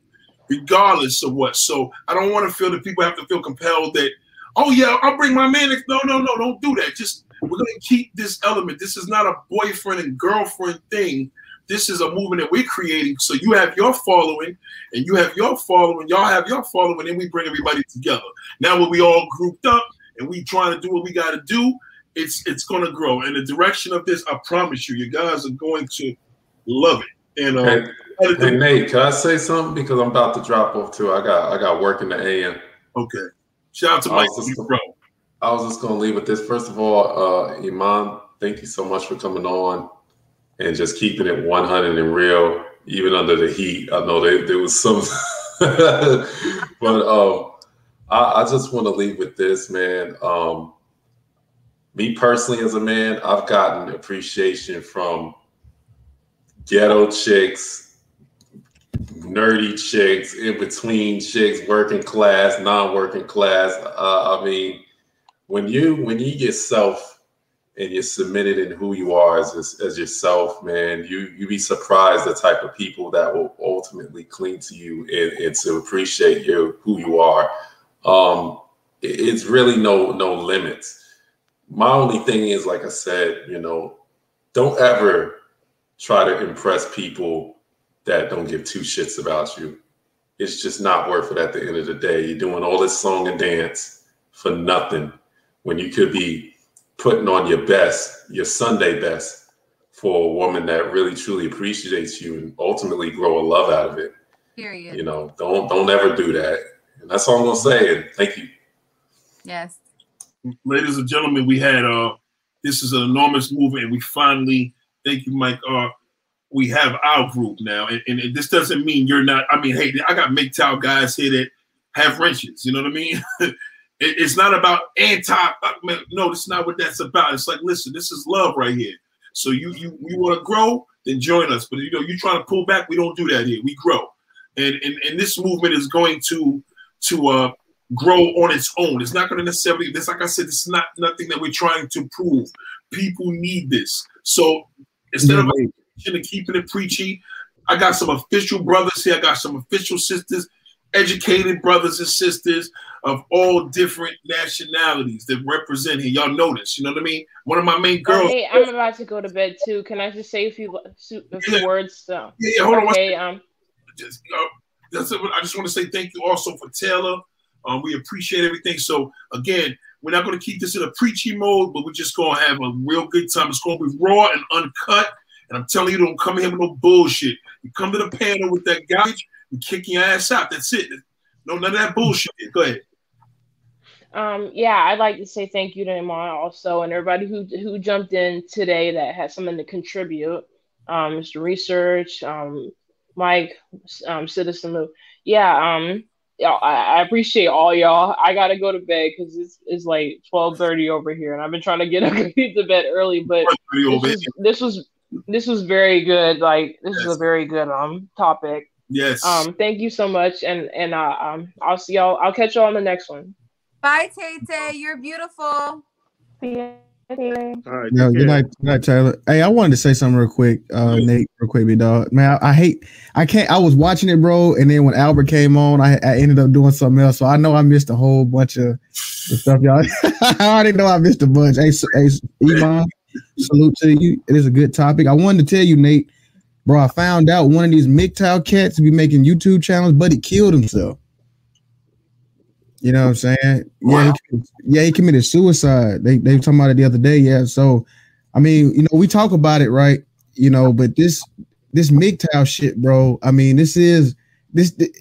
regardless of what. So I don't want to feel that people have to feel compelled that, oh yeah, I'll bring my man. No, no, no, don't do that. Just we're gonna keep this element. This is not a boyfriend and girlfriend thing. This is a movement that we're creating. So you have your following and you have your following, y'all have your following, and we bring everybody together. Now when we all grouped up and we trying to do what we gotta do, it's it's gonna grow. And the direction of this, I promise you, you guys are going to love it. And um, Hey, hey Nate, can I say something because I'm about to drop off too? I got I got work in the AM. Okay. Shout out to Mike, just, bro. I was just gonna leave with this. First of all, uh, Iman, thank you so much for coming on and just keeping it 100 and real, even under the heat. I know there, there was some, but um, I, I just want to leave with this, man. Um, me personally, as a man, I've gotten appreciation from ghetto chicks, nerdy chicks, in between chicks, working class, non-working class. Uh, I mean, when you when you yourself and you're submitted in who you are as, as as yourself, man, you you be surprised the type of people that will ultimately cling to you and, and to appreciate you who you are. Um, it- it's really no no limits. My only thing is, like I said, you know, don't ever try to impress people that don't give two shits about you. It's just not worth it at the end of the day. You're doing all this song and dance for nothing when you could be putting on your best, your Sunday best for a woman that really truly appreciates you and ultimately grow a love out of it. Period. You know, don't don't ever do that. And that's all I'm gonna say. And thank you. Yes. Ladies and gentlemen, we had uh this is an enormous movement, and we finally, thank you, Mike. Uh, we have our group now, and, and, and this doesn't mean you're not. I mean, hey, I got MGTOW guys here that have wrenches. You know what I mean? It, it's not about anti. No, it's not what that's about. It's like, listen, this is love right here. So you you you want to grow, then join us. But you know, you trying to pull back, we don't do that here. We grow, and and, and this movement is going to to uh grow on its own. It's not going to necessarily. This, like I said, it's not nothing that we're trying to prove. People need this. So instead of keeping it preachy, I got some official brothers here. I got some official sisters, educated brothers and sisters of all different nationalities that represent here. Y'all notice, you know what I mean? One of my main oh, girls. Oh, hey, I'm about to go to bed too. Can I just say a few a few yeah. words? So. Yeah, yeah, hold okay, on. Um, just, uh, that's it. I just want to say thank you also for Taylor. Um, we appreciate everything. So again, we're not going to keep this in a preachy mode, but we're just going to have a real good time. It's going to be raw and uncut. And I'm telling you, don't come here with no bullshit. You come to the panel with that garbage, we kick your ass out. That's it. No, none of that bullshit. Go ahead. Um, yeah, I'd like to say thank you to Iman also and everybody who who jumped in today that had something to contribute. Um, Mr. Research, um, Mike, um, Citizen Lou. Yeah, um, I, I appreciate all y'all. I gotta go to bed because it's it's like twelve thirty over here, and I've been trying to get up to bed early. But this was, this was this was very good. Like this yes. is a very good um topic. Yes. Um. Thank you so much, and and uh, um. I'll see y'all. I'll catch y'all on the next one. Bye, Tay Tay. You're beautiful. Yeah. All right. No, good night, good night, Tyler. Hey, I wanted to say something real quick, uh, Nate, real quick, big dog. Man, I, I, hate, I can't. I was watching it, bro, and then when Albert came on, I, I ended up doing something else. So I know I missed a whole bunch of stuff, y'all. I already know I missed a bunch. Hey, hey, Iman, salute to you. It is a good topic. I wanted to tell you, Nate, bro. I found out one of these MGTOW cats be making YouTube channels, but he killed himself. You know what I'm saying? Wow. Yeah, he, yeah, he committed suicide. They they were talking about it the other day. Yeah, so I mean, you know, we talk about it, right? You know, but this this MGTOW shit, bro. I mean, this is this, this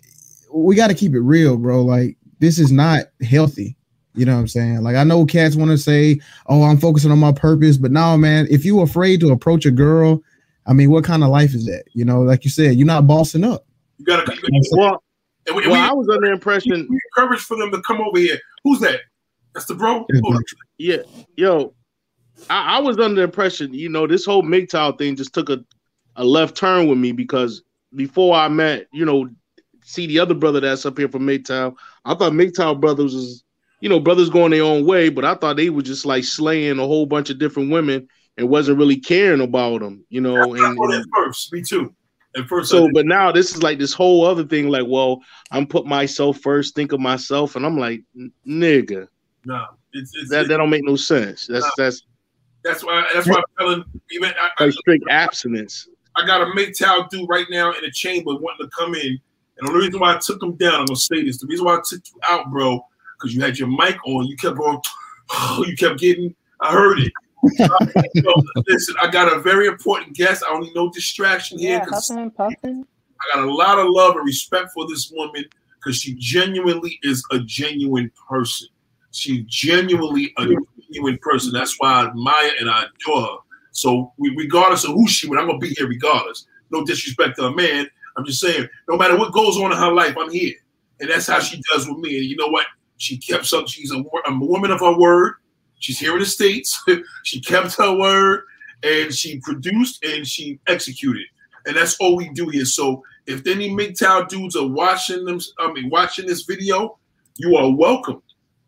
we got to keep it real, bro. Like this is not healthy. You know what I'm saying? Like I know cats want to say, "Oh, I'm focusing on my purpose," but no, man. If you afraid to approach a girl, I mean, what kind of life is that? You know, like you said, you're not bossing up. You gotta. well, and we, well, we, I was under the impression we encourage for them to come over here. Who's that? That's the bro. Mhm. Yeah, yo, I, I, was under the impression, you know, this whole MGTOW thing just took a, a left turn with me because before I met, you know, see the other brother that's up here from MGTOW, I thought MGTOW brothers was, you know, brothers going their own way, but I thought they were just like slaying a whole bunch of different women and wasn't really caring about them, you know. That's and, and first, me too. At first, so but now this is like this whole other thing. Like, well, I'm put myself first, think of myself, and I'm like, nigga, no, it's, it's that that don't make no sense. That's that's that's why that's why I'm telling even I, like strict abstinence. I got a MGTOW dude right now in the chamber wanting to come in, and the reason why I took him down, I'm gonna say this: the reason why I took you out, bro, because you had your mic on, you kept going, you kept getting, I heard it listen, I got a very important guest. I don't need no distraction here. Yeah, puffing, puffing. I got a lot of love and respect for this woman because she genuinely is a genuine person. She genuinely a genuine person. That's why I admire and I adore her. So regardless of who she was, I'm gonna be here regardless. No disrespect to a man. I'm just saying, no matter what goes on in her life, I'm here. And that's how she does with me. And you know what? She kept some, she's a, a woman of her word. She's here in the States. she kept her word and she produced and she executed. And that's all we do here. So if any MGTOW dudes are watching them, I mean watching this video, you are welcome.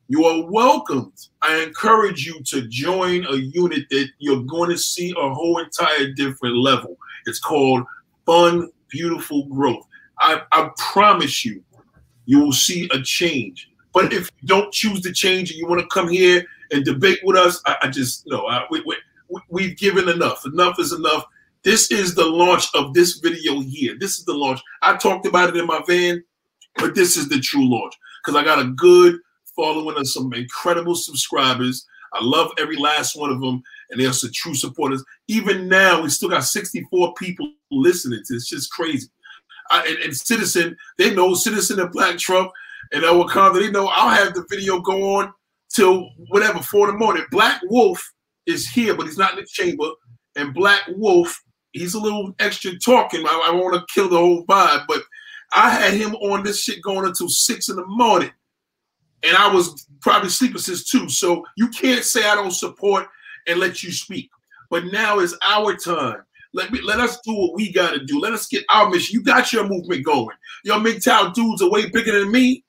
You are welcomed. I encourage you to join a unit that you're going to see a whole entire different level. It's called Fun Beautiful Growth. I, I promise you, you will see a change. But if you don't choose to change and you want to come here and debate with us, I, I just no, I, we, we, we've given enough. Enough is enough. This is the launch of this video here. This is the launch. I talked about it in my van, but this is the true launch because I got a good following of some incredible subscribers. I love every last one of them, and they're some true supporters. Even now, we still got 64 people listening to. this. It's just crazy. I, and, and, Citizen, they know Citizen and Black Trump and Wakanda. They know I'll have the video go on till whatever four in the morning. Black Wolf is here, but he's not in the chamber. And Black Wolf, he's a little extra talking. I, I want to kill the whole vibe, but I had him on this shit going until six in the morning. and I was probably sleeping since two. So you can't say I don't support and let you speak. But now is our time. Let me let us do what we gotta do. Let us get our mission. You got your movement going. Your MGTOW dudes are way bigger than me.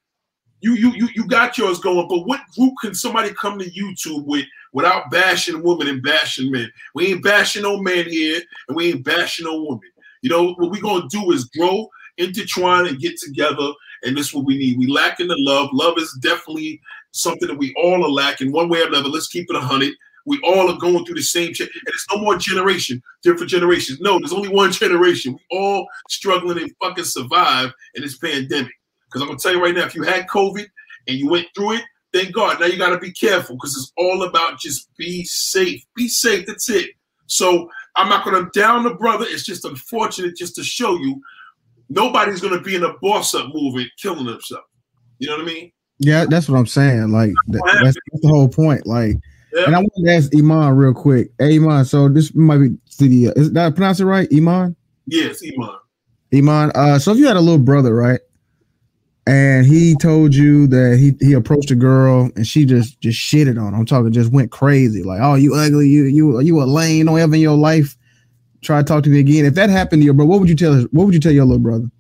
You you you you got yours going. But what group can somebody come to YouTube with without bashing women and bashing men? We ain't bashing no man here, and we ain't bashing no woman. You know what we gonna do is grow, intertwine, and get together. And this is what we need. We lack in the love. Love is definitely something that we all are lacking one way or another. Let's keep it a hundred. We all are going through the same shit. And it's no more generation, different generations. No, there's only one generation. We all struggling and fucking survive in this pandemic. Because I'm gonna tell you right now, if you had COVID and you went through it, thank God. Now you gotta be careful because it's all about just be safe. Be safe. That's it. So I'm not gonna down the brother. It's just unfortunate just to show you nobody's gonna be in a boss up movement killing himself. You know what I mean? Yeah, that's what I'm saying. Like that, that's, that's the whole point. Like and I want to ask Iman real quick. Hey, Iman, so this might be the is that I pronounce it right? Iman? Yes, Iman. Iman. Uh, so if you had a little brother, right? And he told you that he he approached a girl and she just just shitted on him. I'm talking just went crazy, like, oh, you ugly, you you you a lame, don't ever in your life try to talk to me again. If that happened to your brother, what would you tell what would you tell your little brother?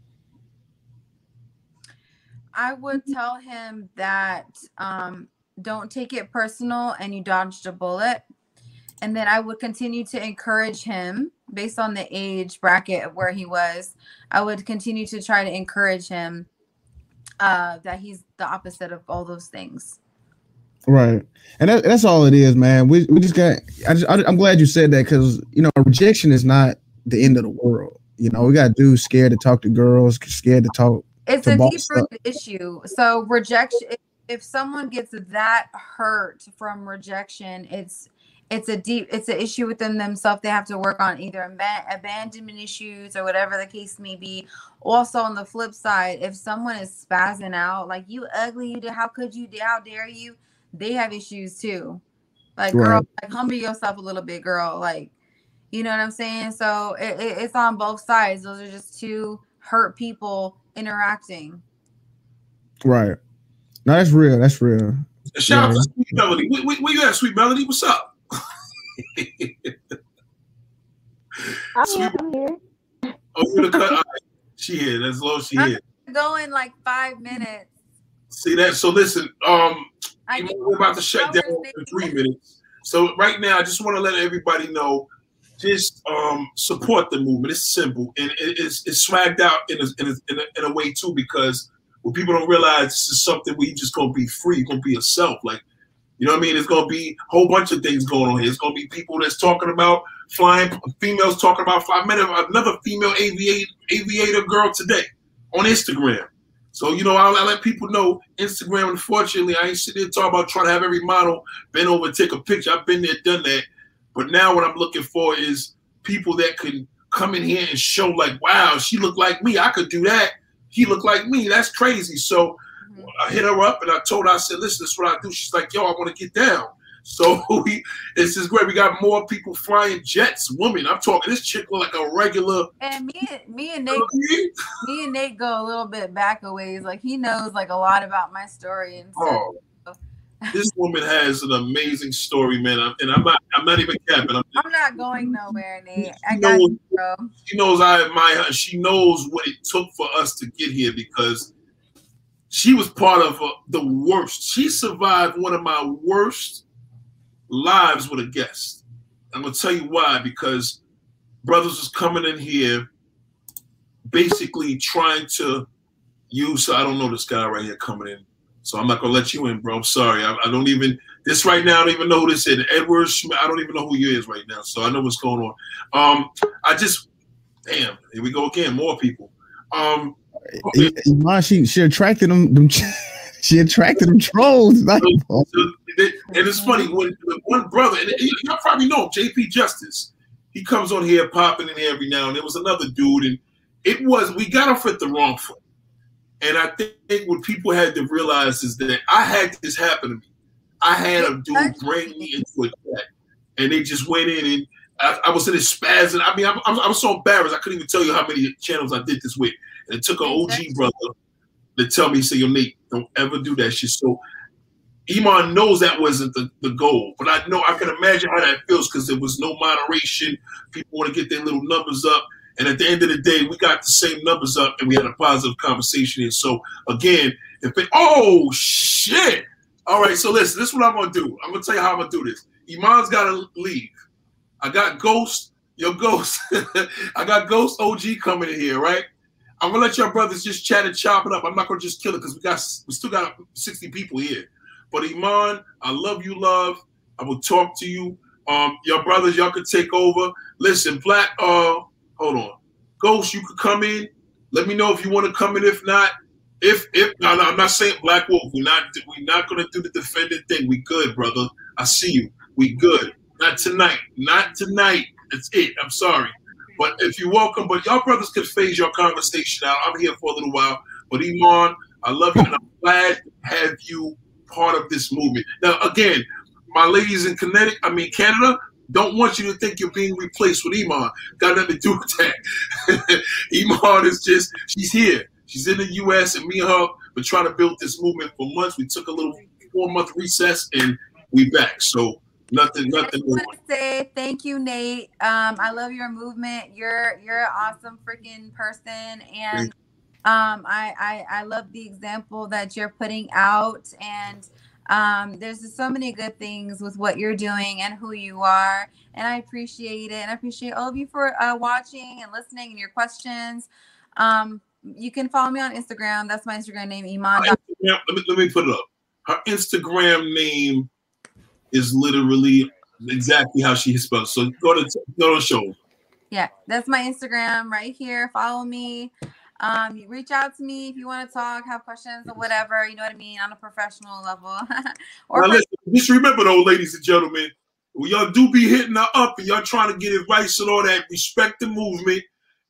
I would tell him that um don't take it personal and you dodged a bullet. And then I would continue to encourage him based on the age bracket of where he was. I would continue to try to encourage him uh, that he's the opposite of all those things. Right, and that, that's all it is, man. We, we just got. I just, I, I'm glad you said that because you know rejection is not the end of the world. You know, we got dudes scared to talk to girls, scared to talk. It's to a deeper issue. So rejection. If someone gets that hurt from rejection, it's it's a deep it's an issue within themselves. They have to work on either aban- abandonment issues or whatever the case may be. Also, on the flip side, if someone is spazzing out like you ugly, you did how could you? How dare you? They have issues too. Like girl, Right. like humble yourself a little bit, girl. Like you know what I'm saying? So it, it, it's on both sides. Those are just two hurt people interacting. Right. No, that's real. That's real. Shout out Yeah. to Sweet Melody. Where, where, where you at, Sweet Melody? What's up? Sweet, oh, you the cut? All right. She here. That's low. She here. Go in like five minutes. See that? So listen, um, I know, we're about to shut down in three minutes. So right now, I just want to let everybody know, just um, support the movement. It's simple and it- it's, it's swagged out in a, in, a, in, a, in a way too, because what people don't realize this is something where you just gonna be free, you're gonna be yourself. Like, you know what I mean? It's gonna be a whole bunch of things going on here. It's gonna be people that's talking about flying, females talking about flying. I met another female aviator, aviator girl today on Instagram. So you know, I'll, i let people know Instagram. Unfortunately, I ain't sitting there talking about trying to have every model bend over take a picture. I've been there, done that. But now what I'm looking for is people that can come in here and show like, wow, she looked like me. I could do that. He looked like me. That's crazy. So I hit her up and I told her, I said, listen, this is what I do. She's like, yo, I want to get down. So we, it's just great. We got more people flying jets. Women, I'm talking. This chick look like a regular. And me, me and Nate, me and Nate go a little bit back a ways. Like he knows like a lot about my story and stuff. Oh, this woman has an amazing story, man. I'm- And I'm not, I'm not even capping. I'm I'm not going nowhere, Nate. I She got you, bro. she knows I admire her. She knows what it took for us to get here because she was part of uh, the worst. She survived one of my worst lives with a guest. I'm gonna tell you why. Because brothers was coming in here, basically trying to use. I don't know this guy right here coming in, so I'm not gonna let you in, bro. I'm sorry. I, I don't even this right now. I don't even know this is. Edward Schmidt. I don't even know who you is right now. So I know what's going on. Um, I just damn. Here we go again. More people. Um, Iman, she she attracted them. them she attracted them trolls. Like, and it's funny when one brother, and you y'all probably know JP Justice. He comes on here popping in here every now and there was another dude, and it was we got off at the wrong foot. And I think what people had to realize is that I had this happen to me. I had a dude bring me into a chat, and they just went in and I, I was in this spazzing. I mean, I'm, I'm, I'm so embarrassed. I couldn't even tell you how many channels I did this with. It took an OG brother to tell me, say, yo, Nate, don't ever do that shit. So Iman knows that wasn't the, the goal, but I know I can imagine how that feels because there was no moderation. People want to get their little numbers up. And at the end of the day, we got the same numbers up and we had a positive conversation And So again, if it, oh shit. All right, so listen, this is what I'm gonna do. I'm gonna tell you how I'm gonna do this. Iman's gotta leave. I got Ghost, your Ghost. I got Ghost OG coming in here, right? I'm gonna let your brothers just chat and chop it up. I'm not gonna just kill it because we got we still got 60 people here. But Iman, I love you, love. I will talk to you. Um, your brothers, y'all could take over. Listen, Black, uh, hold on. Ghost, you could come in. Let me know if you want to come in. If not, if if no, no, I'm not saying Black Wolf. We're not we're not gonna do the defending thing. We good, brother. I see you. We good. Not tonight. Not tonight. That's it. I'm sorry. But if you're welcome, but y'all brothers could phase your conversation out. I'm here for a little while. But Iman, I love you and I'm glad to have you part of this movement. Now, again, my ladies in Connecticut, I mean Canada, don't want you to think you're being replaced with Iman. Got nothing to do with that. Iman is just, she's here. She's in the US and me and her been trying to build this movement for months. We took a little four month recess and we back. So nothing, nothing. I want to say thank you, Nate. Um, I love your movement. You're you're an awesome freaking person, and um, I, I I love the example that you're putting out, and um, there's just so many good things with what you're doing and who you are, and I appreciate it, and I appreciate all of you for uh, watching and listening and your questions. Um, you can follow me on Instagram. That's my Instagram name, Iman. Let me, let me put it up. Her Instagram name is literally exactly how she is spelled. So go to go to show. Yeah, that's my Instagram right here. Follow me. Um, reach out to me if you want to talk, have questions or whatever. You know what I mean on a professional level. or now, listen, just remember though, ladies and gentlemen, when y'all do be hitting her up and y'all trying to get advice and all that, respect the movement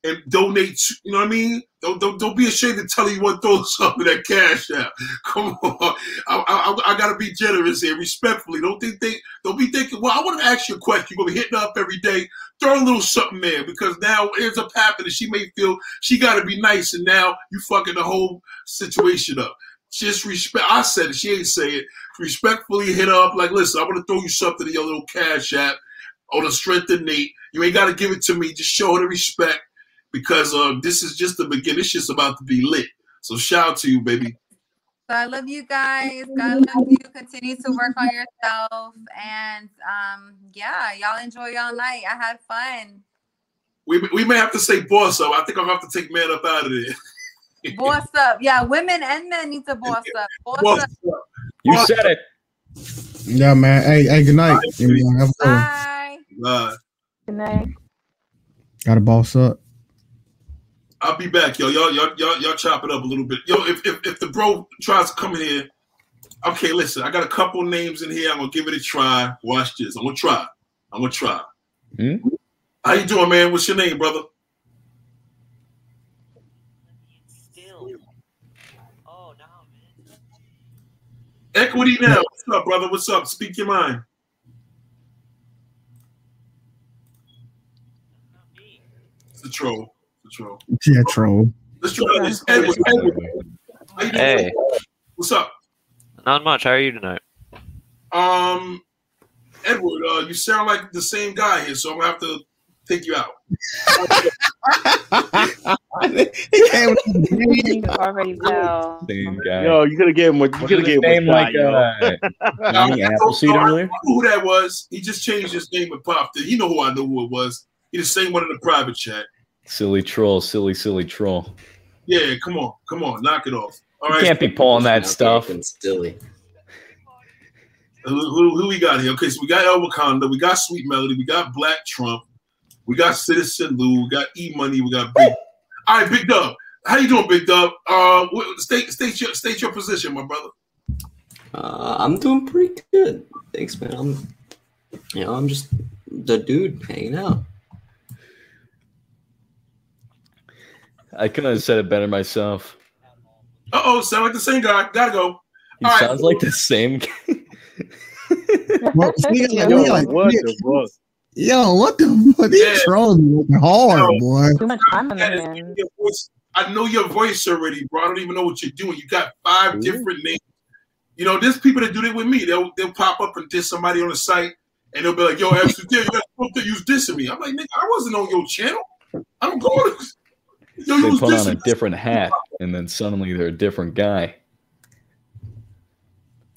and donate. You know what I mean? Don't don't, don't be ashamed to tell you to throw some of that cash out. Come on, I, I, I, gotta be generous here, respectfully. Don't think they don't be thinking. Well, I want to ask you a question. You're gonna be hitting up every day. Throw a little something there because now it ends up happening. She may feel she got to be nice, and now you fucking the whole situation up. Just respect. I said it. She ain't say it. Respectfully hit up. Like, listen, I want to throw you something in your little cash app on the strength of Nate. You ain't got to give it to me. Just show her the respect because uh, this is just the beginning. It's just about to be lit. So shout out to you, baby. So I love you guys. God love you. Continue to work on yourself. And um, yeah, y'all enjoy y'all night. I had fun. We, we may have to say boss up. I think I'll have to take man up out of there. boss up. Yeah, women and men need to boss up. Boss, boss up. up. You boss said it. Yeah, man. Hey, hey, good night. Bye. Bye. Good night. Got to boss up. I'll be back, yo. Y'all, y'all, y'all, y'all chop it up a little bit. Yo, if, if, if the bro tries to come in here, okay, listen, I got a couple names in here. I'm gonna give it a try. Watch this. I'm gonna try. I'm gonna try. Mm-hmm. How you doing, man? What's your name, brother? Equity now. What's up, brother? What's up? Speak your mind. It's a troll. Troll. Yeah, troll. Let's try this. Edward, Edward. Hey. What's up? Not much. How are you tonight? Um, Edward, uh, you sound like the same guy here, so I'm gonna have to take you out. already well. Same guy. Yo, you could have gave him. You could have gave him name like uh, Johnny Appleseed earlier. Who that was? He just changed his name and popped it. You know who I know who it was. He the same one in the private chat. Silly troll, silly, silly troll. Yeah, come on, come on, knock it off. All right, you can't be pulling that stuff. Silly. Who, who, who, we got here? Okay, so we got El Wakanda, we got Sweet Melody, we got Black Trump, we got Citizen Lou, we got E Money, we got Big. All right, Big Dub. How you doing, Big Dub? Uh, state state your state your position, my brother. Uh, I'm doing pretty good. Thanks, man. I'm, you know, I'm just the dude hanging out. I couldn't have said it better myself. Uh oh, sound like the same guy. Gotta go. He All sounds right. like the same guy. well, yo, like, what the fuck? Yo, what the fuck? These yeah. trolls hard, yo, boy. Too much fun I know your voice already, bro. I don't even know what you're doing. You got five Ooh. different names. You know, there's people that do that with me. They'll they'll pop up and diss somebody on the site, and they'll be like, "Yo, actually, yeah, you're supposed to use dissing me." I'm like, "Nigga, I wasn't on your channel. I don't go to." Yo, you They put on a different hat, and then suddenly they're a different guy.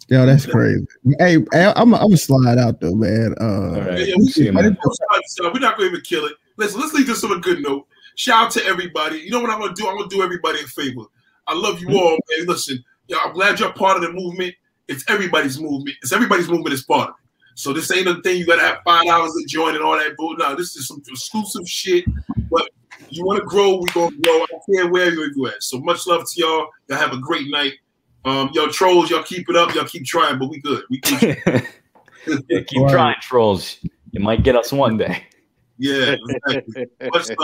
Yo, that's crazy. Hey, hey, I'm I'm gonna slide out though, man. Uh, Yeah, yeah, we, we're not going to even kill it. Listen, let's leave this on a good note. Shout out to everybody. You know what I'm going to do? I'm going to do everybody a favor. I love you all, man. Listen, yeah, I'm glad you're part of the movement. It's everybody's movement. It's everybody's movement is part of it. So this ain't a thing you got to have five hours to join and all that. Bull. No, this is some exclusive shit. But you want to grow, we gonna grow. I don't care where you at. So much love to y'all. Y'all have a great night. Um, y'all trolls, y'all keep it up. Y'all keep trying, but we good. We good. Yeah, keep trying, trolls. You might get us one day. Yeah, exactly. Much love.